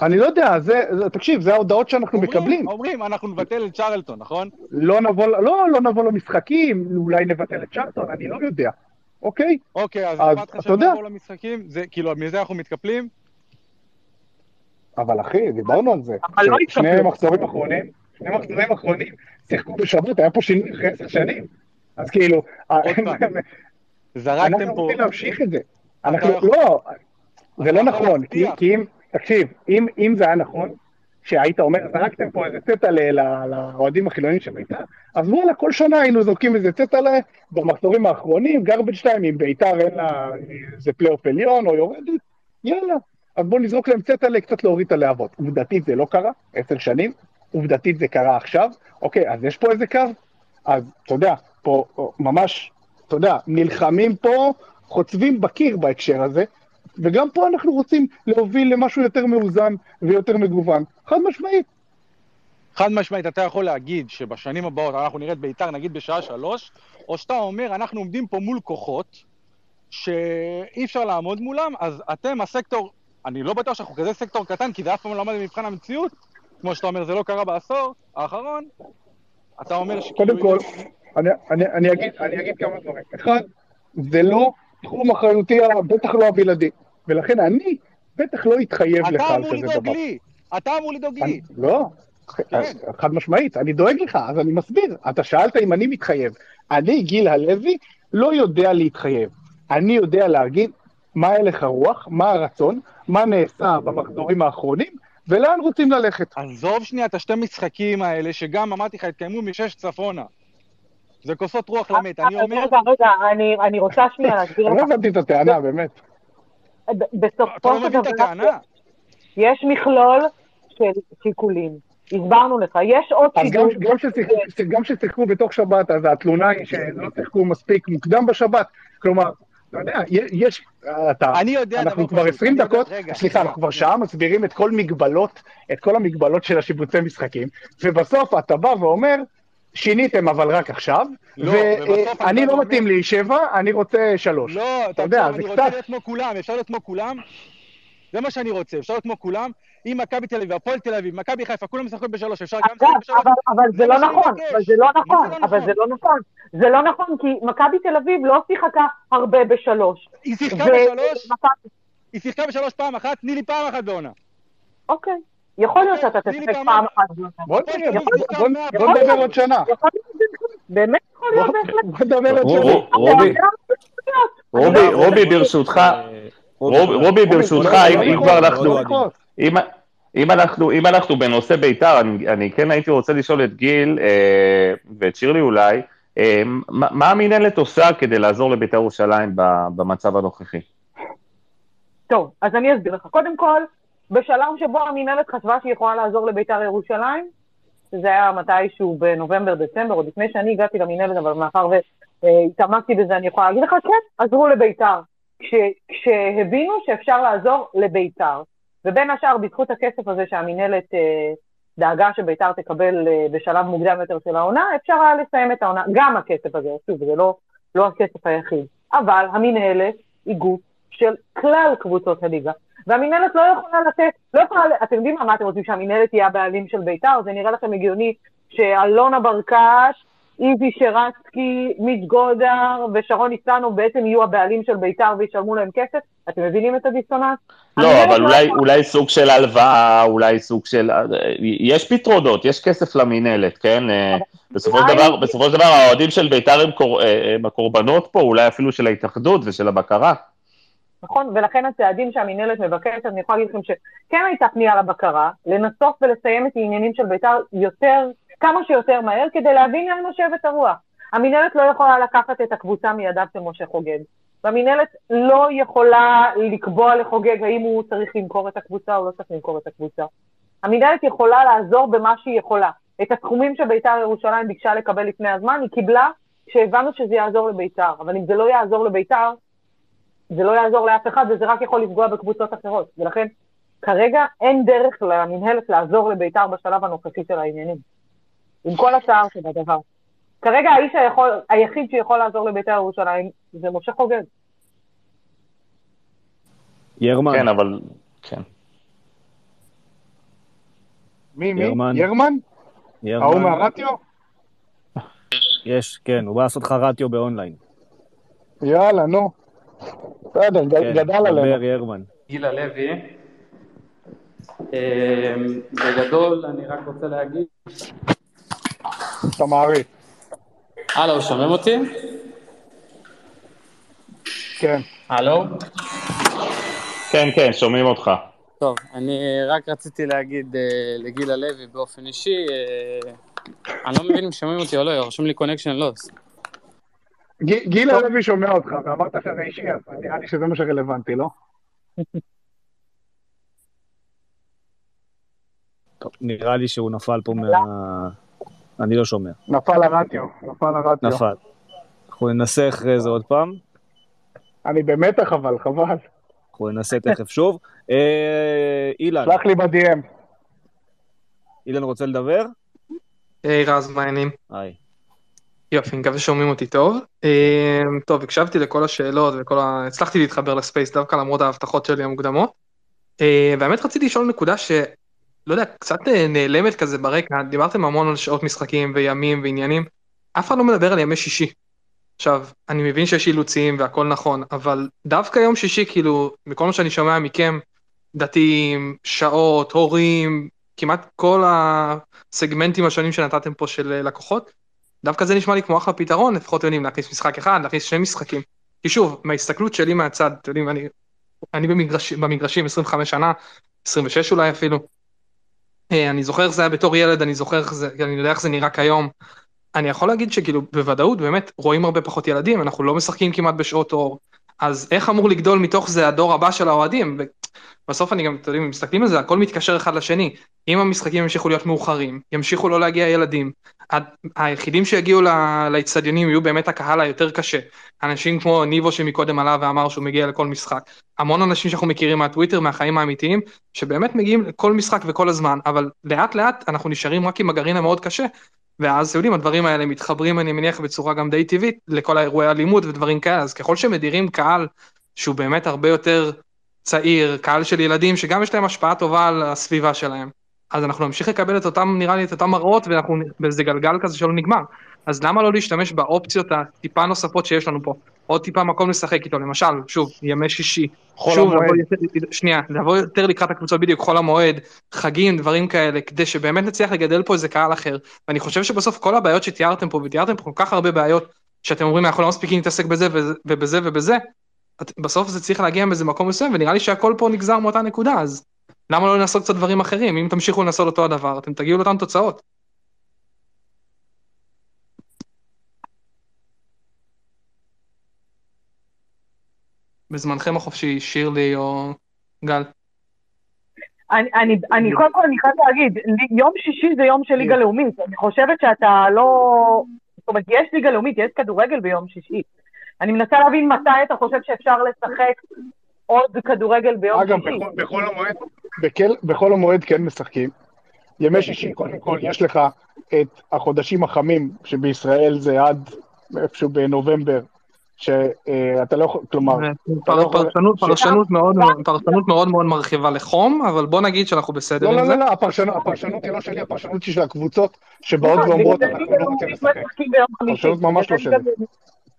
אני לא יודע, זה, תקשיב, זה ההודעות שאנחנו אומרים- מקבלים. אומרים, אנחנו נבטל את צ'רלטון, נכון? לא נבוא, לא, לא נבוא למשחקים, אולי נבטל את צ'רטון, אני לא יודע, אוקיי? אוקיי, אז אכפת לך יודע. שנבוא למשחקים? זה, כאילו, מזה אנחנו מתקפלים? אבל אחי, דיברנו על זה. אבל לא שני התקפלו. מחזורים אחרונים, שני מחזורים אחרונים, שיחקו בשבת, היה פה שינוי אחרי עשר שנים. אז כאילו, פעם, זרקתם אנחנו פה... רוצים להמשיך את זה. אנחנו, יכול- לא, זה לא יכול נכון, כי, אם, תקשיב, אם, אם זה היה נכון, שהיית אומר, זרקתם פה איזה צטלה ל- לאוהדים החילונים של בית"ר, אז וואלה, כל שנה היינו זורקים איזה צטלה במחזורים האחרונים, garbage time, אם בית"ר אין לה איזה פלייאוף עליון או יורדת, יאללה. אז בואו נזרוק להם צטלה קצת להוריד את הלהבות. עובדתית זה לא קרה, עשר שנים, עובדתית זה קרה עכשיו, אוקיי, אז יש פה איזה קו? אז אתה יודע, פה פה ממש, אתה יודע, נלחמים פה, חוצבים בקיר בהקשר הזה, וגם פה אנחנו רוצים להוביל למשהו יותר מאוזן ויותר מגוון. חד משמעית. חד משמעית, אתה יכול להגיד שבשנים הבאות אנחנו נראה את בית"ר נגיד בשעה שלוש, או שאתה אומר, אנחנו עומדים פה מול כוחות שאי אפשר לעמוד מולם, אז אתם הסקטור, אני לא בטוח שאנחנו כזה סקטור קטן, כי זה אף פעם לא עמד במבחן המציאות, כמו שאתה אומר, זה לא קרה בעשור האחרון, אתה אומר שכאילו... קודם כל, אני, אני, אני, אגיד, אני אגיד כמה דברים. אחד, זה לא תחום אחריותי, בטח לא הבלעדי. ולכן אני בטח לא אתחייב לך אתה על אמור כזה לדאוג דבר. לי, אתה אמור לדאוג לי. לא, כן. חד משמעית, אני דואג לך, אז אני מסביר. אתה שאלת אם אני מתחייב. אני, גיל הלוי, לא יודע להתחייב. אני יודע להגיד מה הלך הרוח, מה הרצון, מה נעשה במחזורים האחרונים, ולאן רוצים ללכת. עזוב שנייה את השתי משחקים האלה, שגם אמרתי לך, התקיימו משש צפונה. זה כוסות רוח למת. אני אומר, רגע, רגע, אני- אני רוצה שנייה להסביר לא לך. הבנתי את הטענה, באמת. בסופו לא של מבין את דבר, הטענה? יש מכלול של שיקולים. הסברנו לך, יש עוד אז גם, שידור. גם, ששיחקו, גם ששיחקו בתוך שבת, אז התלונה היא שלא שיחקו מספיק מוקדם בשבת. כלומר, אתה יודע, יש, אתה, אני יודע אנחנו כבר פשוט, 20 אני יודע- דקות, סליחה, אנחנו כבר שעה מסבירים את כל מגבלות, את כל המגבלות של השיבוצי משחקים, ובסוף אתה בא ואומר, שיניתם אבל רק עכשיו, לא, ואני לא ואומר- מתאים לי שבע, אני רוצה שלוש. לא, אתה יודע, זה אני רוצה קצת, להיות כמו כולם, אפשר להיות כמו כולם? זה מה שאני רוצה, אפשר להיות כמו כולם. אם מכבי תל אביב, הפועל תל אביב, מכבי חיפה, כולם משחקים בשלוש, אפשר גם אגב, לשחק בשלוש? אבל, זה לא נכון. אבל זה לא נכון, לא אבל נכון? זה לא נכון. זה לא נכון, כי מכבי תל אביב לא שיחקה הרבה בשלוש. היא שיחקה בשלוש, היא שיחקה בשלוש פעם אחת, תני לי פעם אחת בעונה. אוקיי. יכול להיות שאתה תני לי תשחק פעם אחת. אחת. בוא. נדבר עוד שנה. יכול להיות, באמת יכול להיות בהחלט. בוא נדבר עוד שנה. רו- רובי, רובי, לא, רובי, ברשותך, רובי, ברשותך, אם כבר אנחנו... אם, אנחנו, אם אנחנו בנושא בית"ר, אני, אני כן הייתי רוצה לשאול את גיל אה, ואת שירלי אולי, אה, מה, מה המינהלת עושה כדי לעזור לבית"ר ירושלים ב- במצב הנוכחי? טוב, אז אני אסביר לך. קודם כל, בשלב שבו המינהלת חשבה שהיא יכולה לעזור לביתר ירושלים, שזה היה מתישהו בנובמבר-דצמבר, עוד לפני שאני הגעתי למינהלת, אבל מאחר והתעמקתי בזה, אני יכולה להגיד לך, כן, עזרו לביתר. כש, כשהבינו שאפשר לעזור לביתר. ובין השאר, בזכות הכסף הזה שהמינהלת אה, דאגה שביתר תקבל אה, בשלב מוקדם יותר של העונה, אפשר היה לסיים את העונה. גם הכסף הזה, שוב, זה לא, לא הכסף היחיד. אבל המינהלת היא גוף של כלל קבוצות הליגה. והמינהלת לא יכולה לתת, לא יכולה, אתם יודעים מה, מה אתם רוצים, שהמינהלת תהיה הבעלים של בית"ר? זה נראה לכם הגיוני שאלונה ברקש איזי שרצקי, מיץ' גודר ושרון ניצנו בעצם יהיו הבעלים של בית"ר וישלמו להם כסף? אתם מבינים את הדיסוננס? לא, המינהלת אבל לא אולי, יכולה- אולי סוג של הלוואה, אולי סוג של... יש פתרונות, יש כסף למינהלת, כן? אה, בסופו של דבר, בסופו של דבר האוהדים של בית"ר הם, קור... אה, הם הקורבנות פה, אולי אפילו של ההתאחדות ושל הבקרה. נכון? ולכן הצעדים שהמינהלת מבקשת, אני יכולה להגיד לכם שכן הייתה פנייה לבקרה, לנסות ולסיים את העניינים של בית"ר יותר, כמה שיותר מהר, כדי להבין לאן נושבת הרוח. המינהלת לא יכולה לקחת את הקבוצה מידיו של משה חוגג. והמינהלת לא יכולה לקבוע לחוגג האם הוא צריך למכור את הקבוצה או לא צריך למכור את הקבוצה. המינהלת יכולה לעזור במה שהיא יכולה. את הסכומים שבית"ר ירושלים ביקשה לקבל לפני הזמן, היא קיבלה כשהבנו שזה יעזור לבית"ר. אבל אם זה לא יעזור לבית"ר, זה לא יעזור לאף אחד, וזה רק יכול לפגוע בקבוצות אחרות. ולכן, כרגע אין דרך למינהלת לעזור לבית"ר בשלב הנוכחי של העניינים. עם כל הצער שבדבר. כרגע האיש היכול, היחיד שיכול לעזור לבית"ר ירושלים זה משה חוגג. ירמן, כן, אבל... כן. מי, מי? ירמן. ירמן? ההוא מהרטיו? יש, כן, הוא בא לעשות לך רטיו באונליין. יאללה, נו. בסדר, כן, גדל דבר עלינו. ירמן. גילה לוי. אה, בגדול, אני רק רוצה להגיד... אתה מעריך. הלו, שומעים אותי? כן. הלו? כן, כן, שומעים אותך. טוב, אני רק רציתי להגיד אה, לגילה לוי באופן אישי, אה, אני לא מבין אם שומעים אותי או לא, רשום לי קונקשן לוס. גילה לוי שומע אותך, ואמרת שזה אישי, אז נראה לי שזה מה שרלוונטי, לא? טוב, נראה לי שהוא נפל פה מה... אני לא שומע. נפל הרטיו, נפל הרטיו. נפל. אנחנו ננסה אחרי זה עוד פעם. אני במתח אבל, חבל. אנחנו ננסה תכף שוב. אה, אילן, שלח לי ב-DM. אילן רוצה לדבר? היי רז, מה העניינים? היי. יופי, אני מקווה ששומעים אותי טוב. אה, טוב, הקשבתי לכל השאלות וכל ה... הצלחתי להתחבר לספייס דווקא למרות ההבטחות שלי המוקדמות. אה, והאמת רציתי לשאול נקודה ש... לא יודע, קצת אה, נעלמת כזה ברקע, דיברתם המון על שעות משחקים וימים ועניינים, אף אחד לא מדבר על ימי שישי. עכשיו, אני מבין שיש אילוצים והכל נכון, אבל דווקא יום שישי, כאילו, מכל מה שאני שומע מכם, דתיים, שעות, הורים, כמעט כל הסגמנטים השונים שנתתם פה של אה, לקוחות, דווקא זה נשמע לי כמו אחלה פתרון, לפחות יודעים להכניס משחק אחד, להכניס שני משחקים. כי שוב, מההסתכלות שלי מהצד, אתם יודעים, אני, אני במגרש, במגרשים 25 שנה, 26 אולי אפילו. אה, אני זוכר איך זה היה בתור ילד, אני זוכר איך זה, אני יודע איך זה נראה כיום. אני יכול להגיד שכאילו בוודאות באמת רואים הרבה פחות ילדים, אנחנו לא משחקים כמעט בשעות אור, אז איך אמור לגדול מתוך זה הדור הבא של האוהדים? בסוף אני גם, אתם יודעים, מסתכלים על זה, הכל מתקשר אחד לשני. אם המשחקים ימשיכו להיות מאוחרים, ימשיכו לא להגיע ילדים, היחידים שיגיעו לאצטדיונים יהיו באמת הקהל היותר קשה. אנשים כמו ניבו שמקודם עלה ואמר שהוא מגיע לכל משחק. המון אנשים שאנחנו מכירים מהטוויטר, מהחיים האמיתיים, שבאמת מגיעים לכל משחק וכל הזמן, אבל לאט לאט אנחנו נשארים רק עם הגרעין המאוד קשה. ואז, אתם יודעים, הדברים האלה מתחברים, אני מניח, בצורה גם די טבעית לכל האירועי אלימות ודברים כאלה, אז ככל שמדירים קהל שהוא באמת הרבה יותר צעיר, קהל של ילדים, שגם יש להם השפעה טובה על הסביבה שלהם, אז אנחנו נמשיך לקבל את אותם, נראה לי, את אותם מראות, ואנחנו באיזה גלגל כזה שלא נגמר. אז למה לא להשתמש באופציות הטיפה נוספות שיש לנו פה? עוד טיפה מקום לשחק איתו, למשל, שוב, ימי שישי. חול שוב, המועד. לבוא שנייה, לבוא יותר לקראת הקבוצות בדיוק, חול המועד, חגים, דברים כאלה, כדי שבאמת נצליח לגדל פה איזה קהל אחר. ואני חושב שבסוף כל הבעיות שתיארתם פה, ותיארתם פה כל כך הרבה בעיות, שאתם אומרים, אנחנו לא מספיקים להתעסק בזה ובזה ובזה, בסוף זה צריך להגיע מאיזה מקום מסוים, ונראה לי שהכל פה נגזר מאותה נקודה, אז למה לא לנסות קצת דברים אחרים? אם תמשיכו לנסות אותו הדבר, אתם תגיעו לאותן תוצאות. בזמנכם החופשי, שירלי או גל. אני, אני, אני קודם כל, אני חייבת להגיד, יום שישי זה יום של ליגה לאומית. אני חושבת שאתה לא... זאת אומרת, יש ליגה לאומית, יש כדורגל ביום שישי. אני מנסה להבין מתי אתה חושב שאפשר לשחק עוד כדורגל ביום אגב, שישי. בכל- בחול המועד, בכל- בחול המועד כן משחקים. ימי שישי, קודם כל, יש לך את החודשים החמים, שבישראל זה עד איפשהו בנובמבר, שאתה לא יכול, כלומר, אתה לא. פרשנות, פרשנות מאוד, פרשנות מאוד מאוד מרחיבה לחום, אבל בוא נגיד שאנחנו בסדר לא, עם לא, זה. לא, לא, הפרשנות הפרשנות היא לא שלי, הפרשנות היא של הקבוצות שבאות ואומרות, אנחנו לא רוצים לשחק. פרשנות ממש לא שלי.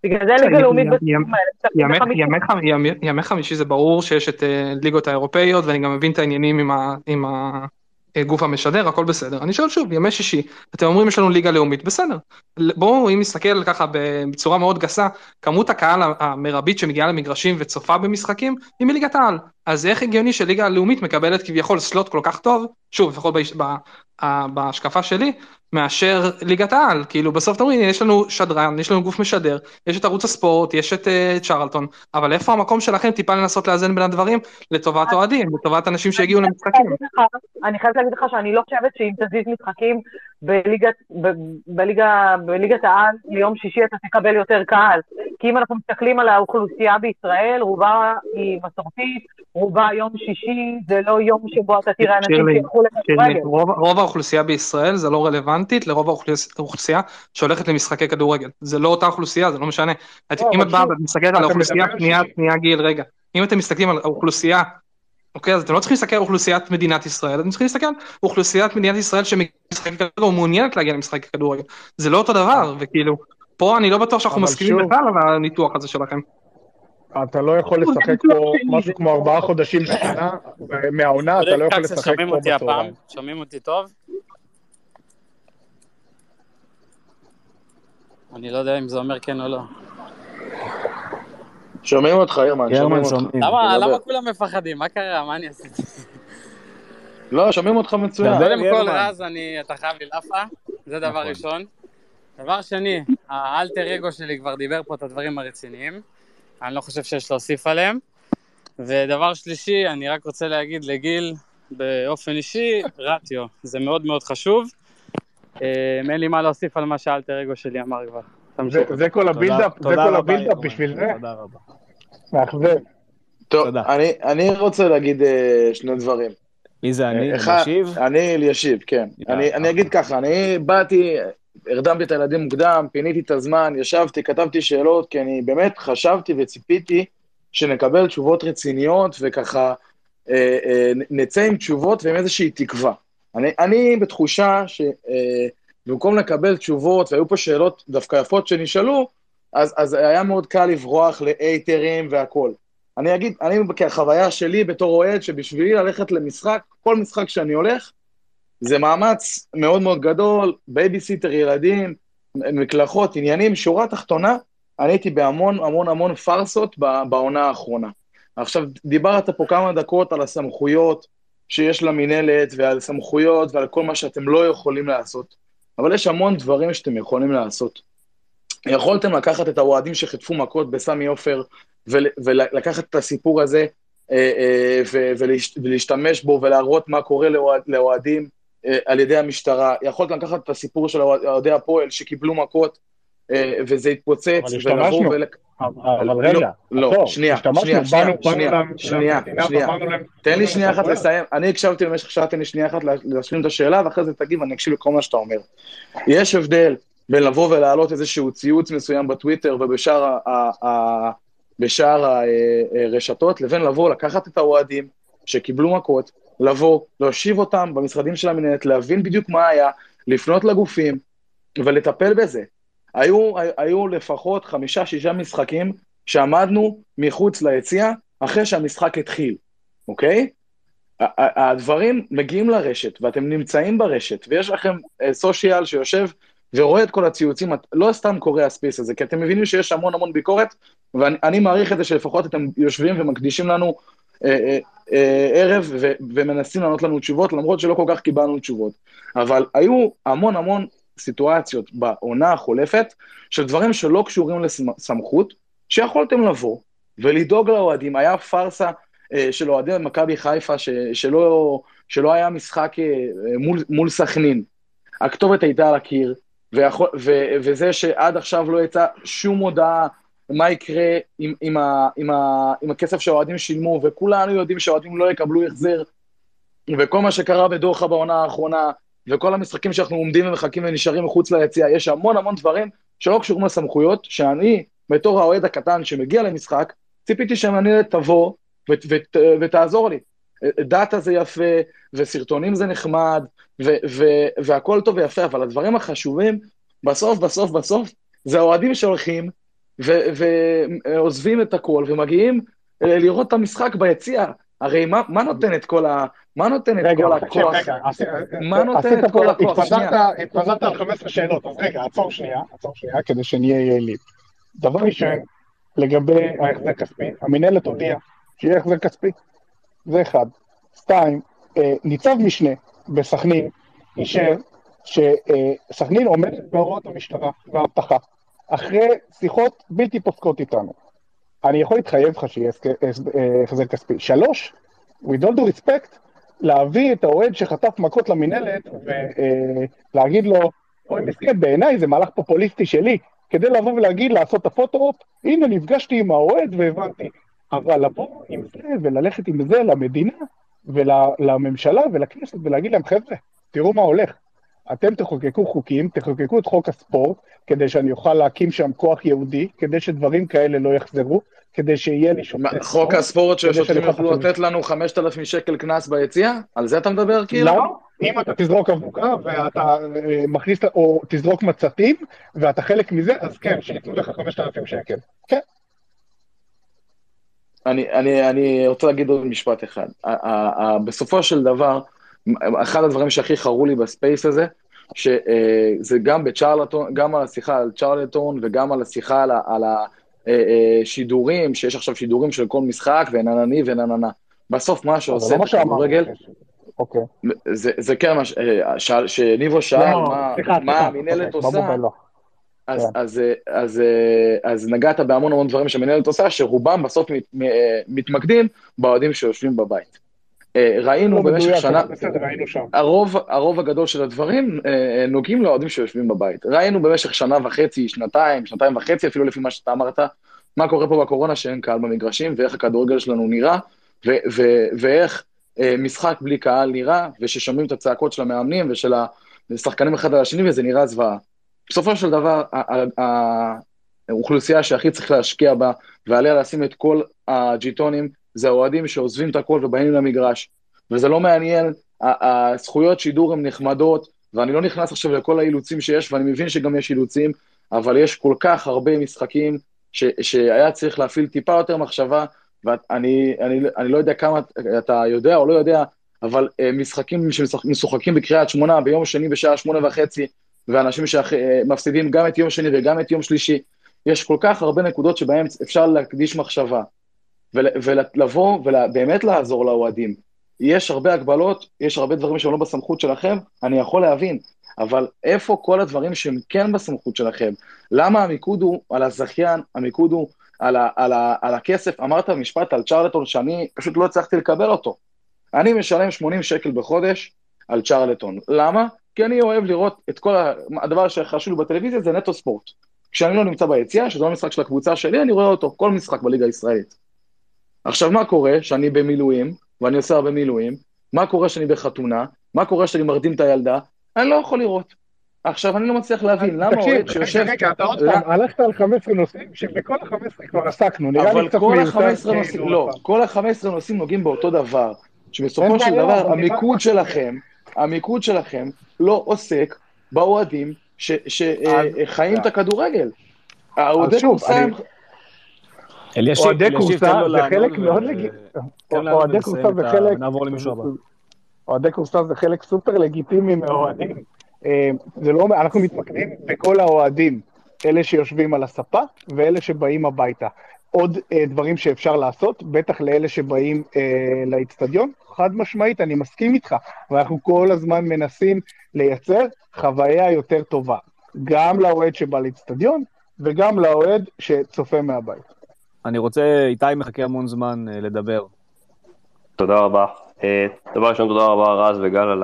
בגלל זה ליגה לאומית בסיבובים האלה. ימי- חמישי. זה ברור שיש את אה, ליגות האירופאיות ואני גם מבין את העניינים עם הגוף המשדר הכל בסדר. אני שואל שוב ימי שישי אתם אומרים יש לנו ליגה לאומית בסדר. בואו אם נסתכל ככה בצורה מאוד גסה כמות הקהל המרבית שמגיעה למגרשים וצופה במשחקים היא מליגת העל. אז איך הגיוני שליגה לאומית מקבלת כביכול סלוט כל כך טוב? שוב לפחות בהשקפה שלי מאשר ליגת העל כאילו בסוף אתם אומרים יש לנו שדרן יש לנו גוף משדר יש את ערוץ הספורט, יש את אה, צ'רלטון, אבל איפה המקום שלכם טיפה לנסות לאזן בין הדברים לטובת אוהדים, לטובת אנשים שהגיעו למשחקים. אני חייבת להגיד לך שאני לא חושבת שאם תזיז משחקים בליגת, בליגה, בליגת העל ליום שישי אתה תקבל יותר קהל. כי אם אנחנו מסתכלים על האוכלוסייה בישראל, רובה היא מסורתית, רובה יום שישי, זה לא יום שבו אתה תראה אנשים שילכו לכדורגל. רוב, האוכלוסייה בישראל זה לא רלוונטית לרוב האוכלוס- האוכלוסייה שהולכת למשחקי כדורגל. זה לא אותה אוכלוסייה, זה לא משנה. את- לא, אם אבל את באה ומסתכלת על האוכלוסייה, שנייה. שנייה גיל, רגע. אם אתם מסתכלים על האוכלוסייה, אוקיי, אז אתם לא צריכים להסתכל על אוכלוסיית מדינת ישראל, אתם צריכים להסתכל על אוכלוסיית מדינת ישראל שמשחקת כדורגל או מעוניינת להגיע למשחקי כדורגל. זה לא אותו דבר, וכאילו, פה אני לא בטוח שאנחנו מסכימים שוב- בכלל על הניתוח הזה שלכם. אתה לא יכול לשחק פה משהו כמו ארבעה חודשים מהעונה אתה לא יכול לשחק פה? בצהריים. שומעים אותי טוב? אני לא יודע אם זה אומר כן או לא. שומעים אותך, ירמן, שומעים אותך. למה כולם מפחדים? מה קרה? מה אני עשיתי? לא, שומעים אותך מצוין. קודם כל. רז, אני- אתה חייב לי לאפה, זה דבר נכון. ראשון. דבר שני, האלטר אגו שלי כבר דיבר פה את הדברים הרציניים. אני לא חושב שיש להוסיף עליהם. ודבר שלישי, אני רק רוצה להגיד לגיל, באופן אישי, ratio. זה מאוד מאוד חשוב. אה, אין לי מה להוסיף על מה שהאלטר אגו שלי אמר כבר. זה- כל ה build-up, זה כל ה build-up. בשביל זה, תודה רבה. מאכזב. טוב. אני, אני רוצה להגיד אה, שני דברים. מי זה אני? אחד, להשיב? אני אלישיב, כן. אני, אני אגיד ככה, אני באתי, הרדמתי את הילדים מוקדם, פיניתי את הזמן, ישבתי, כתבתי שאלות, כי אני באמת חשבתי וציפיתי שנקבל תשובות רציניות, וככה אה, אה, נצא עם תשובות ועם איזושהי תקווה. אני, אני בתחושה שבמקום לקבל תשובות, והיו פה שאלות דווקא יפות שנשאלו, אז, אז היה מאוד קל לברוח לאייטרים והכול. אני אגיד, אני כחוויה שלי בתור אוהד, שבשבילי ללכת למשחק, כל משחק שאני הולך, זה מאמץ מאוד מאוד גדול, בייביסיטר ילדים, מקלחות, עניינים, שורה תחתונה, אני הייתי בהמון המון המון פארסות בעונה האחרונה. עכשיו, דיברת פה כמה דקות על הסמכויות שיש למינהלת, ועל סמכויות ועל כל מה שאתם לא יכולים לעשות, אבל יש המון דברים שאתם יכולים לעשות. יכולתם לקחת את האוהדים שחטפו מכות בסמי עופר, ול- ולקחת את הסיפור הזה אה, אה, ולהשתמש בו ולהראות מה קורה לאוהד- לאוהדים אה, על ידי המשטרה. יכולת לקחת את הסיפור של אוהדי הפועל שקיבלו מכות וזה התפוצץ, אבל השתמשנו. אבל רגע, לא, שנייה, שנייה, שנייה, שנייה, תן לי שנייה אחת לסיים, אני הקשבתי במשך שעה, תן לי שנייה אחת לה- להשלים את השאלה, ואחרי זה תגיב, אני אקשיב לכל מה שאתה אומר. יש הבדל בין לבוא ולהעלות איזשהו ציוץ מסוים בטוויטר ובשאר ה- ה- ה- בשאר הרשתות, לבין לבוא, לקחת את האוהדים שקיבלו מכות, לבוא, להושיב אותם במשרדים של המנהלת, להבין בדיוק מה היה, לפנות לגופים ולטפל בזה. היו, היו לפחות חמישה, שישה משחקים שעמדנו מחוץ ליציע אחרי שהמשחק התחיל, אוקיי? הדברים מגיעים לרשת, ואתם נמצאים ברשת, ויש לכם אה, סושיאל שיושב ורואה את כל הציוצים, לא סתם קורה הספייס הזה, כי אתם מבינים שיש המון המון ביקורת, ואני אני מעריך את זה שלפחות אתם יושבים ומקדישים לנו אה, אה, אה, ערב ו, ומנסים לענות לנו תשובות, למרות שלא כל כך קיבלנו תשובות. אבל היו המון המון סיטואציות בעונה החולפת, של דברים שלא קשורים לסמכות, שיכולתם לבוא ולדאוג לאוהדים. היה פארסה אה, של אוהדי מכבי חיפה, ש, שלא, שלא היה משחק אה, מול, מול סכנין. הכתובת הייתה על הקיר, ויכול, ו, וזה שעד עכשיו לא יצא שום הודעה מה יקרה עם, עם, ה, עם, ה, עם הכסף שהאוהדים שילמו, וכולנו יודעים שהאוהדים לא יקבלו החזר, וכל מה שקרה בדוחה בעונה האחרונה, וכל המשחקים שאנחנו עומדים ומחכים ונשארים מחוץ ליציאה, יש המון המון דברים שלא קשורים לסמכויות, שאני בתור האוהד הקטן שמגיע למשחק, ציפיתי שהמנהלת תבוא ות, ות, ותעזור לי. דאטה זה יפה, וסרטונים זה נחמד, ו, והכל טוב ויפה, אבל הדברים החשובים, בסוף, בסוף, בסוף, זה האוהדים שהולכים ועוזבים את הכל ומגיעים אה, לראות את המשחק ביציע. הרי מה, מה נותן את כל ה... מה נותן את רגע, כל הכוח? רגע, עשי- מה נותן עשית את כל הכוח? התפזרת על 15 שאלות, אז רגע, עצור שנייה, עצור שנייה, כדי שנהיה יעילים. דבר ראשון, לגבי ההחזר כספי, המינהלת הודיעה שיהיה החזר כספי, זה אחד. שתיים, אה, ניצב משנה בסכנין אישר שסכנין עומדת בהוראות המשטרה והאבטחה, אחרי שיחות בלתי פוסקות איתנו. אני יכול להתחייב לך שיהיה הסכ- אה, החזר כספי. שלוש, with all due respect, להביא את האוהד שחטף מכות למינהלת ולהגיד לו, אוי מסכן, בעיניי זה מהלך פופוליסטי שלי, כדי לבוא ולהגיד, לעשות את הפוטו-אופ, הנה נפגשתי עם האוהד והבנתי. אבל לבוא עם זה וללכת עם זה למדינה ולממשלה ולכנסת ולהגיד להם, חבר'ה, תראו מה הולך. אתם תחוקקו חוקים, תחוקקו את חוק הספורט, כדי שאני אוכל להקים שם כוח יהודי, כדי שדברים כאלה לא יחזרו, כדי שיהיה לי שופט. חוק הספורט שהשוטרים יוכלו לתת לנו 5,000 שקל קנס ביציע? על זה אתה מדבר כאילו? לא, אם אתה תזרוק אבוקה ואתה אה, מכניס, או תזרוק מצתים, ואתה חלק מזה, אז כן, שייתנו לך 5,000 שקל. כן. אני, אני, אני רוצה להגיד עוד משפט אחד. בסופו של דבר, אחד הדברים שהכי חרו לי בספייס הזה, שזה גם בצ'רלטון, גם על השיחה על צ'רלטון וגם על השיחה על, ה- על השידורים, שיש עכשיו שידורים של כל משחק וננני ונננה. בסוף מה שעושה לא את. הכדורגל, אוקיי. זה, זה כן מה ש... אה, שניבו שאל לא, מה, המינהלת אוקיי, עושה, לא. אז, כן. אז, אה, אז, אה, אז נגעת בהמון המון דברים שהמנהלת עושה, שרובם בסוף מת, אה, מתמקדים באוהדים שיושבים בבית. אה, ראינו במשך שנה. הרוב, הרוב הגדול של הדברים אה, נוגעים לאוהדים שיושבים בבית. ראינו במשך שנה וחצי, שנתיים, שנתיים וחצי, אפילו לפי מה שאתה אמרת, מה קורה פה בקורונה שאין קהל במגרשים, ואיך הכדורגל שלנו נראה, ו- ו- ואיך אה, משחק בלי קהל נראה, וששומעים את הצעקות של המאמנים ושל השחקנים אחד על השני, וזה נראה זוועה. בסופו של דבר, ה- ה- ה- האוכלוסייה שהכי צריך להשקיע בה, ועליה לשים את כל הג'יטונים, זה האוהדים שעוזבים את הכל ובאים למגרש. וזה לא מעניין, הזכויות שידור הן נחמדות, ואני לא נכנס עכשיו לכל האילוצים שיש, ואני מבין שגם יש אילוצים, אבל יש כל כך הרבה משחקים ש, שהיה צריך להפעיל טיפה יותר מחשבה, ואני אני, אני לא יודע כמה אתה יודע או לא יודע, אבל אה, משחקים שמשוחקים בקריית שמונה ביום שני בשעה שמונה וחצי, ואנשים שמפסידים גם את יום שני וגם את יום שלישי, יש כל כך הרבה נקודות שבהן אפשר להקדיש מחשבה, ולבוא ובאמת לעזור לאוהדים. יש הרבה הגבלות, יש הרבה דברים שהם לא בסמכות שלכם, אני יכול להבין, אבל איפה כל הדברים שהם כן בסמכות שלכם? למה המיקוד הוא על הזכיין, המיקוד הוא על, ה, על, ה, על הכסף? אמרת משפט על צ'רלטון שאני פשוט לא הצלחתי לקבל אותו. אני משלם 80 שקל בחודש על צ'רלטון. למה? כי אני אוהב לראות את כל. הדבר שחשוב לי בטלוויזיה זה נטו ספורט. כשאני לא נמצא ביציאה, שזה לא משחק של הקבוצה שלי, אני רואה אותו, כל משחק בליגה הישראלית. עכשיו, מה קורה שאני במילואים, ואני עושה הרבה מילואים, מה קורה שאני בחתונה, מה קורה שאני מרדים את הילדה, אני לא יכול לראות. עכשיו, אני לא מצליח להבין, למה אוהד שיושב... רגע, רגע, אתה עוד פעם, הלכת על 15 נושאים, שבכל ה-15 כבר עסקנו, נראה לי אבל קצת כל מיותר, ה-15 כאילו, נושאים, עוד לא, פעם. כל ה-15 נושאים נוגעים באותו דבר, שבסופו של דבר, אבל המיקוד שלכם, המיקוד שלכם לא עוסק באוהדים שחיים את הכדורגל. האוהדי. אני- אלישיב, אוהדי לו זה חלק מאוד לגיטימי. תן לנו אוהדי כורסה את זה חלק... ונעבור למישהו הבא. אוהדי כורסה זה חלק סופר לגיטימי מהאוהדים. אה, זה לא, אנחנו מתמקדים בכל האוהדים, אלה שיושבים על הספה ואלה שבאים הביתה. עוד אה, דברים שאפשר לעשות, בטח לאלה שבאים אה, לאיצטדיון, חד משמעית, אני מסכים איתך, ואנחנו כל הזמן מנסים לייצר חוויה יותר טובה, גם לאוהד שבא לאיצטדיון וגם לאוהד שצופה מהבית. אני רוצה, איתי מחכה המון זמן אה, לדבר. תודה רבה. אה, דבר ראשון, תודה רבה רז וגל על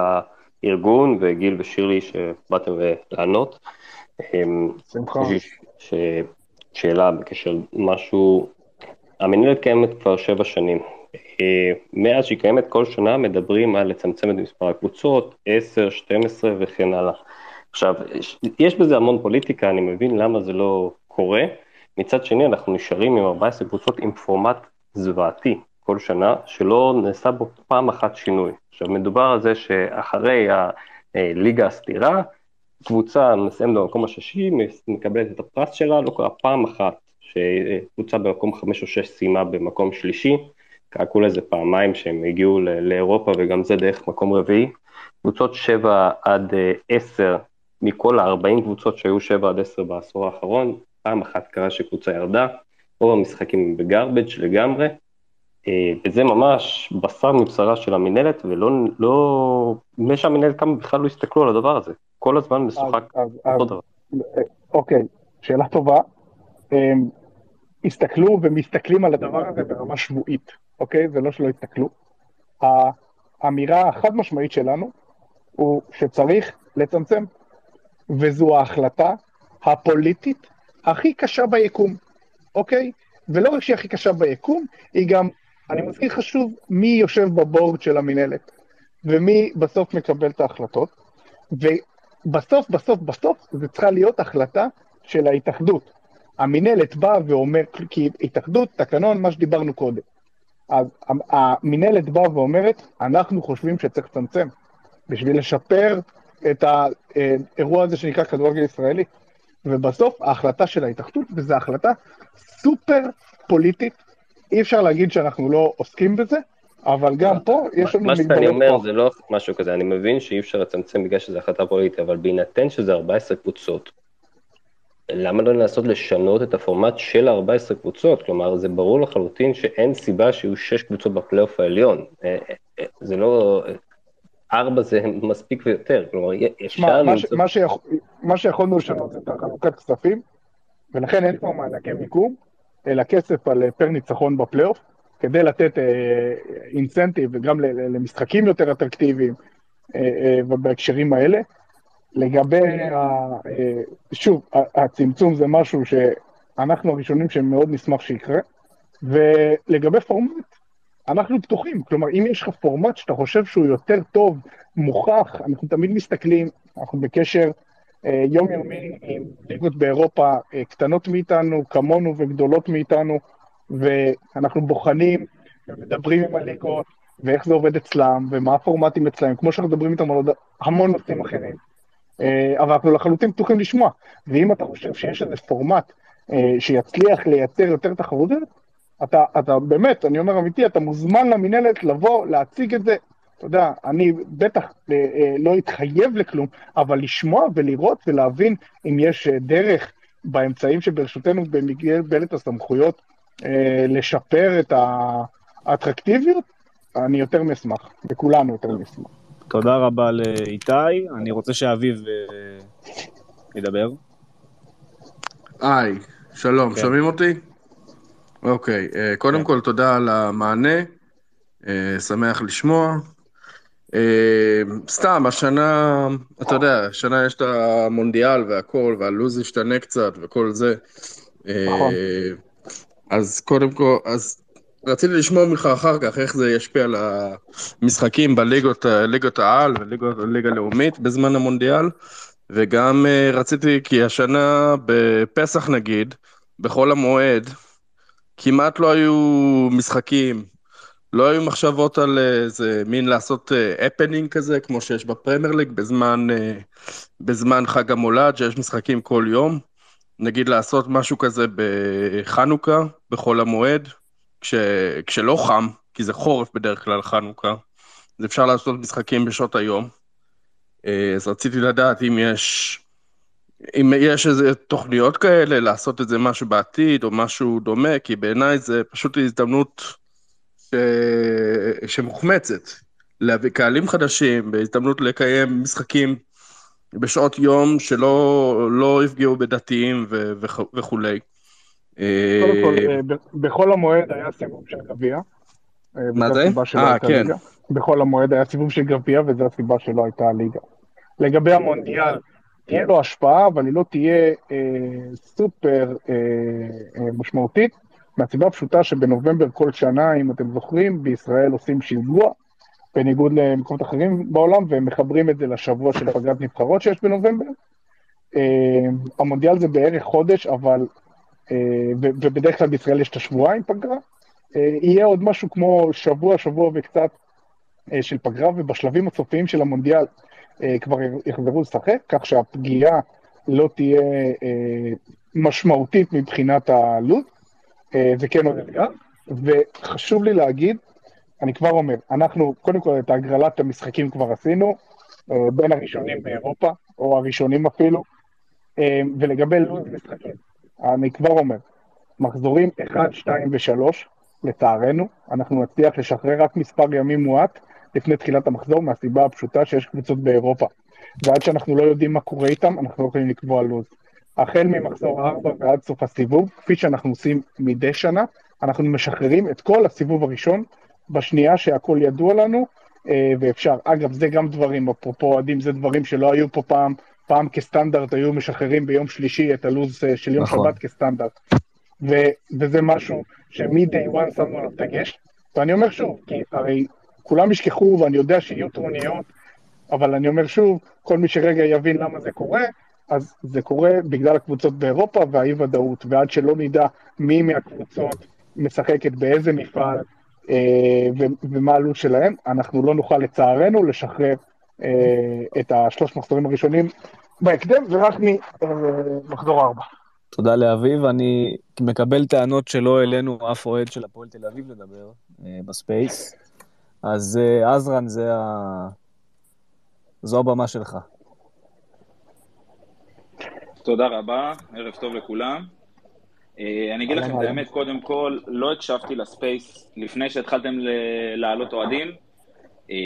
הארגון, וגיל ושירלי שבאתם לענות. אה, שמחה. יש לי ש- שאלה בקשר למשהו, המנהלת קיימת כבר שבע שנים. מאז שהיא קיימת כל שנה מדברים על לצמצם את מספר הקבוצות, 10, 12 וכן הלאה. עכשיו, יש- יש בזה המון פוליטיקה, אני מבין למה זה לא קורה, מצד שני אנחנו נשארים עם 14 קבוצות עם פורמט זוועתי כל שנה, שלא נעשה בו פעם אחת שינוי. עכשיו מדובר על זה שאחרי הליגה הסתירה, קבוצה מסיימת במקום השישי, מקבלת את הפרס שלה, לא קרה פעם אחת שקבוצה במקום חמש או שש סיימה במקום שלישי, קעקעו לזה פעמיים שהם הגיעו לאירופה וגם זה דרך מקום רביעי. קבוצות שבע עד אה, עשר, מכל ה-40 קבוצות שהיו שבע עד עשר בעשור האחרון, פעם אחת קרה שקבוצה ירדה, רוב המשחקים בגרבג' לגמרי, אה, וזה ממש בשר מבשרה של המינהלת, ולא, לא, מפני שהמינהלת כמה בכלל לא הסתכלו על הדבר הזה, כל הזמן משוחק אותו דבר. אוקיי, שאלה טובה. אמ, הסתכלו ומסתכלים על הדבר הזה ברמה שבועית, אוקיי? זה לא שלא הסתכלו. האמירה החד משמעית שלנו הוא שצריך לצמצם, וזו ההחלטה הפוליטית הכי קשה ביקום, אוקיי? ולא רק שהיא הכי קשה ביקום, היא גם, אני מזכיר לך שוב, מי יושב בבורד של המינהלת, ומי בסוף מקבל את ההחלטות, ובסוף, בסוף, בסוף, זה צריכה להיות החלטה של ההתאחדות. המינהלת באה ואומר, כי התאחדות, תקנון, מה שדיברנו קודם. אז המינהלת באה ואומרת, אנחנו חושבים שצריך לצמצם, בשביל לשפר את האירוע הזה שנקרא כדורגל ישראלי. ובסוף ההחלטה של ההתאחדות, וזו החלטה סופר פוליטית, אי אפשר להגיד שאנחנו לא עוסקים בזה, אבל גם פה יש לנו מגבלות. מה שאני אומר זה לא משהו כזה, אני מבין שאי אפשר לצמצם בגלל שזו החלטה פוליטית, אבל בהינתן שזה 14 קבוצות, למה לא לנסות לשנות את הפורמט של 14 קבוצות? כלומר, זה ברור לחלוטין שאין סיבה שיהיו 6 קבוצות בפלייאוף העליון. אה, אה, זה לא... ארבע זה מספיק ויותר, כלומר, אפשר למצוא... מה, שיכול, מה שיכולנו לשנות זה את החלוקת כספים, ולכן אין פה מענקי מיקום, אלא כסף על פר ניצחון בפלייאוף, כדי לתת אינסנטיב אה, וגם למשחקים יותר אטרקטיביים אה, אה, ובהקשרים האלה. לגבי, ה, אה, שוב, הצמצום זה משהו שאנחנו הראשונים שמאוד נשמח שיקרה, ולגבי פורמט, אנחנו פתוחים, כלומר, אם יש לך פורמט שאתה חושב שהוא יותר טוב, מוכח, אנחנו תמיד מסתכלים, אנחנו בקשר אה, יומיומי עם ליגות באירופה אה, קטנות מאיתנו, כמונו וגדולות מאיתנו, ואנחנו בוחנים ומדברים עם הליגות, ואיך זה עובד אצלם, ומה הפורמטים אצלם, כמו שאנחנו מדברים איתם על עוד המון נושאים אחרים. אה, אבל אנחנו לחלוטין פתוחים לשמוע. ואם אתה חושב שיש איזה פורמט אה, שיצליח לייצר יותר תחרותיות, אתה, אתה באמת, אני אומר אמיתי, אתה מוזמן למינהלת לבוא, להציג את זה. אתה יודע, אני בטח אה, לא אתחייב לכלום, אבל לשמוע ולראות ולהבין אם יש דרך באמצעים שברשותנו במגבלת הסמכויות לשפר את האטרקטיביות, אני יותר מאשמח, וכולנו יותר מאשמח. תודה רבה לאיתי, אני רוצה שאביב אה, ידבר. היי, שלום, כן. שומעים אותי? אוקיי, אה, קודם כן. כל תודה על המענה, אה, שמח לשמוע. סתם, השנה, אתה יודע, השנה יש את המונדיאל והכל, והלו"ז השתנה קצת וכל זה. נכון. אז קודם כל, אז רציתי לשמוע ממך אחר כך איך זה ישפיע על המשחקים בליגות העל וליגה לאומית בזמן המונדיאל, וגם אה, רציתי, כי השנה בפסח נגיד, בחול המועד, כמעט לא היו משחקים, לא היו מחשבות על איזה מין לעשות הפנינג אה, כזה, כמו שיש בפרמייר ליג בזמן, אה, בזמן חג המולד, שיש משחקים כל יום. נגיד לעשות משהו כזה בחנוכה, בחול המועד, כש, כשלא חם, כי זה חורף בדרך כלל חנוכה, אז אפשר לעשות משחקים בשעות היום. אה, אז רציתי לדעת אם יש, אם יש איזה תוכניות כאלה, לעשות איזה משהו בעתיד או משהו דומה, כי בעיניי זה פשוט הזדמנות ש... שמוחמצת. להביא קהלים חדשים, בהזדמנות לקיים משחקים בשעות יום שלא לא יפגעו בדתיים ו... וכולי. קודם כל, אה, בחול המועד היה סיבוב של גביע. אה, מה זה? אה, כן. בחול המועד היה סיבוב של גביע, וזו הסיבה שלא הייתה ליגה. לגבי המונדיאל, תהיה לו השפעה, אבל היא לא תהיה אה, סופר אה, אה, משמעותית, מהסיבה הפשוטה שבנובמבר כל שנה, אם אתם זוכרים, בישראל עושים שיגוע, בניגוד למקומות אחרים בעולם, והם מחברים את זה לשבוע של פגרת נבחרות שיש בנובמבר. אה, המונדיאל זה בערך חודש, אבל אה, ובדרך כלל בישראל יש את השבועיים פגרה, אה, יהיה עוד משהו כמו שבוע, שבוע וקצת אה, של פגרה, ובשלבים הסופיים של המונדיאל כבר יחזרו לשחק, כך שהפגיעה לא תהיה אה, משמעותית מבחינת הלו"ז, אה, זה כן עוד אתגר, וחשוב לי להגיד, אני כבר אומר, אנחנו, קודם כל את הגרלת המשחקים כבר עשינו, אה, בין הראשונים באירופה, או הראשונים אפילו, אה, ולגבי לו"ז משחקים, אני כבר אומר, מחזורים 1, 2 ו-3, לצערנו, אנחנו נצליח לשחרר רק מספר ימים מועט לפני תחילת המחזור, מהסיבה הפשוטה שיש קבוצות באירופה. ועד שאנחנו לא יודעים מה קורה איתם, אנחנו לא יכולים לקבוע לו"ז. החל ממחזור 4 ועד סוף הסיבוב, כפי שאנחנו עושים מדי שנה, אנחנו משחררים את כל הסיבוב הראשון בשנייה שהכל ידוע לנו, אה, ואפשר. אגב, זה גם דברים, אפרופו אוהדים, זה דברים שלא היו פה פעם, פעם כסטנדרט היו משחררים ביום שלישי את הלו"ז אה, של יום נכון. שבת כסטנדרט. ו- וזה משהו שמ-day one שמנו עליו דגש. ואני אומר שוב, כי הרי כולם ישכחו, ואני יודע שיהיו טרוניות, אבל אני אומר שוב, כל מי שרגע יבין למה זה קורה, אז זה קורה בגלל הקבוצות באירופה והאי-ודאות, ועד שלא נדע מי מהקבוצות משחקת באיזה מפעל אה, ומה העלות שלהם, אנחנו לא נוכל לצערנו לשחרר אה, את השלוש מחזורים הראשונים בהקדם, ורק ממחזור ארבע. תודה לאביב, אני מקבל טענות שלא העלינו אף אוהד של הפועל תל אביב לדבר אה, בספייס, אז אה, עזרן, זה ה... זו הבמה שלך. תודה רבה, ערב טוב לכולם. אה, אני אגיד לכם את. האמת, קודם כל, לא הקשבתי לספייס לפני שהתחלתם ל- להעלות אוהדים. אה,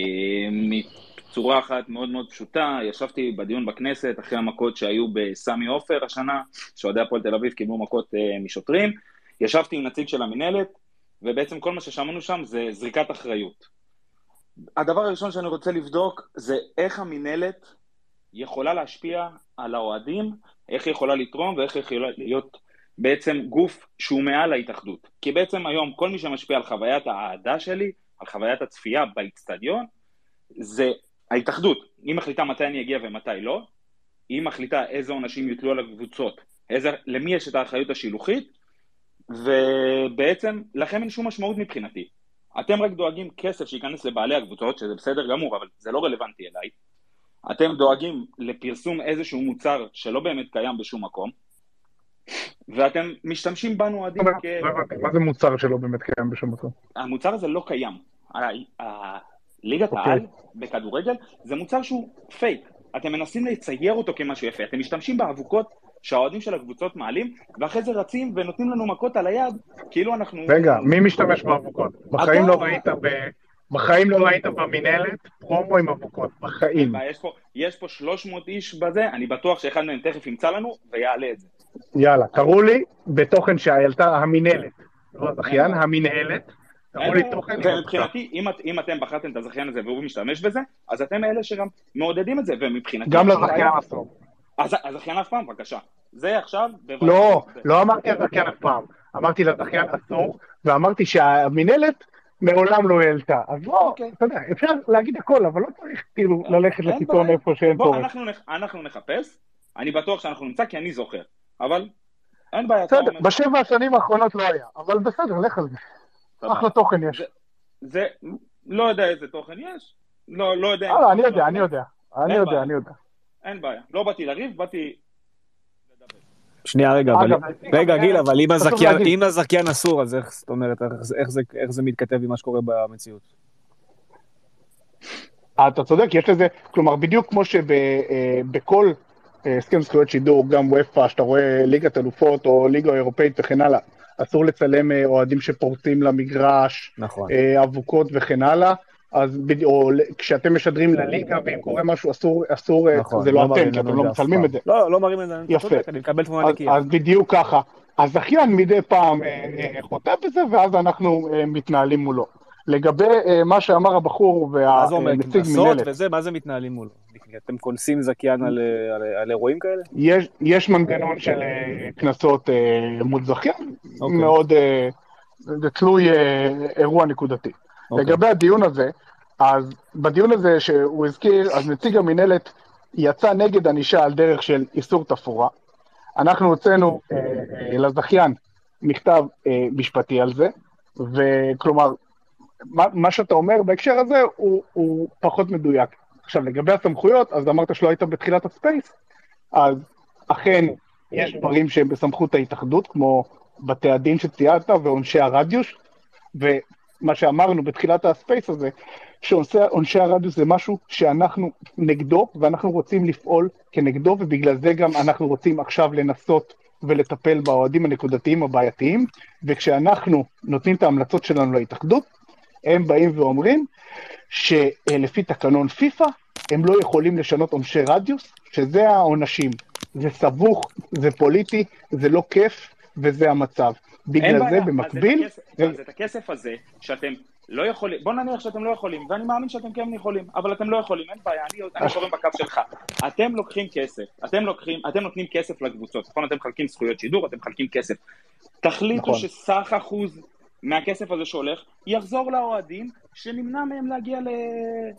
בצורה אחת מאוד מאוד פשוטה, ישבתי בדיון בכנסת אחרי המכות שהיו בסמי עופר השנה, שאוהדי הפועל תל אביב קיבלו מכות אה, משוטרים. ישבתי עם נציג של המינהלת, ובעצם כל מה ששמענו שם זה זריקת אחריות. הדבר הראשון שאני רוצה לבדוק זה איך המינהלת יכולה להשפיע על האוהדים, איך היא יכולה לתרום ואיך היא יכולה להיות בעצם גוף שהוא מעל ההתאחדות. כי בעצם היום כל מי שמשפיע על חוויית האהדה שלי, על חוויית הצפייה באיצטדיון, זה ההתאחדות. היא מחליטה מתי אני אגיע ומתי לא, היא מחליטה איזה עונשים יוטלו על הקבוצות, איזה, למי יש את האחריות השילוחית, ובעצם לכם אין שום משמעות מבחינתי. אתם רק דואגים כסף שייכנס לבעלי הקבוצות, שזה בסדר גמור, אבל זה לא רלוונטי אליי. אתם דואגים לפרסום איזשהו מוצר שלא באמת קיים בשום מקום, ואתם משתמשים בנו אוהדים כ... מה זה מוצר שלא באמת קיים בשום מקום? המוצר הזה לא קיים. ליגת אוקיי. העל בכדורגל זה מוצר שהוא פייק. אתם מנסים לצייר אותו כמשהו יפה. אתם משתמשים באבוקות שהאוהדים של הקבוצות מעלים, ואחרי זה רצים ונותנים לנו מכות על היד, כאילו אנחנו... רגע, מי משתמש באבוקות? בחיים. לא ראית ב... בחיים לא ראית במינהלת פרומו עם אבוקות, בחיים. יש פה, יש פה 300 איש בזה, אני בטוח שאחד מהם תכף ימצא לנו ויעלה את זה. יאללה, תראו לי בתוכן שהעלתה המינהלת, לא הזכיין, המינהלת, תראו לי תוכן. ומבחינתי, אם, את- אם אתם בחרתם את הזכיין הזה והוא משתמש בזה, אז אתם אלה שגם מעודדים את זה, ומבחינתי... גם לזכיין אסור. אז הזכיין אף פעם, בבקשה. זה עכשיו... לא, לא אמרתי לזכיין אף פעם, אמרתי לזכיין אסור, ואמרתי שהמינהלת מעולם לא העלתה. אז לא, אתה יודע, אפשר להגיד הכל, אבל לא צריך כאילו ללכת אין לקיצון. איפה שאין בוא, צורך. אנחנו, נח- אנחנו נחפש, אני בטוח שאנחנו נמצא כי אני זוכר, אבל אין בעיה. בסדר, בשבע השנים האחרונות לא היה, אבל בסדר, לך על זה. אחלה תוכן יש. זה, לא יודע איזה תוכן יש, לא, לא יודע. הלאה, אני יודע, אני יודע. אני יודע. אני יודע. אין בעיה. לא באתי לריב, באתי... שנייה, רגע, אבל... רגע, גיל, אבל אם הזכיין, אסור, אז איך, זאת אומרת, איך, זה- מתכתב עם מה שקורה במציאות? אתה צודק, יש לזה, כלומר, בדיוק כמו שבכל הסכם זכויות שידור, גם וופא, שאתה רואה ליגת אלופות או ליגה אירופאית וכן הלאה, אסור לצלם אה, אוהדים שפורצים למגרש, נכון. אה, אבוקות וכן הלאה, אז או כשאתם משדרים לליגה ואם קורה משהו אסור, אסור, אה, נכון, זה לא מראים אתם, כי אתם לא מצלמים. את זה. לא, לא מראים את זה, יפה. אני מקבל תמונה אז, נקייה. אז בדיוק ככה. הזכיין מדי פעם אה, אה, חוטא בזה, ואז אנחנו מתנהלים מולו. לגבי מה שאמר הבחור מה זה אומר, והנציג קנסות וזה, מה זה מתנהלים מולו? אתם קונסים זכיין על, על, על אירועים כאלה? יש, יש מנגנון של קנסות מול זכיין, אוקיי. מאוד, זה תלוי אירוע נקודתי. אוקיי. לגבי הדיון הזה, אז בדיון הזה שהוא הזכיר, אז נציג המינהלת יצא נגד ענישה על דרך של איסור תפאורה. אנחנו הוצאנו אה, אה, לזכיין מכתב אה, משפטי על זה, וכלומר, מה, מה שאתה אומר בהקשר הזה הוא, הוא פחות מדויק. עכשיו, לגבי הסמכויות, אז אמרת שלא היית בתחילת הספייס, אז אכן יש דברים שהם בסמכות ההתאחדות, כמו בתי הדין שציינת ועונשי הרדיוס, ומה שאמרנו בתחילת הספייס הזה, שעונשי הרדיוס זה משהו שאנחנו נגדו, ואנחנו רוצים לפעול כנגדו, ובגלל זה גם אנחנו רוצים עכשיו לנסות ולטפל באוהדים הנקודתיים הבעייתיים, וכשאנחנו נותנים את ההמלצות שלנו להתאחדות, הם באים ואומרים שלפי תקנון פיפ"א, הם לא יכולים לשנות עונשי רדיוס, שזה העונשים. זה סבוך, זה פוליטי, זה לא כיף, וזה המצב. בגלל זה בעיה. במקביל... אז את, הכסף, אז את הכסף הזה, שאתם לא יכולים, בוא נניח שאתם לא יכולים, ואני מאמין שאתם כן יכולים, אבל אתם לא יכולים, אין בעיה, אני, אני זורם בקו שלך. אתם לוקחים כסף, אתם לוקחים, אתם נותנים כסף לקבוצות, נכון? אתם מחלקים זכויות שידור, אתם מחלקים כסף. תחליטו נכון. שסך אחוז מהכסף הזה שהולך, יחזור לאוהדים, שנמנע מהם להגיע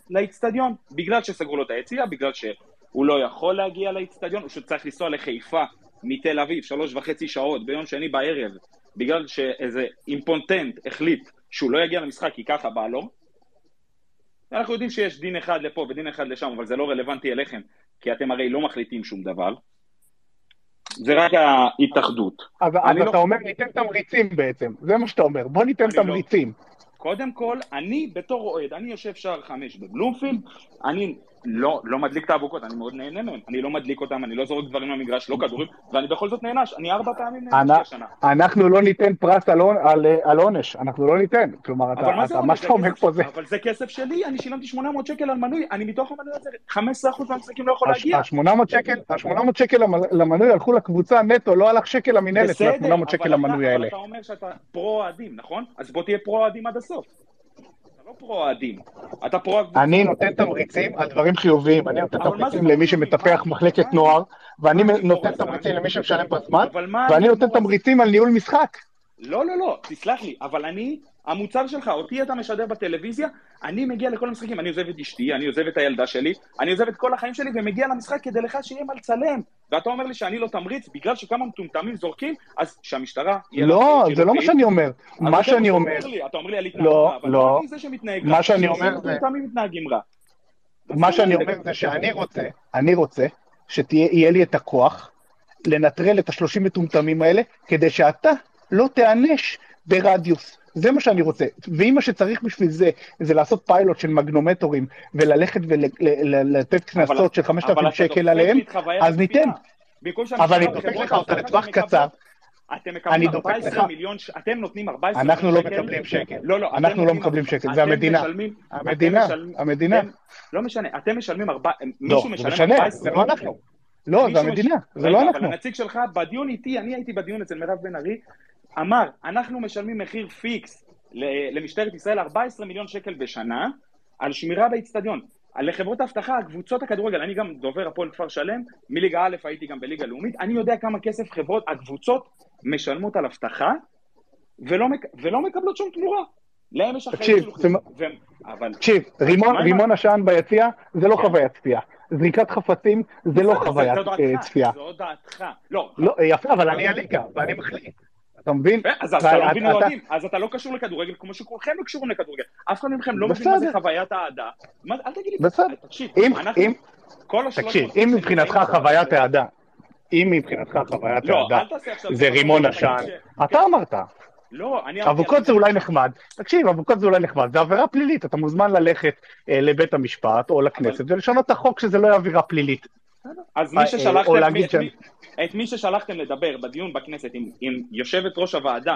לאיצטדיון, בגלל שסגרו לו את היציאה, בגלל שהוא לא יכול להגיע לאיצטדיון, הוא פשוט צריך לנסוע לחיפה מתל אביב, שלוש וחצי שעות ביום שני בערב, בגלל שאיזה אימפונטנט החליט שהוא לא יגיע למשחק כי ככה בא לו. אנחנו יודעים שיש דין אחד לפה ודין אחד לשם, אבל זה לא רלוונטי אליכם, כי אתם הרי לא מחליטים שום דבר. זה רק ההתאחדות. אז, אז אני אתה לא- אומר, ניתן תמריצים בעצם, זה מה שאתה אומר, בוא ניתן לא- תמריצים. קודם כל, אני בתור אוהד, אני יושב שער חמש בבלומפילד, אני לא, לא מדליק את האבוקות, אני מאוד נהנה מהם, אני לא מדליק אותם, אני לא זורק דברים למגרש, לא כדורים, ואני בכל זאת נענש, אני ארבע פעמים נענשתי השנה. אנחנו לא ניתן פרס על על, על עונש, אנחנו לא ניתן. כלומר, אתה, מה אתה? מה שאתה אומר פה זה... אבל זה כסף שלי, אני שילמתי 800 שקל על מנוי, אני מתוך המנוי הזה, 15% מהמשחקים לא יכול להגיע. ה-800 שקל, ה-800 שקל למ- למנוי הלכו לקבוצה נטו, לא הלך שקל למינהלת, בסדר, מה-800 שקל למנוי האלה. אבל אתה אומר שאתה פרו-אוהדים, נכון? אז בוא תהיה פרו-אוהדים עד הסוף. אתה לא פרו-אוהדים, אתה פרו... אני נותן תמריצים על דברים חיוביים, אני נותן תמריצים למי שמטפח מחלקת נוער, ואני נותן תמריצים למי שמשלם בזמן, ואני אני נותן תמריצים על ניהול משחק. לא, לא, לא, תסלח לי, אבל אני, המוצר שלך, אותי אתה משדר בטלוויזיה, אני מגיע לכל המשחקים, אני עוזב את אשתי, אני עוזב את הילדה שלי, אני עוזב את כל החיים שלי ומגיע למשחק כדי לך שיהיה מה לצלם. ואתה אומר לי שאני לא תמריץ, בגלל שכמה מטומטמים זורקים, אז שהמשטרה... לא. זה לא מה שאני אומר. מה שאני אומר, אתה אומר לי על התנהגות לא, רע, אבל לא. לא אני זה שמתנהג רע. מה שאני אומר זה- מתנהגים רע. מה שאני אומר זה שאני רוצה, אני רוצה שיהיה לי את הכוח לנטרל את השלושים מטומטמים האלה, כדי שאתה לא תיענש ברדיוס. זה מה שאני רוצה. ואם מה שצריך בשביל זה, זה לעשות פיילוט של מגנומטורים, וללכת ולתת קנסות של 5,000 שקל עליהם, אז ניתן. אבל אני דופק לך אותה לטווח קצר. אתם מקבלים דופק 14 לך. מיליון, ש- אתם נותנים 14 אנחנו מיליון לא שקל. מקבלים שקל. לא, לא, אנחנו לא מקבלים שקל, זה המדינה. המדינה, המדינה. לא משנה, אתם משלמים ארבע... לא, מישהו משלם משנה, 14 זה לא אנחנו. לא, זה המדינה, זה לא אבל אנחנו. הנציג שלך בדיון איתי, אני הייתי בדיון אצל מירב בן ארי, אמר, אנחנו משלמים מחיר פיקס למשטרת ישראל 14 מיליון שקל בשנה על שמירה באיצטדיון. לחברות האבטחה, קבוצות הכדורגל, אני גם דובר הפועל כפר שלם, מליגה א' הייתי גם בליגה לאומית, אני יודע כמה כסף חברות, הקבוצות משלמות על אבטחה ולא, מק... ולא מקבלות שום תמורה. להם יש אחריות מ- והם- אבל... תקשיב, רימון, רימון עשן ביציע זה לא כן. חוויית צפייה. זריקת חפצים זה לא חוויית אה, דעתך, צפייה. זו דעתך. לא, לא, יפה, אבל אני הליגה, ואני מחליט. אתה מבין? אז אתה לא מבין אוהדים, אז אתה לא קשור לכדורגל כמו שכולכם לא קשורים לכדורגל. אף אחד מכם לא מבין מה זה. חוויית אהדה. אל תגיד לי, בסדר. תקשיב, אם- אנחנו, תקשיב, מבחינתך חוויית אהדה, אם מבחינתך חוויית לא, אהדה. זה רימון עשן, אתה אמרת. לא, אני... אבוקות זה אולי נחמד. תקשיב, אבוקות זה אולי נחמד, זה עבירה פלילית, אתה מוזמן ללכת אה, לבית המשפט או לכנסת ולשנות את החוק שזה לא יהיה עבירה פלילית. אז אה, מי ששלחתם, להגיד את, מי, את מי ששלחתם לדבר בדיון בכנסת עם, עם יושבת ראש הוועדה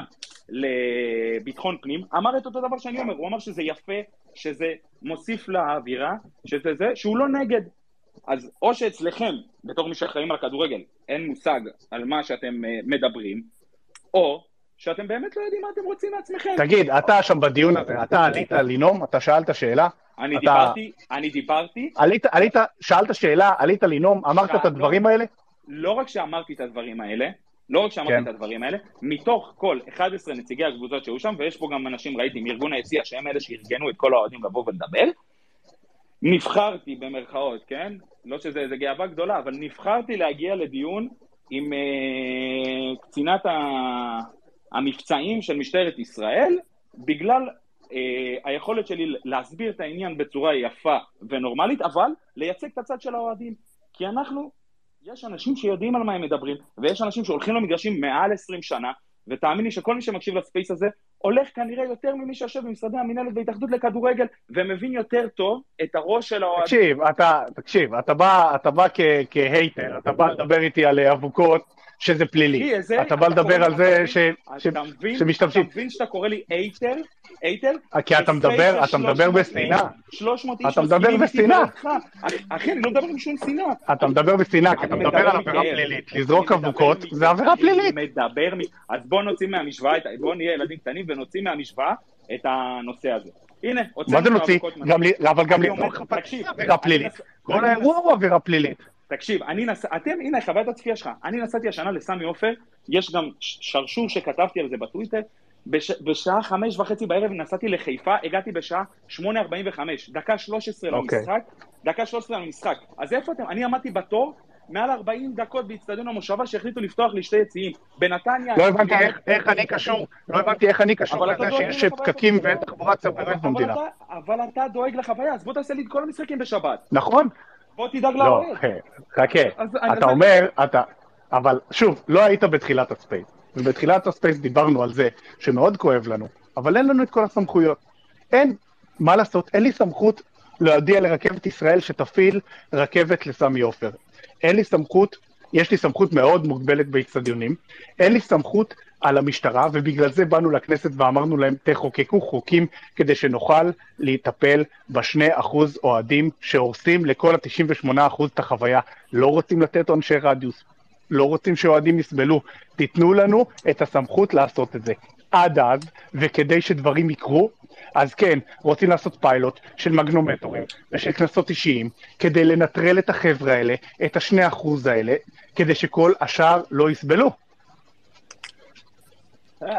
לביטחון פנים, אמר את אותו דבר שאני אומר, הוא אמר שזה יפה, שזה מוסיף לאווירה, שזה זה, שהוא לא נגד. אז או שאצלכם, בתור מי שאחראים על הכדורגל, אין מושג על מה שאתם אה, מדברים, או שאתם באמת לא יודעים מה אתם רוצים מעצמכם. תגיד, אתה שם בדיון הזה, אתה עלית לנאום, אתה שאלת שאלה, אני דיברתי, אני דיברתי, עלית, שאלת שאלה, עלית לנאום, אמרת את הדברים האלה? לא רק שאמרתי את הדברים האלה, לא רק שאמרתי כן. את הדברים האלה, מתוך כל 11 נציגי הקבוצות שהיו שם, ויש פה גם אנשים, ראיתי, מארגון היציע, שהם אלה שארגנו את כל האוהדים לבוא ולדבר, נבחרתי במרכאות, כן? לא שזה איזה גאווה גדולה, אבל נבחרתי להגיע לדיון עם אה, קצינת ה- המבצעים של משטרת ישראל, בגלל אה, היכולת שלי להסביר את העניין בצורה יפה ונורמלית, אבל לייצג את הצד של האוהדים. כי אנחנו, יש אנשים שיודעים על מה הם מדברים, ויש אנשים שהולכים למגרשים מעל 20 שנה, ותאמין לי שכל מי שמקשיב לספייס הזה, הולך כנראה יותר ממי שיושב במשרדי המינהלת בהתאחדות לכדורגל, ומבין יותר טוב את הראש של האוהדים. תקשיב, אתה, תקשיב, אתה בא, אתה בא כהייטר, אתה בא לדבר איתי על אבוקות, שזה פלילי. אתה בא לדבר על לי- זה שמשתמשים. אתה מבין שאתה קורא לי אייטר? אייטר? כי אתה מדבר, אתה מדבר בשנאה. 300 איש אתה מדבר מסכימים איתי בשנאה. אחי, אני לא מדבר עם שום שנאה. אתה מדבר בשנאה, כי אתה מדבר על עבירה. פלילית. לזרוק אבוקות. זה עבירה פלילית. מדבר, מ- אז בוא נוציא מהמשוואה, בוא נהיה ילדים קטנים ונוציא מהמשוואה את הנושא הזה. הנה, הוצאנו מה זה את נוציא? האבוקות מה- ל- אבל גם חפצים תקשיב, זה עבירה פלילית. כל האירוע הוא עבירה פלילית. תקשיב, אני נס... אתם, הנה חוויית הצפייה שלך. אני נסעתי השנה לסמי עופר, יש גם שרשור שכתבתי על זה בטוויטר. בש... בשעה חמש וחצי בערב נסעתי לחיפה, הגעתי בשעה שמונה ארבעים וחמש, דקה שלוש עשרה אוקיי. למשחק, דקה שלוש עשרה למשחק. אז איפה אתם? אני עמדתי בתור מעל 40 דקות באיצטדיון המושבה שהחליטו לפתוח לי שתי יציאים. בנתניה... לא הבנתי איך- איך אני קשור, לא הבנתי איך אני קשור אבל אתה לזה שיש פקקים. ואין תחבורה ציבורית במדינה. אבל אתה דואג לחוויה, אז בוא תעשה לי את כל המשחקים בשבת. נכון? בוא תדאג לא, לאוהד. חכה. אתה אומר, אתה... אבל שוב, לא היית בתחילת הספייס. ובתחילת הספייס דיברנו על זה שמאוד כואב לנו, אבל אין לנו את כל הסמכויות. אין, מה לעשות, אין לי סמכות להודיע לרכבת ישראל שתפעיל רכבת לסמי עופר. אין לי סמכות, יש לי סמכות מאוד מוגבלת באיצטדיונים, אין לי סמכות על המשטרה, ובגלל זה באנו לכנסת ואמרנו להם, תחוקקו חוקים כדי שנוכל להיטפל בשני אחוז אוהדים שהורסים לכל ה-98 אחוז את החוויה. לא רוצים לתת עונשי רדיוס, לא רוצים שאוהדים יסבלו. תיתנו לנו את הסמכות לעשות את זה. עד אז, וכדי שדברים יקרו, אז כן, רוצים לעשות פיילוט של מגנומטורים ושל קנסות אישיים, כדי לנטרל את החבר'ה האלה, את השני אחוז האלה, כדי שכל השאר לא יסבלו.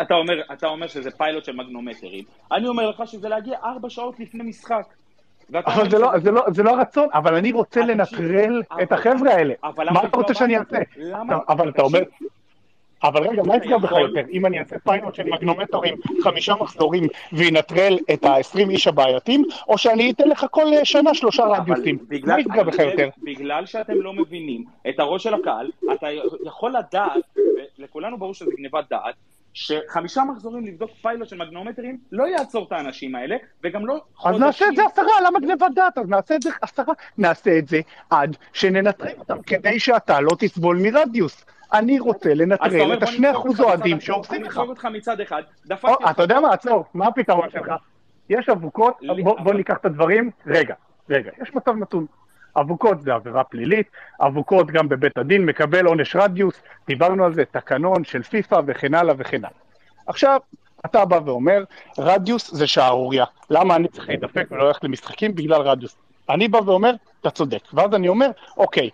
אתה אומר, אתה אומר שזה פיילוט של מגנומטרים. אני אומר לך שזה להגיע ארבע שעות לפני משחק. אבל זה לא, זה, לא, זה לא הרצון, אבל אני רוצה לנטרל את החבר'ה האלה. מה אתה רוצה שאני? אעשה? אבל אתה אומר... אבל רגע, מה יפגע בך יותר? אם אני אעשה פיילוט של מגנומטורים, חמישה מחזורים, וינטרל את ה-20 איש הבעייתיים, או שאני אתן לך כל שנה שלושה רדיוסים? מה יפגע בך יותר? בגלל שאתם לא מבינים את הראש של הקהל, אתה יכול לדעת, ולכולנו ברור שזה גניבת דעת, שחמישה מחזורים לבדוק פיילוט של מגנומטרים לא יעצור את האנשים האלה, וגם לא אז חודשים. נעשה את זה עשרה, למה גנבת דעת? אז נעשה את זה עשרה. נעשה את זה עד שננטרל אותם, כדי שאתה לא תסבול מרדיוס. אני רוצה אז לנטרל את השני אחוז אוהדים שהורסים בוא לך. נדפוק אותך מצד אחד, דפקתי אתה יודע מה, עצור, מה הפתרון שלך? יש אבוקות, בוא, ניקח את הדברים, רגע, רגע, יש מצב נתון. אבוקות זה עבירה פלילית, אבוקות גם בבית הדין מקבל עונש רדיוס, דיברנו על זה, תקנון של פיפ"א וכן הלאה וכן הלאה. עכשיו, אתה בא ואומר, רדיוס זה שערורייה. למה אני צריך להידפק ולא ללכת למשחקים? בגלל רדיוס. אני בא ואומר, אתה צודק. ואז אני אומר, אוקיי,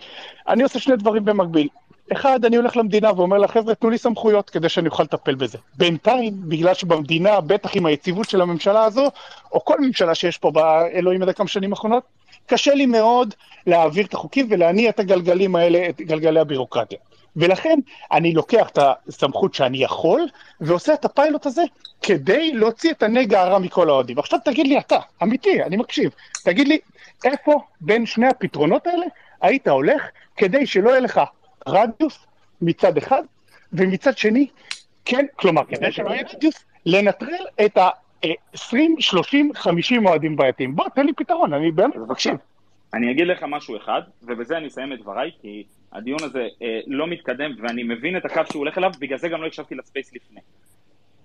אני עושה שני דברים במקביל. אחד, אני הולך למדינה ואומר לה, חבר'ה, תנו לי סמכויות כדי שאני אוכל לטפל בזה. בינתיים, בגלל שבמדינה, בטח עם היציבות של הממשלה הזו, או כל ממשלה שיש פה באלוהים יודע כמה שנים האחרונות, קשה לי מאוד להעביר את החוקים ולהניע את הגלגלים האלה, את גלגלי הבירוקרטיה. ולכן אני לוקח את הסמכות שאני יכול, ועושה את הפיילוט הזה כדי להוציא את הנגע הרע מכל האוהדים. עכשיו תגיד לי אתה, אמיתי, אני מקשיב, תגיד לי, איפה בין שני הפתרונות האלה היית הולך כדי שלא יהיה לך רדיוס מצד אחד, ומצד שני, כן, כלומר, כדי שלא יהיה רדיוס, לנטרל את ה-20, 30, 50 אוהדים בעייתיים. בוא, תן לי פתרון, אני באמת מקשיב. אני אגיד לך משהו אחד, ובזה אני אסיים את דבריי, כי הדיון הזה אה, לא מתקדם, ואני מבין את הקו שהוא הולך אליו, בגלל זה גם לא הקשבתי לספייס לפני.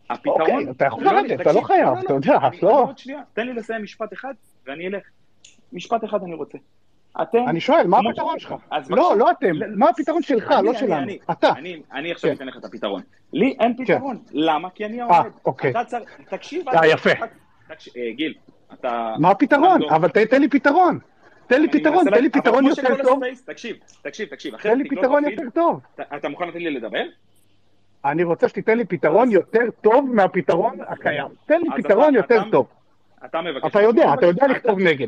הפתרון... אוקיי, אתה יכול לא, לרדת, אתה לא חייב, אתה יודע, אני- לא. אני עוד שנייה, תן לי לסיים משפט אחד, ואני אלך. משפט אחד אני רוצה. אתם... אני שואל, מה כמו- הפתרון שלך? לא. לא אתם, מה הפתרון שלך, לא שלנו. אתה. אני- עכשיו כן. אתן לך את הפתרון. לי אין פתרון. למה? כי אני אה, האוהד. אוקיי. אתה צריך... תקשיב... אה, יפה. אה, גיל, אתה... מה הפתרון? אבל תן לי פתרון. תן לי פתרון, תן לי פתרון יותר טוב. הספייס- תקשיב, תקשיב, תקשיב. תן לי פתרון יותר טוב. אתה- מוכן לתת לי לדבר? אני רוצה שתיתן לי פתרון יותר טוב מהפתרון הקיים. תן לי פתרון יותר טוב. אתה מבקש... אתה יודע, אתה יודע לכתוב נגד.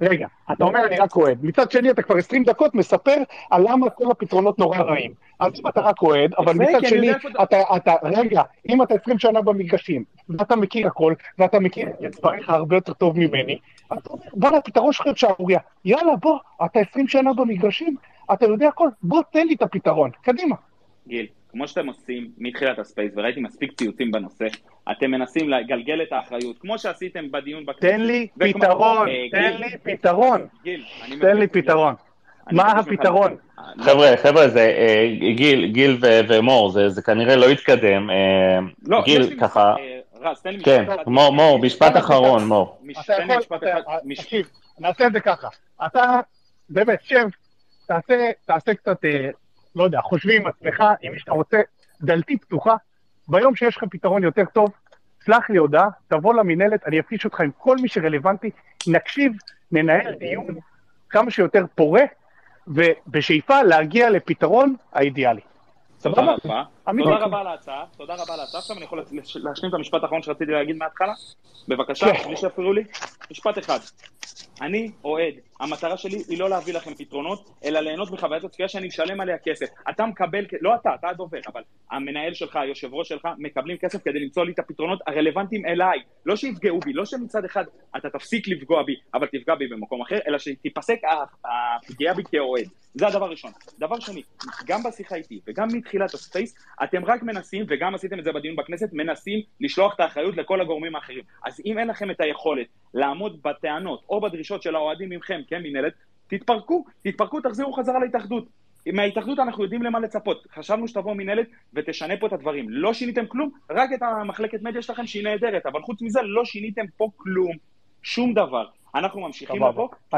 רגע, אתה אומר אני רק אוהד, מצד שני אתה כבר 20 דקות מספר על למה כל הפתרונות נורא רעים. אז אם אתה רק אוהד, אבל מצד שני, אתה, אתה, רגע, אם אתה 20 שנה במגרשים, ואתה מכיר הכל, ואתה מכיר את דבריך הרבה יותר טוב ממני, אז אתה אומר, בואנה, הפתרון שלך הוא שערורייה. יאללה, בוא, אתה 20 שנה במגרשים, אתה יודע הכל, בוא תן לי את הפתרון, קדימה. גיל, כמו שאתם עושים מתחילת הספייס, וראיתי מספיק ציוצים בנושא, אתם מנסים לגלגל את האחריות, כמו שעשיתם בדיון בכנסת. תן לי וכמו- פתרון, אה, תן גיל, לי פתרון, גיל, אני תן לי פתרון. מה מבקש ממך- הפתרון? חבר'ה, חבר'ה, זה אה, גיל, גיל ו- ומור, זה זה כנראה לא יתקדם. אה, לא, גיל, ככה, אה, רז, תן לי משפט כן, אחד. מור, מור, משפט אחרון, מור. תן לי יכול, משפט אחד. תקשיב, נעשה את זה ככה. אתה, באמת, שב, תעשה, תעשה קצת, אה, לא יודע, חושבים עם עצמך, מי שאתה רוצה, דלתי פתוחה. ביום שיש לך פתרון יותר טוב, שלח לי הודעה, תבוא למינהלת, אני אפגיש אותך עם כל מי שרלוונטי, נקשיב, ננהל דיון כמה שיותר פורה, ובשאיפה להגיע לפתרון האידיאלי. סבבה? תודה רבה על ההצעה, תודה רבה על ההצעה. עכשיו אני יכול להשלים את המשפט האחרון שרציתי להגיד מההתחלה? בבקשה, כן. בלי שיפריעו לי. משפט אחד. אני אוהד, המטרה שלי היא לא להביא לכם פתרונות, אלא ליהנות מחוויית הצפייה שאני אשלם עליה כסף. אתה מקבל, לא אתה, אתה הדובר, אבל המנהל שלך, היושב ראש שלך, מקבלים כסף כדי למצוא לי את הפתרונות הרלוונטיים אליי. לא שיפגעו בי, לא שמצד אחד אתה תפסיק לפגוע בי, אבל תפגע בי במקום אחר, אלא שתיפסק הפגיעה בי כאוהד. זה הדבר הראשון. דבר שני, גם בשיחה איתי וגם מתחילת הספייס, אתם רק מנסים, וגם עשיתם את זה בדיון בכנסת, מנסים לשלוח את האחריות לכל הגורמים האחרים. אז אם אין לכם את היכולת לעמוד בטענות או בדרישות של האוהדים ממכם כמינהלת, תתפרקו, תתפרקו, תחזירו חזרה להתאחדות. מההתאחדות אנחנו יודעים למה לצפות. חשבנו שתבוא מינהלת ותשנה פה את הדברים. לא שיניתם כלום, רק את המחלקת מדיה שלכם שהיא נהדרת, אבל חוץ מזה לא שיניתם פה כלום, שום דבר. אנחנו ממשיכים. לבוא. כי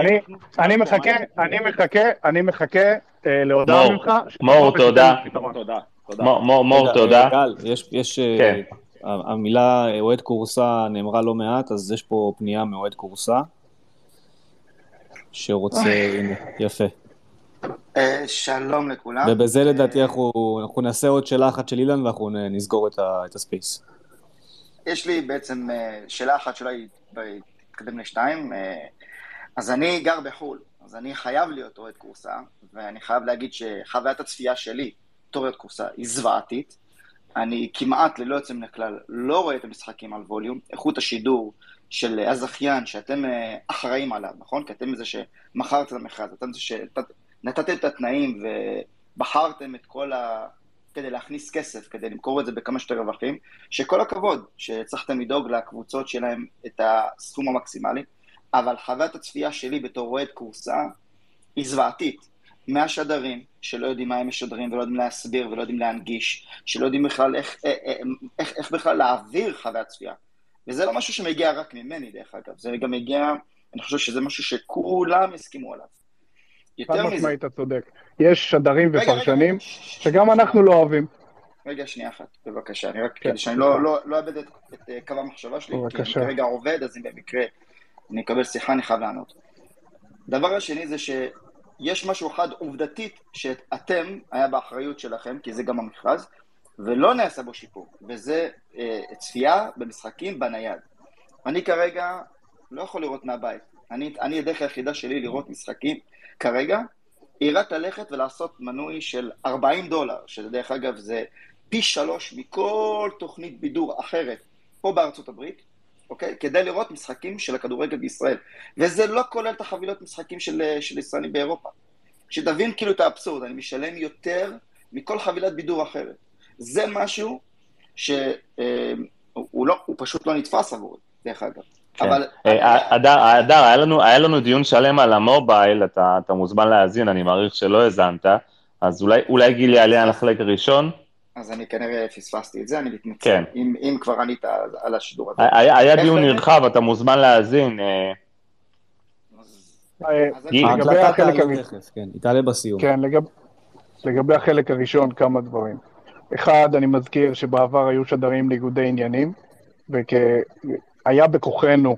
אני, מחכה, אני מחכה, אני מחכה להודעה ממך. מור, תודה. מור, מור, תודה. יש, יש, כן. המילה אוהד כורסה נאמרה לא מעט, אז יש פה פנייה מאוהד כורסה, שרוצה, הנה, יפה. אה, שלום לכולם. ובזה לדעתי אנחנו, אנחנו נעשה עוד שאלה אחת של אילן ואנחנו נסגור את, ה, את הספייס. יש לי בעצם אה, שאלה אחת שאולי תתקדם לשתיים. אה, אז אני גר בחו"ל, אז אני חייב להיות אוהד כורסה, ואני חייב להגיד שחוויית הצפייה שלי בתור אוהד כורסה היא זוועתית. אני כמעט ללא יוצא מן הכלל לא רואה את המשחקים על ווליום. איכות השידור של הזכיין שאתם אה, אחראים עליו, נכון? כי אתם זה שמכרתם את המכרז, אתם זה שנתתם את התנאים ובחרתם את כל ה... כדי להכניס כסף, כדי למכור את זה בכמה שיותר רווחים, שכל הכבוד, שצריכתם לדאוג לקבוצות שלהם את הסכום המקסימלי, אבל חוויית הצפייה שלי בתור אוהד כורסה היא זוועתית. מהשדרים, שלא יודעים מה הם משדרים ולא יודעים להסביר ולא יודעים להנגיש, שלא יודעים בכלל איך, איך, איך, איך בכלל להעביר חוויית צפייה. וזה לא משהו שמגיע רק ממני, דרך אגב, זה גם מגיע, אני חושב שזה משהו שכולם הסכימו עליו. חד יותר מזה, משמעית, אתה צודק. יש שדרים רגע, רגע, ופרשנים רגע. שגם אנחנו לא אוהבים. רגע, שנייה אחת, בבקשה, אני רק, כן, כדי שאני. לא, לא, לא אאבד את, את אה, קו המחשבה שלי, כי אני בבקשה. כרגע עובד, אז אם במקרה אני אקבל שיחה, אני חייב לענות. דבר השני זה שיש משהו אחד עובדתית שאתם, היה באחריות שלכם, כי זה גם המכרז, ולא נעשה בו שיפור, וזה אה, צפייה במשחקים בנייד. אני כרגע לא יכול לראות מהבית. אני, אני הדרך היחידה שלי לראות משחקים כרגע, היא רק ללכת ולעשות מנוי של 40 דולר, שדרך אגב זה פי שלוש מכל תוכנית בידור אחרת פה בארצות הברית, אוקיי? כדי לראות משחקים של הכדורגל בישראל. וזה לא כולל את החבילות משחקים של, של ישראלים באירופה. שתבין כאילו את האבסורד, אני משלם יותר מכל חבילת בידור אחרת. זה משהו שהוא לא, הוא פשוט לא נתפס עבורי, דרך אגב. כן. אבל אה, הדר, היה לנו, היה לנו דיון שלם על המובייל, אתה, אתה מוזמן להאזין, אני מעריך שלא האזנת, אז אולי, אולי גיל יעלה על החלק הראשון? אז אני כנראה פספסתי את זה, אני מתנצל. כן. אם, אם כבר ענית על, על השידור הזה. היה, היה דיון באמת? נרחב, אתה מוזמן להאזין. אה, אה. לגבי החלק הראשון, תכף, כן, היא תעלה בסיום. כן, לגב... לגבי החלק הראשון כמה דברים. אחד, אני מזכיר שבעבר היו שדרים ניגודי עניינים, והיה בכוחנו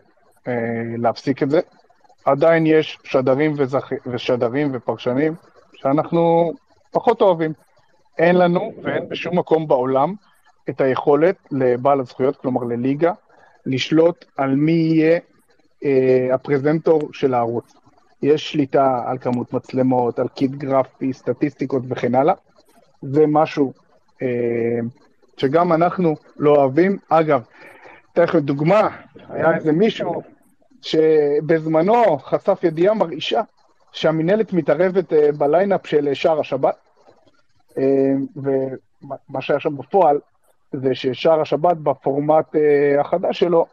אה, להפסיק את זה. עדיין יש שדרים, וזכ... ושדרים ופרשנים שאנחנו פחות אוהבים. אין לנו ואין בשום מקום בעולם את היכולת לבעל הזכויות, כלומר לליגה, לשלוט על מי יהיה אה, הפרזנטור של הערוץ. יש שליטה על כמות מצלמות, על קיט גרפי, סטטיסטיקות וכן הלאה. זה משהו אה, שגם אנחנו לא אוהבים. אגב, אתן לכם דוגמה, היה איזה מישהו שבזמנו חשף ידיעה מרעישה שהמינהלת מתערבת אה, ב lineup של שער השבת, אה, ומה שהיה שם בפועל זה ששער השבת בפורמט אה, החדש שלו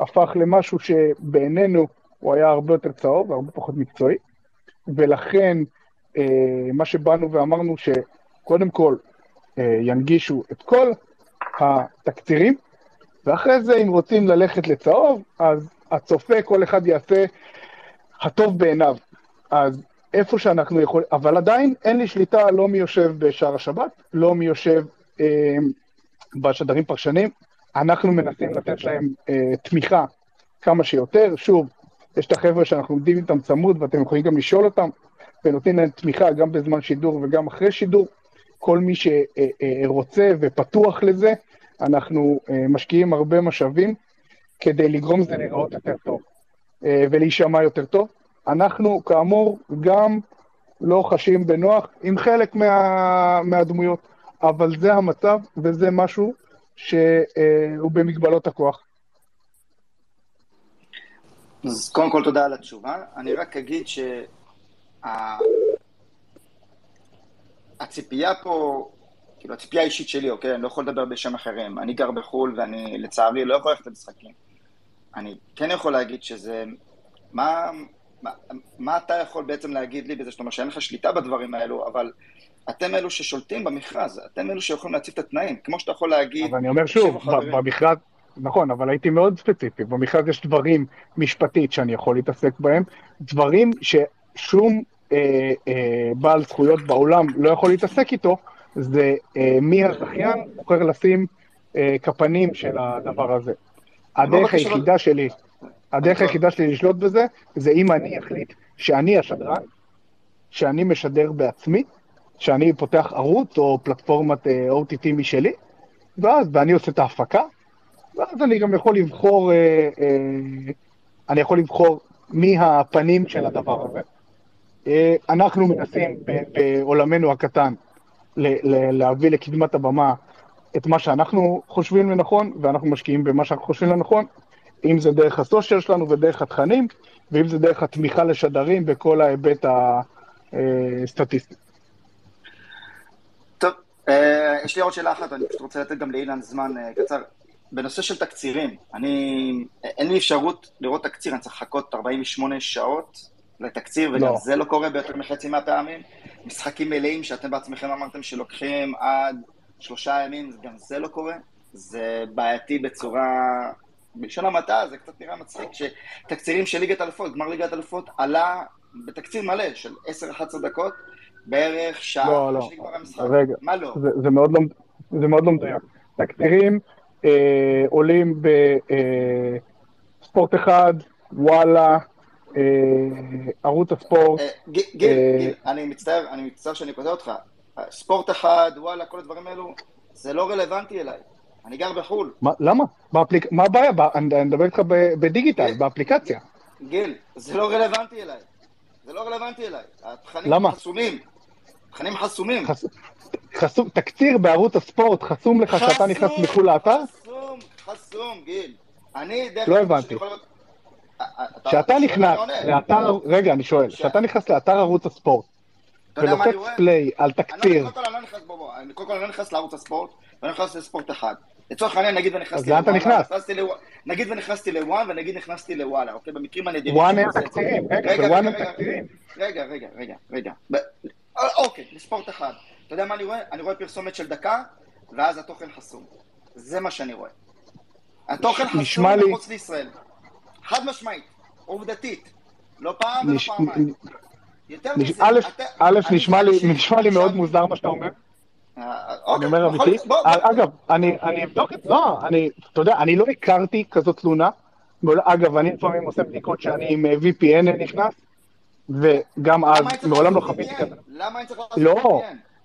הפך למשהו שבעינינו הוא היה הרבה יותר צהוב והרבה פחות מקצועי, ולכן מה שבאנו ואמרנו שקודם כל ינגישו את כל התקצירים, ואחרי זה אם רוצים ללכת לצהוב, אז הצופה, כל אחד יעשה הטוב בעיניו. אז איפה שאנחנו יכולים, אבל עדיין אין לי שליטה לא מי יושב בשער השבת, לא מי יושב אה, בשדרים פרשנים. אנחנו מנסים לתת להם אה, תמיכה כמה שיותר. שוב, יש את החבר'ה שאנחנו עומדים איתם צמוד ואתם יכולים גם לשאול אותם, ונותנים להם תמיכה גם בזמן שידור וגם אחרי שידור. כל מי שרוצה ופתוח לזה, אנחנו אה, משקיעים הרבה משאבים כדי לגרום לזה להיראות יותר טוב אה, ולהישמע יותר טוב. אנחנו, כאמור, גם לא חשים בנוח עם חלק מה, מהדמויות, אבל זה המצב וזה משהו שהוא במגבלות הכוח. אז קודם כל תודה על התשובה. אני רק אגיד שהציפייה שה... פה, כאילו הציפייה האישית שלי, אוקיי? אני לא יכול לדבר בשם אחרים. אני גר בחו"ל ואני לצערי לא יכול ללכת למשחקים. אני כן יכול להגיד שזה... מה, מה, מה אתה יכול בעצם להגיד לי בזה שאתה אומר שאין לך שליטה בדברים האלו, אבל אתם אלו ששולטים במכרז, אתם אלו שיכולים להציב את התנאים, כמו שאתה יכול להגיד... אבל אני אומר שוב, במכרז, נכון, אבל הייתי מאוד ספציפי, במכרז יש דברים משפטית שאני יכול להתעסק בהם, דברים ששום אה, אה, בעל זכויות בעולם לא יכול להתעסק איתו, זה אה, מי הזכיין בוחר לשים אה, כפנים של הדבר הזה. הדרך היחידה שלי, הדרך היחידה שלי לשלוט בזה, זה אם אני אחליט שאני השדרן, שאני משדר בעצמי, שאני פותח ערוץ או פלטפורמת אה, OTT משלי, ואז, ואני עושה את ההפקה, ואז אני גם יכול לבחור, אה, אה, אני יכול לבחור מי הפנים של הדבר הזה. אה, אנחנו מנסים בעולמנו הקטן להביא לקדמת הבמה את מה שאנחנו חושבים לנכון, ואנחנו משקיעים במה שאנחנו חושבים לנכון, אם זה דרך הסושיאל שלנו ודרך התכנים, ואם זה דרך התמיכה לשדרים בכל ההיבט הסטטיסטי. טוב, אה, יש לי עוד שאלה אחת, אני פשוט רוצה לתת גם לאילן זמן אה, קצר. בנושא של תקצירים, אני, אין לי אפשרות לראות תקציר, אני צריך לחכות 48 שעות לתקציר, וגם לא. זה לא קורה ביותר מחצי מהפעמים. משחקים מלאים שאתם בעצמכם אמרתם שלוקחים עד שלושה ימים, גם זה לא קורה. זה בעייתי בצורה בלשון המעטה זה קצת נראה מצחיק, שתקצירים של ליגת אלופות, גמר ליגת אלופות, עלה בתקציר מלא של 10-11 דקות, בערך שעה לא, לא. רגע, מה לא? זה, זה, מאוד לא? זה מאוד לא מדויק. תקצירים אה, עולים בספורט אה, אחד, וואלה, ערוץ הספורט. אה, גיל, גיל, אה, גיל, אני מצטער, אני מצטער שאני קוטע אותך. ספורט אחד, וואלה, כל הדברים האלו, זה לא רלוונטי אליי. אני גר בחו"ל. מה, למה? באפליק... מה הבעיה? אני מדבר איתך בדיגיטל, גיל, באפליקציה. גיל, זה לא רלוונטי אליי. זה לא רלוונטי אליי. התכנים? חסומים. תכנים חסומים. חס... חסום, תקציר בערוץ הספורט, חסום לך חסום, שאתה נכנס מחו"ל לאתר? חסום, חסום, גיל. אני דרך לא הבנתי. כשאתה נכנס לאתר, רגע, אני שואל, כשאתה נכנס לאתר ערוץ הספורט, ולוחץ פליי על תקציר... קודם כל אני לא נכנס לערוץ הספורט, ואני נכנס לספורט אחד. לצורך העניין, נגיד ונכנסתי אז לאן אתה נכנס? נגיד ונכנסתי לוואן, ונגיד נכנסתי לוואלה, אוקיי? במקרים הנדירים. וואן אין תקצירים, רגע, רגע, רגע, רגע, רגע, רגע. אוקיי, לספורט אחד. אתה יודע מה אני רואה? אני רואה פרסומת של דקה, ואז התוכן חסום. זה מה שאני רואה. התוכן חסום מחוץ לישראל. חד משמעית, עובדתית. לא פעם ולא פעמיים. יותר מזה, א', נשמע לי מאוד מוזר מה שאתה אומר. אה, אני אומר אמיתי. אגב, אני אבדוק את זה. לא, אני, אתה יודע, אני לא הכרתי כזאת תלונה. אגב, אני לפעמים עושה בדיקות שאני עם אה, VPN נכנס, וגם אז מעולם לא חוויתי כזה. למה אני צריך לעשות VPN? לא,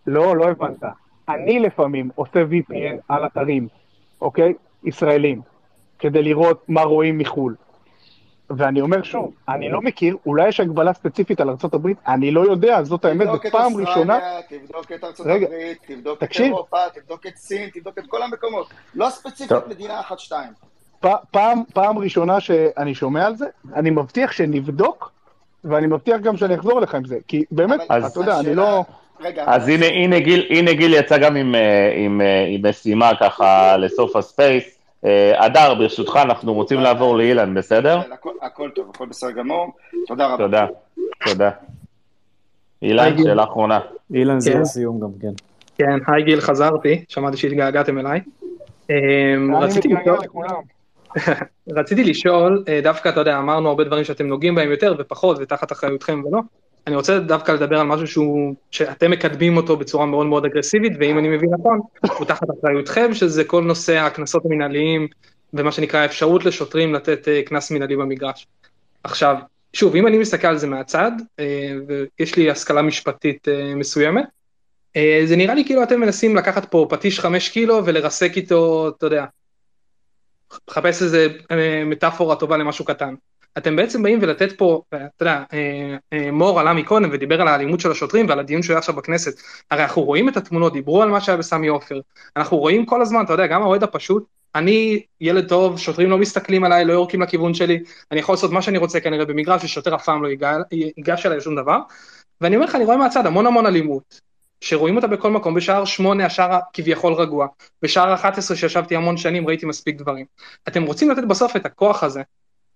לא, לא הבנת. אני לפעמים עושה VPN על אתרים, אוקיי? ישראלים, כדי לראות מה רואים מחו"ל. ואני אומר שוב, אני לא מכיר, אולי יש הגבלה ספציפית על ארה"ב, אני לא יודע, זאת האמת, תבדוק את בפעם ראשונה... אוסטרליה, תבדוק את ארצות רגע, הברית, תבדוק את תקשיב. אירופה, תבדוק את סין, תבדוק את כל המקומות. לא ספציפית. מדינה אחת-שתיים. פ- פעם, פעם ראשונה שאני שומע על זה, אני מבטיח שנבדוק, ואני מבטיח גם שאני אחזור אליך עם זה, כי באמת, אבל אתה יודע, אני לא... רגע, אז הנה, הנה גיל, הנה גיל יצא גם עם, אה, עם, אה, עם משימה ככה לסוף הספייס. אה, הדר, ברשותך, אנחנו רוצים לעבור לאילן, בסדר? הכל- הכל טוב, הכל בסדר גמור. תודה רבה. תודה, תודה. אילן, שאלה אחרונה. אילן זה כן. הסיום גם כן. כן, היי גיל, חזרתי, שמעתי שהתגעגעתם אליי. אמ, רציתי לשאול- לכולם. רציתי לשאול, אה, דווקא, אתה יודע, אמרנו הרבה דברים שאתם נוגעים בהם יותר ופחות ותחת אחריותכם ולא. אני רוצה דווקא לדבר על משהו שהוא, שאתם מקדמים אותו בצורה מאוד מאוד אגרסיבית, ואם אני מבין נכון, הוא תחת אחריותכם, שזה כל נושא הקנסות המנהליים, ומה שנקרא האפשרות לשוטרים לתת אה, קנס מנהלי במגרש. עכשיו, שוב, אם אני מסתכל על זה מהצד, אה, ויש לי השכלה משפטית אה, מסוימת, זה נראה לי כאילו אתם מנסים לקחת פה פטיש חמש קילו ולרסק איתו, אתה יודע, לחפש איזה מטאפורה טובה למשהו קטן. אתם בעצם באים ולתת פה, אתה יודע, אה, אה, מור עלה מקודם ודיבר על האלימות של השוטרים ועל הדיון שהיה עכשיו בכנסת. הרי אנחנו רואים את התמונות, דיברו על מה שהיה בסמי עופר. אנחנו רואים כל הזמן, אתה יודע, גם האוהד הפשוט, אני ילד טוב, שוטרים לא מסתכלים עליי, לא יורקים לכיוון שלי, אני יכול לעשות מה שאני רוצה כנראה במגרש, ושוטר אף פעם לא ייגש אליי לשום דבר. ואני אומר לך, אני רואה מהצד המון המון אלימות, שרואים אותה בכל מקום, בשער שמונה השער הכביכול רגוע, בשער 11 שישבתי המון שנים ראיתי מספיק דברים. אתם רוצים לתת בסוף את הכוח הזה,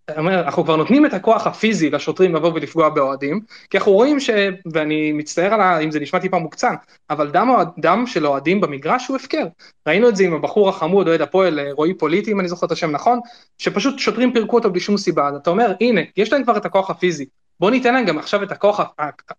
אנחנו כבר נותנים את הכוח הפיזי לשוטרים לבוא ולפגוע באוהדים, כי אנחנו רואים ש... ואני מצטער על ה... אם זה נשמע טיפה מוקצן, אבל דם, דם של אוהדים במגרש הוא הפקר. ראינו את זה עם הבחור החמוד, אוהד הפועל, אה, רועי פוליטי, אם אני זוכר את השם נכון, שפשוט שוטרים פירקו אותו בלי שום סיבה. אז אתה אומר, הנה, יש להם כבר את הכוח הפיזי, בוא ניתן להם גם עכשיו את הכוח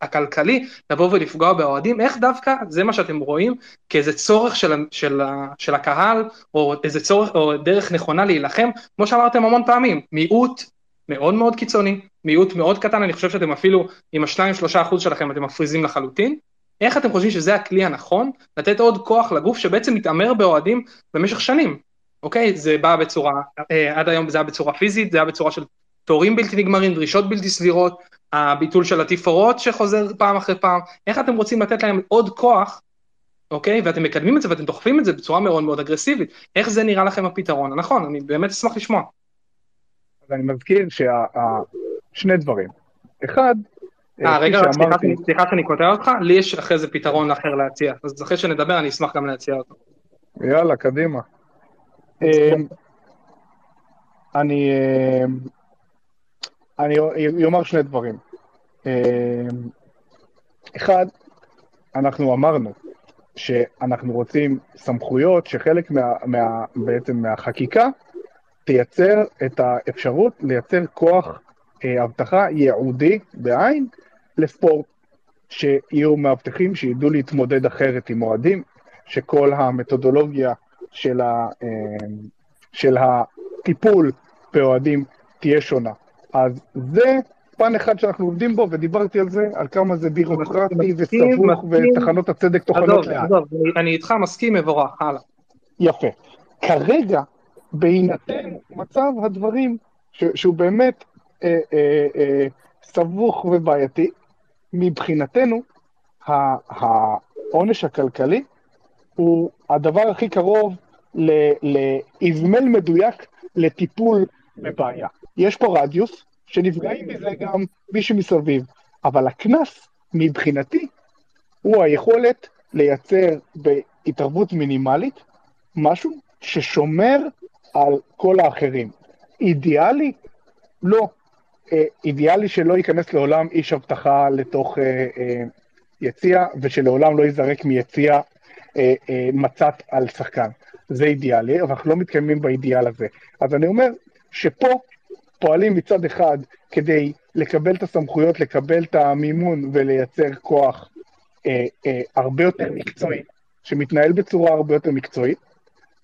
הכלכלי לבוא ולפגוע באוהדים, איך דווקא זה מה שאתם רואים כאיזה צורך של, של, של הקהל, או איזה צורך, או דרך נכונה להילחם, כמו שאמרתם המון פעמים, מיעוט מאוד מאוד קיצוני, מיעוט מאוד קטן, אני חושב שאתם אפילו עם השניים שלושה אחוז שלכם אתם מפריזים לחלוטין, איך אתם חושבים שזה הכלי הנכון? לתת עוד כוח לגוף שבעצם מתעמר באוהדים במשך שנים, אוקיי? זה בא בצורה, אה, עד היום זה היה בצורה פיזית, זה היה בצורה של תורים בלתי נגמרים, דרישות בלתי סבירות, הביטול של התפאורות שחוזר פעם אחרי פעם, איך אתם רוצים לתת להם עוד כוח, אוקיי? ואתם מקדמים את זה ואתם דוחפים את זה בצורה מאוד מאוד אגרסיבית, איך זה נראה לכם הפתרון הנכון? אני באמת אשמח לשמוע. אז אני מזכיר ששני דברים. אחד, אה, כפי רגע, שאמרתי- סליחה שאני קוטע אותך, לי יש אחרי זה פתרון אחר להציע, אז אחרי שנדבר אני אשמח גם להציע אותו. יאללה, קדימה. אמ, אני אמ, אני אומר שני דברים. אמ, אחד, אנחנו אמרנו שאנחנו רוצים סמכויות שחלק מה, מה, בעצם מהחקיקה תייצר את האפשרות לייצר כוח אה, אבטחה ייעודי בעין לספורט, שיהיו מאבטחים שידעו להתמודד אחרת עם אוהדים, שכל המתודולוגיה של, ה, אה, של הטיפול באוהדים תהיה שונה. אז זה פן אחד שאנחנו עובדים בו, ודיברתי על זה, על כמה זה בירוקרטי וסבוך. ותחנות הצדק טוחנות לאט. עזוב, אני- איתך מסכים, מבורך, הלאה. יפה. כרגע, בהינתן מצב הדברים, ש, שהוא באמת אה, אה, אה, סבוך ובעייתי, מבחינתנו, העונש הכלכלי הוא הדבר הכי קרוב לאזמל מדויק לטיפול בבעיה. יש פה רדיוס, שנפגעים מזה גם מי שמסביב, אבל הקנס, מבחינתי, הוא היכולת לייצר בהתערבות מינימלית משהו ששומר על כל האחרים. אידיאלי? לא. אה, אידיאלי שלא ייכנס לעולם איש אבטחה לתוך אה, אה, יציע, ושלעולם לא ייזרק מיציע אה, אה, מצת על שחקן. זה אידיאלי, אבל אנחנו לא מתקיימים באידיאל הזה. אז אני אומר שפה פועלים מצד אחד כדי לקבל את הסמכויות, לקבל את המימון ולייצר כוח אה, אה, הרבה יותר מקצועי, שמתנהל בצורה הרבה יותר מקצועית,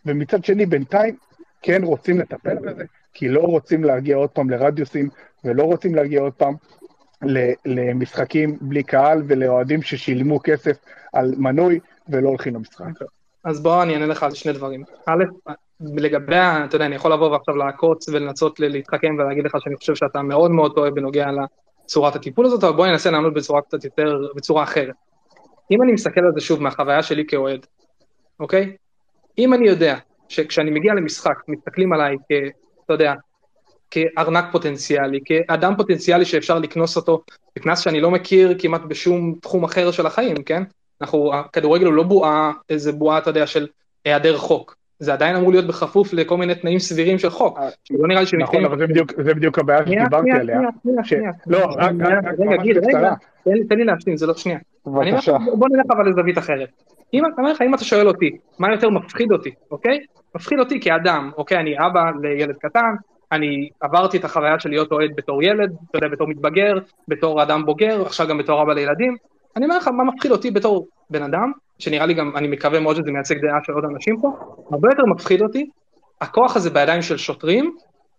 ומצד שני בינתיים כן רוצים לטפל בזה, כי לא רוצים להגיע עוד פעם לרדיוסים, ולא רוצים להגיע עוד פעם למשחקים בלי קהל ולאוהדים ששילמו כסף על מנוי ולא הולכים למשחק. אז בוא אני אענה לך על שני דברים. א', לגבי, אתה יודע, אני יכול לבוא ועכשיו לעקוץ ולנסות להתחכם ולהגיד לך שאני חושב שאתה מאוד מאוד טועה בנוגע לצורת הטיפול הזאת, אבל בוא ננסה לענות בצורה קצת יותר, בצורה אחרת. אם אני מסתכל על זה שוב מהחוויה שלי כאוהד, אוקיי? אם אני יודע שכשאני מגיע למשחק מסתכלים עליי כ... אתה יודע, כארנק פוטנציאלי, כאדם פוטנציאלי שאפשר לקנוס אותו, בקנס שאני לא מכיר כמעט בשום תחום אחר של החיים, כן? אנחנו, הכדורגל הוא לא בועה, איזה בועה, אתה יודע, של היעדר חוק. זה עדיין אמור להיות בכפוף לכל מיני תנאים סבירים של חוק. לא נראה לי נכון, שמתקיימים... אבל זה בדיוק- זה בדיוק הבעיה שדיברתי עליה. שנייה, ש- שנייה. לא, רק- ממש בקצרה. תן לי- להשלים, זה לא שנייה. בבקשה. בוא נלך אבל לזווית אחרת. אם אתה אומר לך, אם אתה שואל אותי, מה יותר מפחיד אותי, אוקיי? מפחיד אותי כאדם, אוקיי? אני אבא לילד קטן, אני עברתי את החוויה של להיות אוהד בתור ילד, אתה יודע, בתור מתבגר, בתור אדם בוגר, עכשיו גם בתור אבא לילדים. אני אומר לך, מה מפחיד אותי בתור בן אדם, שנראה לי גם, אני מקווה מאוד שזה מייצג דעה של עוד אנשים פה, הרבה יותר מפחיד אותי הכוח הזה בידיים של שוטרים,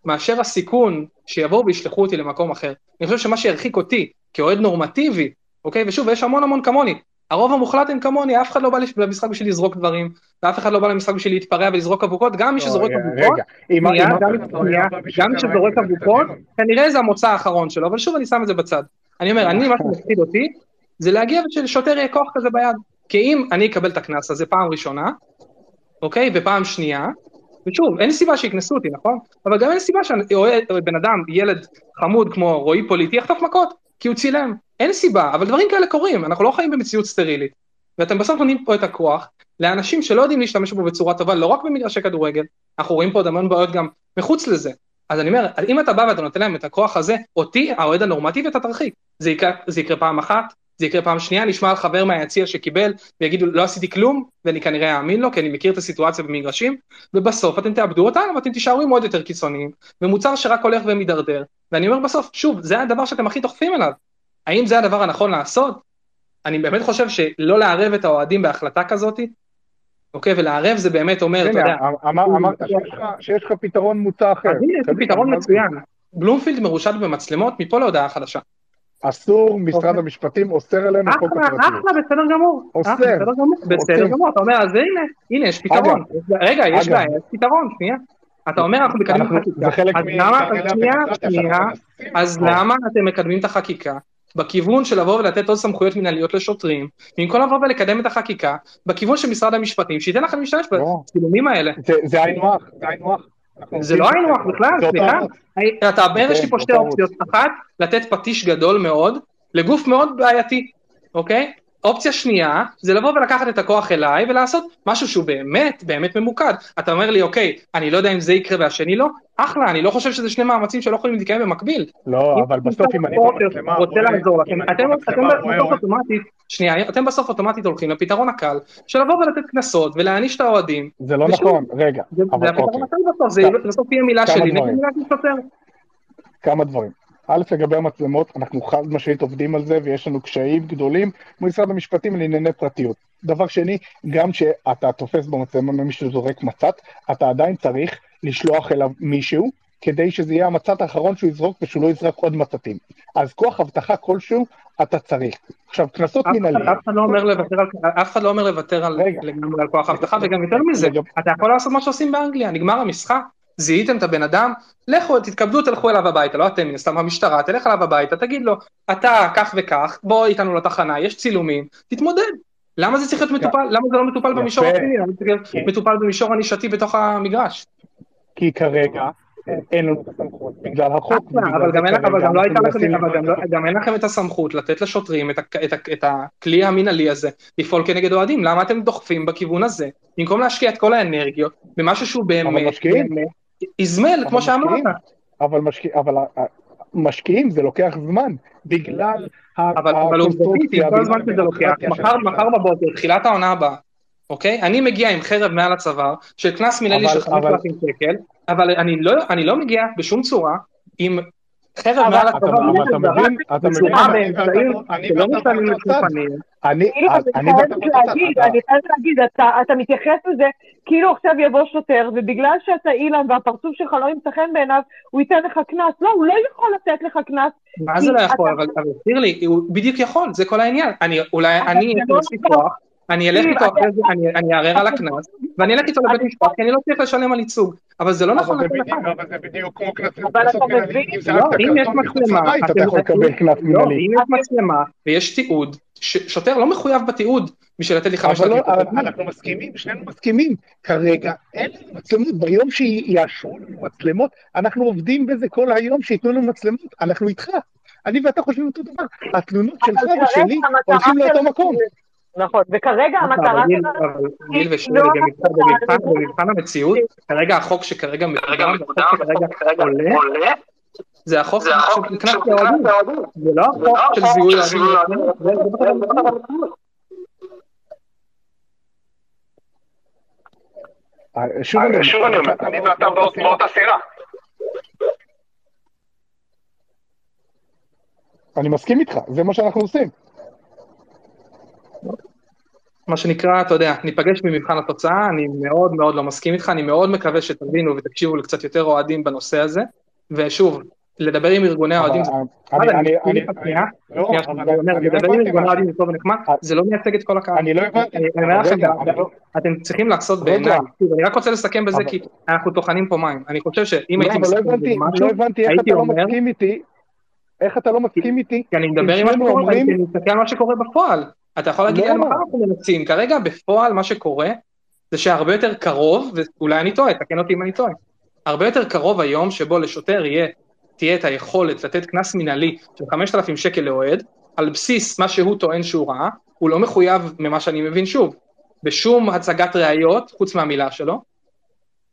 מאשר הסיכון שיבואו וישלחו אותי למקום אחר. אני חושב שמה שירחיק אותי כאוהד נורמטיבי, אוקיי, ושוב, יש המון המון כמוני, הרוב המוחלט הם כמוני, אף אחד לא בא למשחק בשביל לזרוק דברים, ואף אחד לא בא למשחק בשביל להתפרע ולזרוק אבוקות, גם מי שזורק רגע, אבוקות, גם- לא גם מי שזורק לא אבוקות, כנראה זה המוצא האחרון שלו, אבל שוב אני שם את זה בצד. אני אומר, אני, מה שמפחיד אותי, זה להגיע ושלשוטר יהיה כוח כזה ביד. כי אם אני אקבל את הקנס הזה פעם ראשונה, אוקיי, ופעם שנייה, ושוב, אין סיבה שיקנסו אותי, נכון? אבל גם אין סיבה שבן אדם, ילד חמוד כמו רועי פוליטי, יחטוף מכות, כי הוא צילם. אין סיבה, אבל דברים כאלה קורים, אנחנו לא חיים במציאות סטרילית. ואתם בסוף נותנים פה את הכוח לאנשים שלא יודעים להשתמש בו בצורה טובה, לא רק במגרשי כדורגל, אנחנו רואים פה עוד המון בעיות גם מחוץ לזה. אז אני אומר, אם אתה בא ואתה נותן להם את הכוח הזה, אותי, האוהד הנורמטיבי, אתה תרחיק. זה זה יקרה פעם אחת, זה יקרה פעם שנייה, נשמע על חבר מהיציע שקיבל, ויגידו, לא עשיתי כלום, ואני כנראה אאמין לו, כי אני מכיר את הסיטואציה במגרשים, ובסוף אתם תאבדו אותנו, ואתם תישארו עם עוד יותר קיצוניים, ומוצר שרק הולך ומידרדר. ואני אומר בסוף, שוב, זה הדבר שאתם הכי דוחפים אליו. האם זה הדבר הנכון לעשות? אני באמת חושב שלא לערב את האוהדים בהחלטה כזאת, אוקיי, ולערב זה באמת אומר, אתה יודע... אמר- אמרת שיש לך- פתרון מוצע אחר. אז הנה, יש לי פתרון מצוין. בלומפילד מרושת במצלמות, מפה להודעה חדשה. אסור, משרד המשפטים אוסר עלינו חוק אחלה, הפרטיות. אחלה, בסדר גמור. אוסר. אחלה, בסדר גמור. אתה אומר, אז הנה, הנה, יש פתרון. רגע, יש. בעיה, יש פתרון, שנייה. אתה אומר, אנחנו מקדמים חקיקה. זה חלק אז מ- למה, אתם מקדמים את החקיקה בכיוון של לבוא ולתת עוד סמכויות מנהליות לשוטרים, במקום לבוא ולקדם את החקיקה בכיוון של משרד המשפטים, שייתן לכם להשתמש בצילומים האלה. זה היינו הך, זה היינו הך. אנחנו זה לא היינו הך בכלל, סליחה. אתה אומר, יש לי פה שתי אופציות. אחת, לתת פטיש גדול מאוד לגוף מאוד בעייתי, אוקיי? אופציה שנייה, זה לבוא ולקחת את הכוח אליי ולעשות משהו שהוא באמת, באמת ממוקד. אתה אומר לי, אוקיי, אני לא יודע אם זה יקרה והשני לא, אחלה, אני לא חושב שזה שני מאמצים שלא יכולים להתקיים במקביל. לא, אבל בסוף אם אני במצלמה רוצה לעזור לכם, אתם בסוף אוטומטית, שנייה, אתם בסוף אוטומטית הולכים לפתרון הקל, של לבוא ולתת קנסות ולהעניש את האוהדים. זה לא נכון, רגע, זה הפתרון אוקיי. הקל בסוף, זה בסוף יהיה מילה שלי. נגד מילה שוטר. כמה דברים. א', לגבי המצלמות, אנחנו חד משמעית עובדים על זה, ויש לנו קשיים גדולים מול משרד המשפטים לענייני פרטיות. דבר שני, גם כשאתה תופס במצלמה ממישהו זורק מצת, אתה עדיין צריך לשלוח אליו מישהו, כדי שזה יהיה המצת האחרון שהוא יזרוק ושהוא לא יזרק עוד מצתים. אז כוח אבטחה כלשהו אתה צריך. עכשיו, קנסות מנהליים. אף אחד לא אומר לוותר על- אף אחד לא אומר לוותר על לגמרי על כוח האבטחה, וגם יותר מזה, אתה יכול לעשות מה שעושים באנגליה, נגמר המשחק, זיהיתם את הבן אדם, לכו, תתכבדו, תלכו אליו הביתה, לא אתם, מן הסתם המשטרה, תלך אליו הביתה, תגיד לו, אתה כך וכך, בוא איתנו לתחנה, יש צילומים, תתמודד. למה זה צריך להיות מטופל, למה זה לא מטופל במישור. הפלילי, למה זה צריך להיות מטופל במישור ענישתי בתוך המגרש? כי כרגע אין לנו את הסמכות בגלל החוק. ובגלל אבל גם אין אבל לכם, אבל את הסמכות לתת לשוטרים את הכלי המינהלי הזה לפעול כנגד אוהדים, למה אתם דוחפים בכיוון הזה, במקום להשקיע את כל האנרגיות במשהו שהוא באמת, משקיעים. באמת, איזמל, כמו שאמרת. אבל משקיע- אבל ה- ה- משקיעים זה לוקח זמן, בגלל אבל עובדתית, כל הזמן שזה לוקח, מחר בבוקר, תחילת העונה הבאה, אוקיי? אני מגיע עם חרב מעל הצוואר, של קנס אבל- של 5,000 שקל, אבל אני לא אני לא מגיע בשום צורה עם חרב מעל בצורה באמצעים אני שלא כאילו, חייבת צד, להגיד, אתה- אני חייבת להגיד, אתה, אתה מתייחס לזה כאילו עכשיו יבוא שוטר, ובגלל שאתה אילן והפרצוף שלך לא ימצא חן בעיניו, הוא ייתן לך קנס. לא, הוא לא יכול לתת לך קנס. מה זה לא יכול? אבל תסביר לי, הוא בדיוק יכול, זה כל העניין. אני, אולי אני, לא יש לי נכון. כוח, אני אלך איתו אחרי זה, אני- אני אערער על הקנס, ואני אלך איתו לבית משפט, כי אני לא צריך לשלם על ייצוג. אבל זה לא נכון אבל זה לכל אחד. בדיוק- אבל זה בדיוק כמו קנסות אבל אתה מנהליים. מבין? אם לא, זרקת אם יש קרטון מחוץ מצלמה, לבית, אתה יכול לקבל קנס לא, מנהלי. אם יש מצלמה ויש תיעוד, שוטר לא מחויב בתיעוד בשביל לתת לי חמש לא, דקות. אבל אנחנו מסכימים, שנינו מסכימים. כרגע אין לנו מצלמות, ביום שיאשרו לנו מצלמות, אנחנו עובדים בזה כל היום, שייתנו לנו מצלמות, אנחנו איתך. אני ואתה חושבים אותו דבר. התלונות שלך ושלי הולכים לאותו מקום. נכון, וכרגע המטרה אבל גיל- שלנו גיל לא במבחן- המטרה, במבחן- במבחן המציאות, כרגע החוק שכרגע מקודם, שכרגע עולה, זה החוק של קנס לאוהדים. זה לא החוק של זיהוי אוהדים. זה- זה אה, שוב אני אומר, אני ואתה באותה סירה. אני מסכים איתך, זה מה שאנחנו עושים. מה שנקרא, אתה יודע, ניפגש במבחן התוצאה, אני מאוד מאוד לא מסכים איתך, אני מאוד מקווה שתבינו ותקשיבו לקצת יותר אוהדים בנושא הזה, ושוב, לדבר עם ארגוני האוהדים זה... אה, לדבר עם ארגוני משהו. האוהדים טוב ונחמד, זה לא מייצג את כל הקהל. אני לא הבנתי, אני אבל אומר לכם, רגע, אני לא- אתם צריכים לעשות. בעיניי, אני רק רוצה לסכם בזה כי אנחנו טוחנים פה מים, אני חושב שאם לא, הייתי לא מסכים הבנתי, במשהו, לא הייתי אתה לא אומר, איך אתה לא מסכים איתי, כי אני מדבר עם מה שקורה, אני מסתכל על מה שקורה בפועל. אתה יכול להגיד לי לא. על מחר אנחנו מנצים, כרגע בפועל מה שקורה זה שהרבה יותר קרוב, ואולי אני טועה, תקן אותי אם אני טועה, הרבה יותר קרוב היום שבו לשוטר יהיה, תהיה את היכולת לתת קנס מינהלי של 5,000 שקל לאוהד, על בסיס מה שהוא טוען שהוא ראה, הוא לא מחויב, ממה שאני מבין שוב, בשום הצגת ראיות, חוץ מהמילה שלו,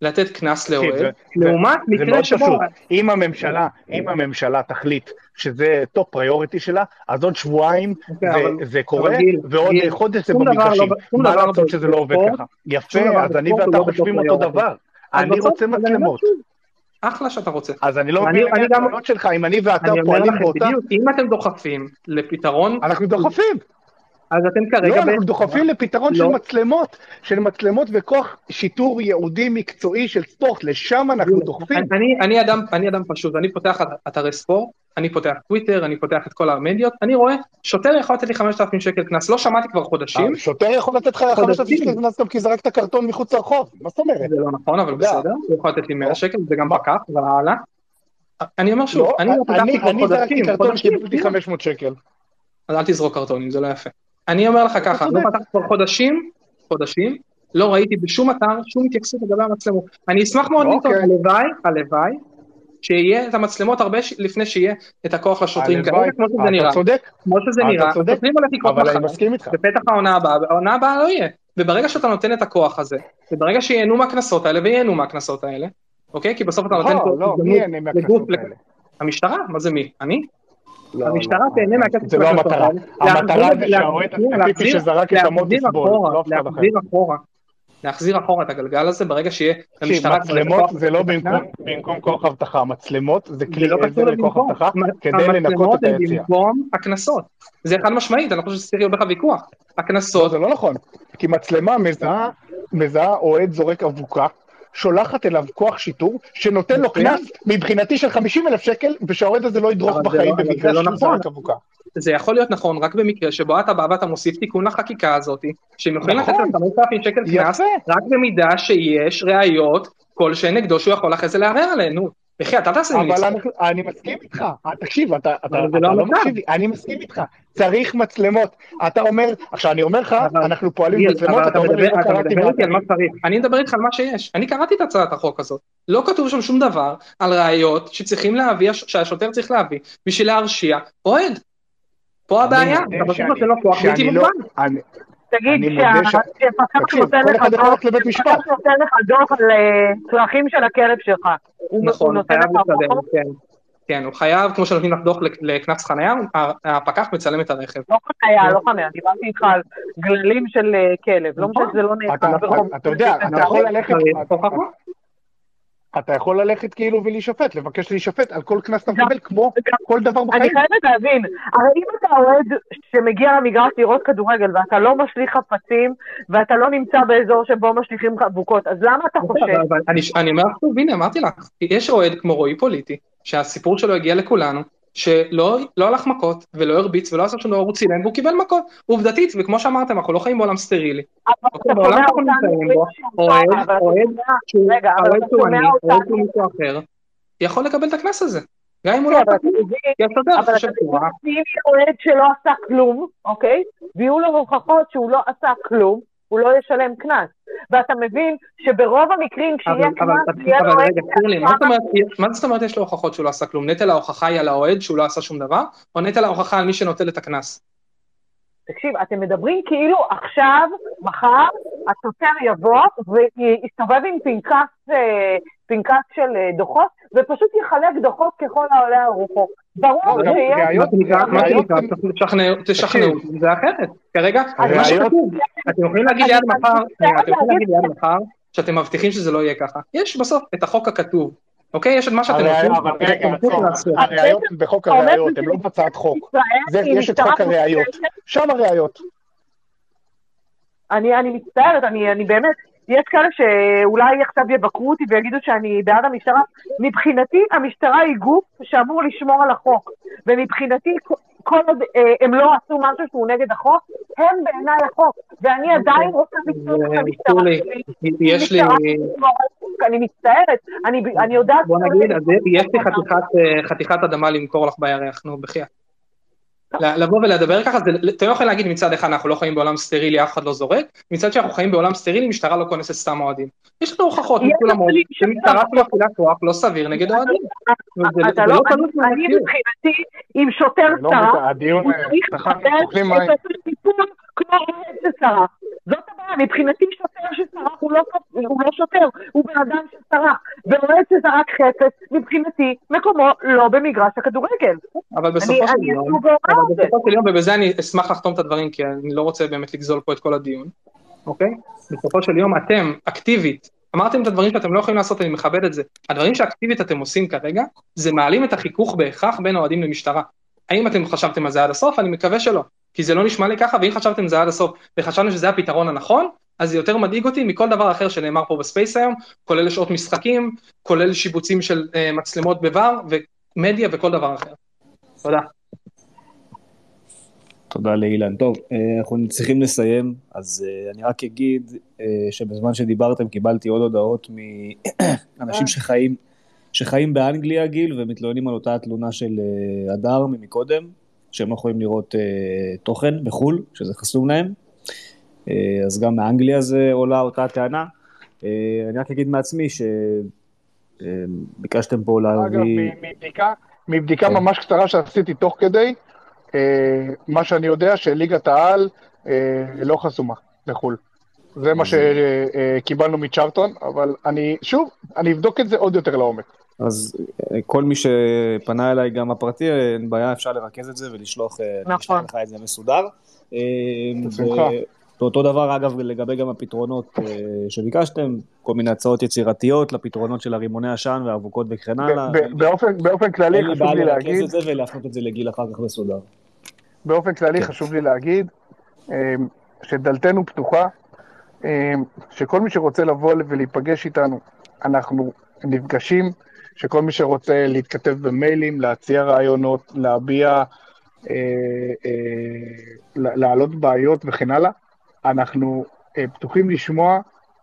לתת קנס לאוהד, לעומת זה מקרה מאוד שבו... פשוט. אם הממשלה, אם הממשלה תחליט שזה top priority שלה, אז עוד שבועיים אוקיי, זה- קורה, ועוד גיל, חודש זה במגרשים. לא- מה לעשות שזה לא עובד ככה? יפה, אז אני הוא ואתה לא חושבים אותו. דבר. אני רוצה מצלמות. אחלה שאתה רוצה. אז אני לא מבין גם- הטענות שלך, אם אני ואתה אני אומר פועלים לכם באותה... בדיוק, אם אתם דוחפים לפתרון, אנחנו דוחפים. אז אתם כרגע... לא, אנחנו דוחפים לפתרון של לא. מצלמות, של מצלמות וכוח שיטור ייעודי מקצועי של ספורט, לשם אנחנו דוחפים. אני, אני, אדם, אני אדם פשוט, אני פותח אתרי ספורט, אני פותח טוויטר, אני פותח את כל המדיות, אני רואה, שוטר יכול לתת לי 5,000 שקל קנס, לא שמעתי כבר חודשים. שוטר יכול לתת לך 5,000 שקל קנס גם כי זרקת קרטון מחוץ לרחוב, מה זאת אומרת? זה לא נכון, אבל יודע. בסדר, הוא יכול לתת לי 100 שקל, זה גם פקח, אבל הלאה. אני אומר שוב, לא, אני לא פתחתי אני כבר אני זרקתי חודשים, קרטון חודשים, שקיבלתי 500 שקל. אז אל תזרוק קרטונים, זה לא יפה. אני אומר לך ככה, לא פתחתי כבר חודשים, חודשים, לא ראיתי בשום אתר שום התייחסות לגבי המצלמות. אני אשמח מאוד לטעות, אוקיי. הלוואי, הלוואי, שיהיה את המצלמות הרבה ש- לפני שיהיה את הכוח לשוטרים כרגע, כמו שזה אתה נראה. צודק, כמו שזה אתה נראה, הולך לקרות אבל אני מסכים איתך. בפתח העונה הבאה, העונה הבאה לא יהיה. וברגע שאתה נותן את הכוח הזה, וברגע שייהנו מהקנסות האלה, וייהנו מהקנסות האלה, אוקיי? כי בסוף אתה נותן לא, לא, מי ייהנה מהקנסות האלה? המשטרה? מה זה מי? אני? לא, המשטרה לא, תהנה מהכסף זה לא המטרה. המטרה זה שהאוהד הספציפי שזרק את המוט יסבול, לא אף אחד אחר. להחזיר אחורה, להחזיר אחורה את הגלגל הזה ברגע שיהיה למשטרה מצלמות זה לא. במקום- כוח אבטחה, מצלמות זה כלי לא עזר לכוח אבטחה כדי המצלמות לנקות את הן היציאה. במקום הקנסות, זה חד משמעית, אני לא חושב שצריך להיות בכלל ויכוח, הקנסות, זה לא נכון, כי מצלמה מזהה אוהד זורק אבוקה, שולחת אליו כוח שיטור, שנותן לו. קנס מבחינתי של 50 אלף שקל, ושהאוהד הזה לא ידרוך בחיים לא- במקרה לא שהוא נכון. זרק אבוקה. זה יכול להיות נכון רק במקרה שבו אתה בא ואתה מוסיף תיקון לחקיקה הזאת, שהם יכולים לתת. להם 5,000 שקל קנס, רק במידה שיש ראיות כלשהן נגדו שהוא יכול אחרי זה לערער עליהן, נו. בחייאת, אל תעשה לי אבל אני מסכים איתך, אה, תקשיב, אתה אתה- אתה לא לא. מקשיב לי, אני מסכים איתך, צריך מצלמות. אתה אומר, עכשיו אני אומר לך, אנחנו פועלים אבל אתה אומר לי, לא אתה קראתי מה... צריך, אני מדבר איתך על מה שיש, אני קראתי את הצעת החוק הזאת, לא כתוב שם שום דבר על ראיות שצריכים להביא, שהשוטר צריך להביא בשביל להרשיע אוהד. פה הבעיה, אתה נותן לו כוח בלתי לא- מוגבל. תגיד, תקשיב, נותן לך דוח, על אה, צרכים של הכלב שלך, הוא נכון, נותן חייב לך דוח? כן. כן, הוא חייב, כמו שנותנים לך דוח לק- לקנס חניה, הפקח מצלם את הרכב. לא חניה, לא חניה, דיברתי איתך על גללים של אה, כלב, לא משנה שזה לא נאכף ברחוב. אתה יודע, אתה יכול ללכת... אתה יכול ללכת כאילו ולהישפט, לבקש להישפט על כל קנס שאתה מקבל, כמו כל דבר אני בחיים. חייבת להבין, הרי אם אתה אוהד שמגיע למגרש לראות כדורגל ואתה לא משליך חפצים ואתה לא נמצא באזור שבו משליכים אבוקות, אז למה אתה חושב? אני- אני אומר לך הנה, אמרתי לך, יש אוהד כמו רועי פוליטי, שהסיפור שלו הגיע לכולנו, שלא לא הלך מכות ולא הרביץ ולא עשה שום דבר, הוא צילם והוא קיבל מכות, עובדתית, וכמו שאמרתם, אנחנו לא חיים בעולם סטרילי. אוקיי, בעולם שאנחנו נמצאים בו, אוהד, אוהד שהוא אבל אוהד שהוא מישהו אחר, יכול לקבל את הקנס הזה. גם אם הוא לא כן, אבל עשה אתה כלום, מבין- אבל אתה. מבין יהיה אוהד שלא עשה כלום, אוקיי? ויהיו לו הוכחות שהוא לא עשה כלום, הוא לא ישלם קנס. ואתה מבין שברוב המקרים כשיהיה קנס, יהיה לו אבל רגע, שירלי, מה זאת אומרת, מה זאת אומרת יש לו הוכחות שהוא לא עשה כלום? נטל ההוכחה היא על האוהד שהוא לא עשה שום דבר, או נטל ההוכחה על מי שנוטל את הקנס? תקשיב, אתם מדברים כאילו עכשיו, מחר, השוטר יבוא ויסתובב עם פנקס, אה, פנקס של אה, דוחות, ופשוט יחלק דוחות ככל העולה על רוחו. ברור לא, שיש... מה שנקרא, הם- לשכנע- תשכנעו, זה אחרת. כרגע, מה שכתוב, אתם יכולים להגיד לי עד מחר, אתם יכולים להגיד- לי עד מחר, שאתם מבטיחים שזה לא יהיה ככה. יש בסוף את החוק הכתוב, אוקיי? יש את מה שאתם עושים, אבל רגע. הראיות בחוק הראיות, הן לא בהצעת חוק. יש את חוק הראיות. שם הראיות. אני, אני מצטערת, אני, אני באמת, יש כאלה שאולי עכשיו יבקרו אותי ויגידו שאני בעד המשטרה. מבחינתי, המשטרה היא גוף שאמור לשמור על החוק. ומבחינתי, כל עוד אה, הם לא עשו משהו שהוא נגד החוק, הם בעיניי החוק. ואני עדיין רוצה לפנות את המשטרה שלי. יש לי. אני מצטערת, אני, אני יודעת... בוא נגיד, יש לי אה, חתיכת אדמה למכור לך בירח, נו, בחייאת. ל- לבוא ולדבר ככה, זה- אתם לא יכולים להגיד מצד אחד אנחנו לא חיים בעולם סטרילי, אף אחד לא זורק, מצד שאנחנו חיים בעולם סטרילי, משטרה לא כונסת סתם אוהדים. יש לנו הוכחות המות, לי שמשטרה שמפעילה כוח לא סביר נגד אוהדים. אתה לא, לא אני. מבחינתי, אם שוטר לא, הדיון, הוא צריך לקבל. את הטיפול כמו אוהד שסרח. זאת הבעיה, מבחינתי שוטר שסרח הוא לא, הוא לא שוטר, הוא בן אדם שסרח. ואוהד שזרק חפץ, מבחינתי, מקומו לא במגרש הכדורגל. אבל בסופו של יום, אבל. בסופו של יום, ובזה אני אשמח לחתום את הדברים, כי אני לא רוצה באמת לגזול פה את כל הדיון, אוקיי? בסופו של יום, אתם, אקטיבית, אמרתם את הדברים שאתם לא יכולים לעשות, אני מכבד את זה. הדברים שאקטיבית אתם עושים כרגע, זה מעלים את החיכוך בהכרח בין אוהדים למשטרה. האם אתם חשבתם על זה עד הסוף? אני מקווה שלא. כי זה לא נשמע לי ככה, ואם חשבתם על זה עד הסוף, וחשבנו שזה הפתרון הנכון, אז זה יותר מדאיג אותי מכל דבר אחר שנאמר פה ב space היום, כולל שעות משחקים, כולל שיבוצים של אה, מצלמות ב VAR, ומדיה וכל דבר אחר. תודה. תודה לאילן. טוב, אה, אנחנו צריכים לסיים, אז אה, אני רק אגיד שבזמן שדיברתם קיבלתי עוד הודעות מאנשים שחיים, שחיים באנגליה, גיל, ומתלוננים על אותה תלונה של הדר ממקודם, שהם לא יכולים לראות אה, תוכן בחו"ל, שזה חסום להם. אה, אז גם מאנגליה זה עולה אותה טענה. אה, אני רק אגיד מעצמי שביקשתם פה אגב, להביא... מ- מבדיקה, מבדיקה כן. ממש קצרה שעשיתי תוך כדי, אה, מה שאני יודע שליגת העל אה, לא חסומה לחו"ל. זה מה שקיבלנו מצ'רטון, אבל אני, שוב, אני אבדוק את זה עוד יותר לעומק. אז אה, כל מי שפנה אליי, גם הפרטי, אה, אין בעיה, אפשר לרכז את זה ולשלוח אה, נכון. לך את זה מסודר. ואותו דבר, אגב, לגבי גם הפתרונות שביקשתם, כל מיני הצעות יצירתיות לפתרונות של הרימוני עשן והאבוקות וכן הלאה. באופן, באופן כללי אין לי חשוב בעיה לי לרכז להגיד, את זה ולהפנות את זה לגיל אחר כך מסודר. באופן כללי כן. חשוב לי להגיד שדלתנו פתוחה, שכל מי שרוצה לבוא ולהיפגש איתנו, אנחנו נפגשים, שכל מי שרוצה להתכתב במיילים, להציע רעיונות, להביע, אה, אה, לה- להעלות בעיות וכן הלאה, אנחנו אה, פתוחים לשמוע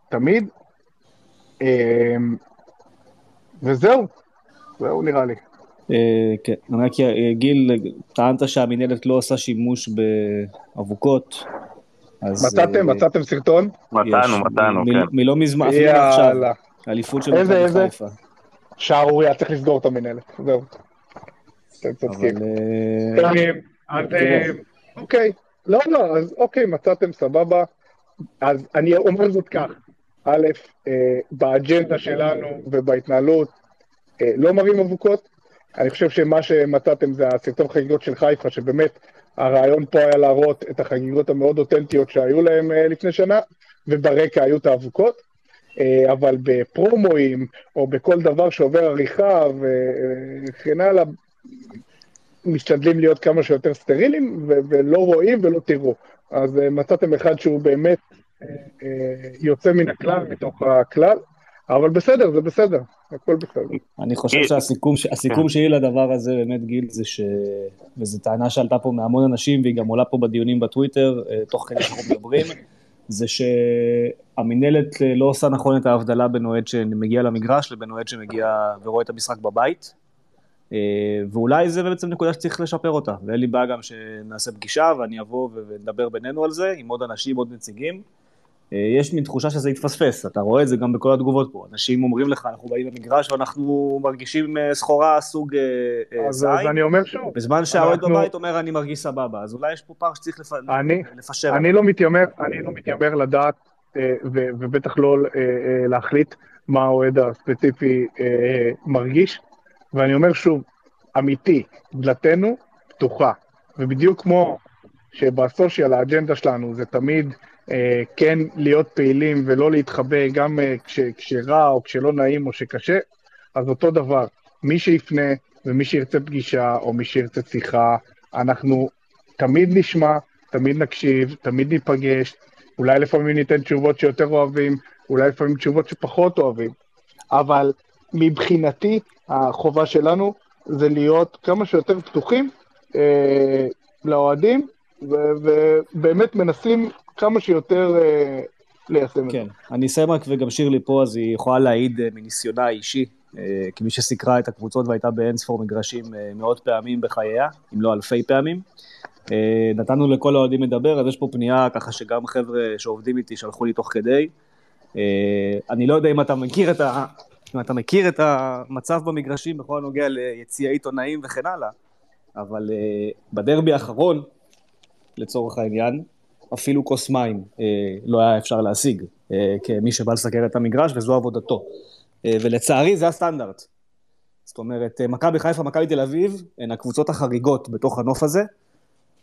תמיד, אה, וזהו, זהו נראה לי. אה, כן, אני רק אה, גיל, טענת שהמינהלת לא עושה שימוש באבוקות. מצאתם? אה, מצאתם סרטון? מצאנו, מצאנו, כן. מלא מזמן, אפילו עכשיו. אליפות של מכבי? חיפה. שערוריה, צריך לסגור את המינהלת, זהו. אתם צודקים. אה, אה, אוקיי, לא, לא, אז אוקיי, מצאתם סבבה. אז אני אומר זאת כך, א', אה, באג'נדה שלנו ובהתנהלות לא מראים אבוקות. אני חושב שמה שמצאתם זה הסרטון חגיגות של חיפה, שבאמת הרעיון פה היה להראות את החגיגות המאוד אותנטיות שהיו להם לפני שנה, וברקע היו את האבוקות. אה, אבל בפרומואים, או בכל דבר שעובר עריכה וכן הלאה, משתדלים להיות כמה שיותר סטרילים, ו- ולא רואים ולא תראו. אז אה, מצאתם אחד שהוא באמת אה, יוצא מן הכלל, מתוך הכלל, אבל בסדר, זה בסדר. הכל בסדר. אני חושב. שהסיכום הסיכום שלי לדבר הזה, באמת, גיל, זה ש... וזו טענה שעלתה פה מהמון אנשים, והיא גם עולה פה בדיונים בטוויטר, תוך כדי שאנחנו מדברים, זה שהמינהלת אה, לא עושה נכון את ההבדלה בין אוהד שמגיע למגרש לבין אוהד שמגיע ורואה את המשחק בבית. אה, ואולי זה בעצם נקודה שצריך לשפר אותה, ואין לי בעיה גם שנעשה פגישה ואני אבוא ונדבר בינינו על זה, עם עוד אנשים, עוד נציגים. אה, יש מין תחושה שזה יתפספס, אתה רואה את זה גם בכל התגובות פה. אנשים אומרים לך, אנחנו באים למגרש ואנחנו מרגישים אה, סחורה סוג אה, זין, אז אני אומר שוב, בזמן שהאוהד בבית אומר, אני מרגיש סבבה. אז אולי יש פה פער שצריך לפשר. אני לא מתיימר, אני לא מתיימר לדעת, ובטח לא להחליט מה האוהד הספציפי מרגיש, ואני אומר שוב, אמיתי, דלתנו פתוחה, ובדיוק כמו שבסושיאל האג'נדה שלנו זה תמיד כן להיות פעילים ולא להתחבא גם אה, כש, כשרע או כשלא נעים או שקשה, אז אותו דבר, מי שיפנה ומי שירצה פגישה או מי שירצה שיחה, אנחנו תמיד נשמע, תמיד נקשיב, תמיד ניפגש, אולי לפעמים ניתן תשובות שיותר אוהבים, אולי לפעמים תשובות שפחות אוהבים, אבל מבחינתי החובה שלנו זה להיות כמה שיותר פתוחים אה, לאוהדים, ובאמת מנסים כמה שיותר אה, ליישם את זה. כן, אני אסיים רק וגם שירלי פה, אז היא יכולה להעיד אה, מניסיונה האישי, אה, כמי שסיקרה את הקבוצות והייתה באין ספור מגרשים אה, מאות פעמים בחייה, אם לא אלפי פעמים. אה, נתנו לכל האוהדים לדבר, אז יש פה פנייה ככה שגם חבר'ה שעובדים איתי שלחו לי תוך כדי. אה, אני לא יודע אם אתה מכיר את, ה... אם אתה מכיר את המצב במגרשים בכל הנוגע ליציעי עיתונאים וכן הלאה, אבל אה, בדרבי האחרון, לצורך העניין, אפילו כוס מים אה, לא היה אפשר להשיג אה, כמי שבא לסקר את המגרש, וזו עבודתו. אה, ולצערי זה הסטנדרט. זאת אומרת, מכבי חיפה, מכבי תל אביב, הן הקבוצות החריגות בתוך הנוף הזה,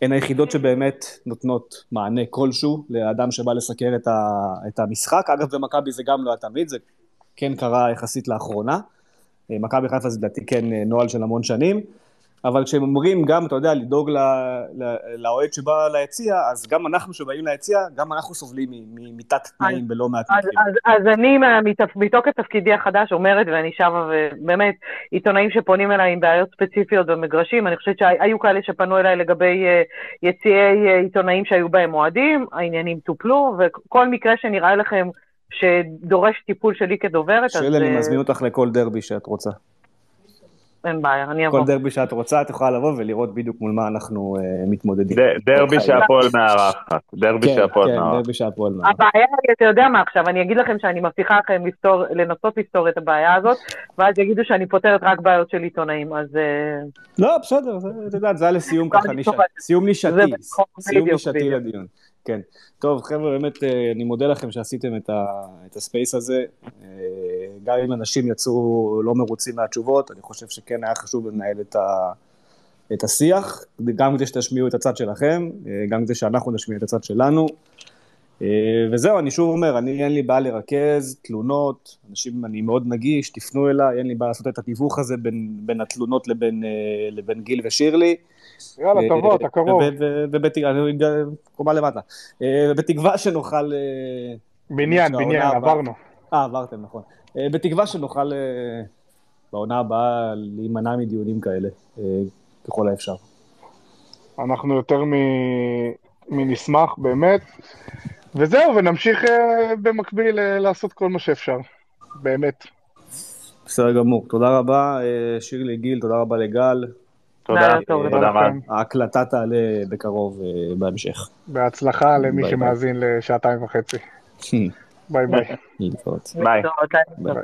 הן היחידות שבאמת נותנות מענה כלשהו לאדם שבא לסקר את, ה, את המשחק. אגב, במכבי זה גם לא היה תמיד, זה כן קרה יחסית לאחרונה. מכבי חיפה זה לדעתי כן נוהל של המון שנים. אבל כשהם אומרים גם, אתה יודע, לדאוג לאוהד שבא ליציע, אז גם אנחנו שבאים ליציע, גם אנחנו סובלים מ- מ- מתת תנאים בלא מעט מקרים. אז, אז אני מתוקף תפקידי החדש אומרת, ואני שבה, ובאמת, עיתונאים שפונים אליי עם בעיות ספציפיות במגרשים, אני חושבת שהיו כאלה שפנו אליי לגבי אה, יציעי אה, עיתונאים שהיו בהם אוהדים, העניינים טופלו, וכל מקרה שנראה לכם שדורש טיפול שלי כדוברת, אז שירלי, אני אה, מזמין אותך לכל דרבי שאת רוצה. אין בעיה, אני אבוא. כל דרבי שאת רוצה, את יכולה לבוא ולראות בדיוק מול מה אנחנו אה, מתמודדים. דרבי שהפועל מארחת, דרבי כן, שהפועל כן, מארחת. דרבי שהפועל מארחת. הבעיה היא, אתה יודע מה עכשיו, אני אגיד לכם שאני מבטיחה לכם לנסות לפתור את הבעיה הזאת, ואז יגידו שאני פותרת רק בעיות של עיתונאים, אז... אה, לא, בסדר, זה- את יודעת, זה היה לסיום ככה, סיום נישתי, סיום נישתי. לדיון. כן. טוב, חבר'ה, באמת, אה, אני מודה לכם שעשיתם את ה- את הספייס הזה. אה, גם אם אנשים יצאו לא מרוצים מהתשובות, אני חושב שכן היה חשוב לנהל את ה... את השיח, גם כדי שתשמיעו את הצד שלכם, אה, גם כדי שאנחנו נשמיע את הצד שלנו. וזהו, אני שוב אומר, אני אין לי בעיה לרכז תלונות, אנשים, אני מאוד נגיש, תפנו אליי, אין לי בעיה לעשות את התיווך הזה בין, בין התלונות לבין, לבין גיל ושירלי. יאללה, תבוא, אתה קרוב. קומה למטה. אה, ובתקווה שנוכל... אה, בניין, בניין, עברנו. אה, עברתם, נכון. אה, בתקווה שנוכל אה, בעונה הבאה להימנע מדיונים כאלה, אה, ככל האפשר. אנחנו יותר. מנשמח, באמת. וזהו, ונמשיך אה, במקביל אה, לעשות כל מה שאפשר. באמת. בסדר גמור, תודה רבה אה, שירלי גיל, תודה רבה לגל. תודה, לכם. ההקלטה תעלה בקרוב אה, בהמשך. בהצלחה למי. שמאזין לשעתיים וחצי. ביי. ביי. ביי.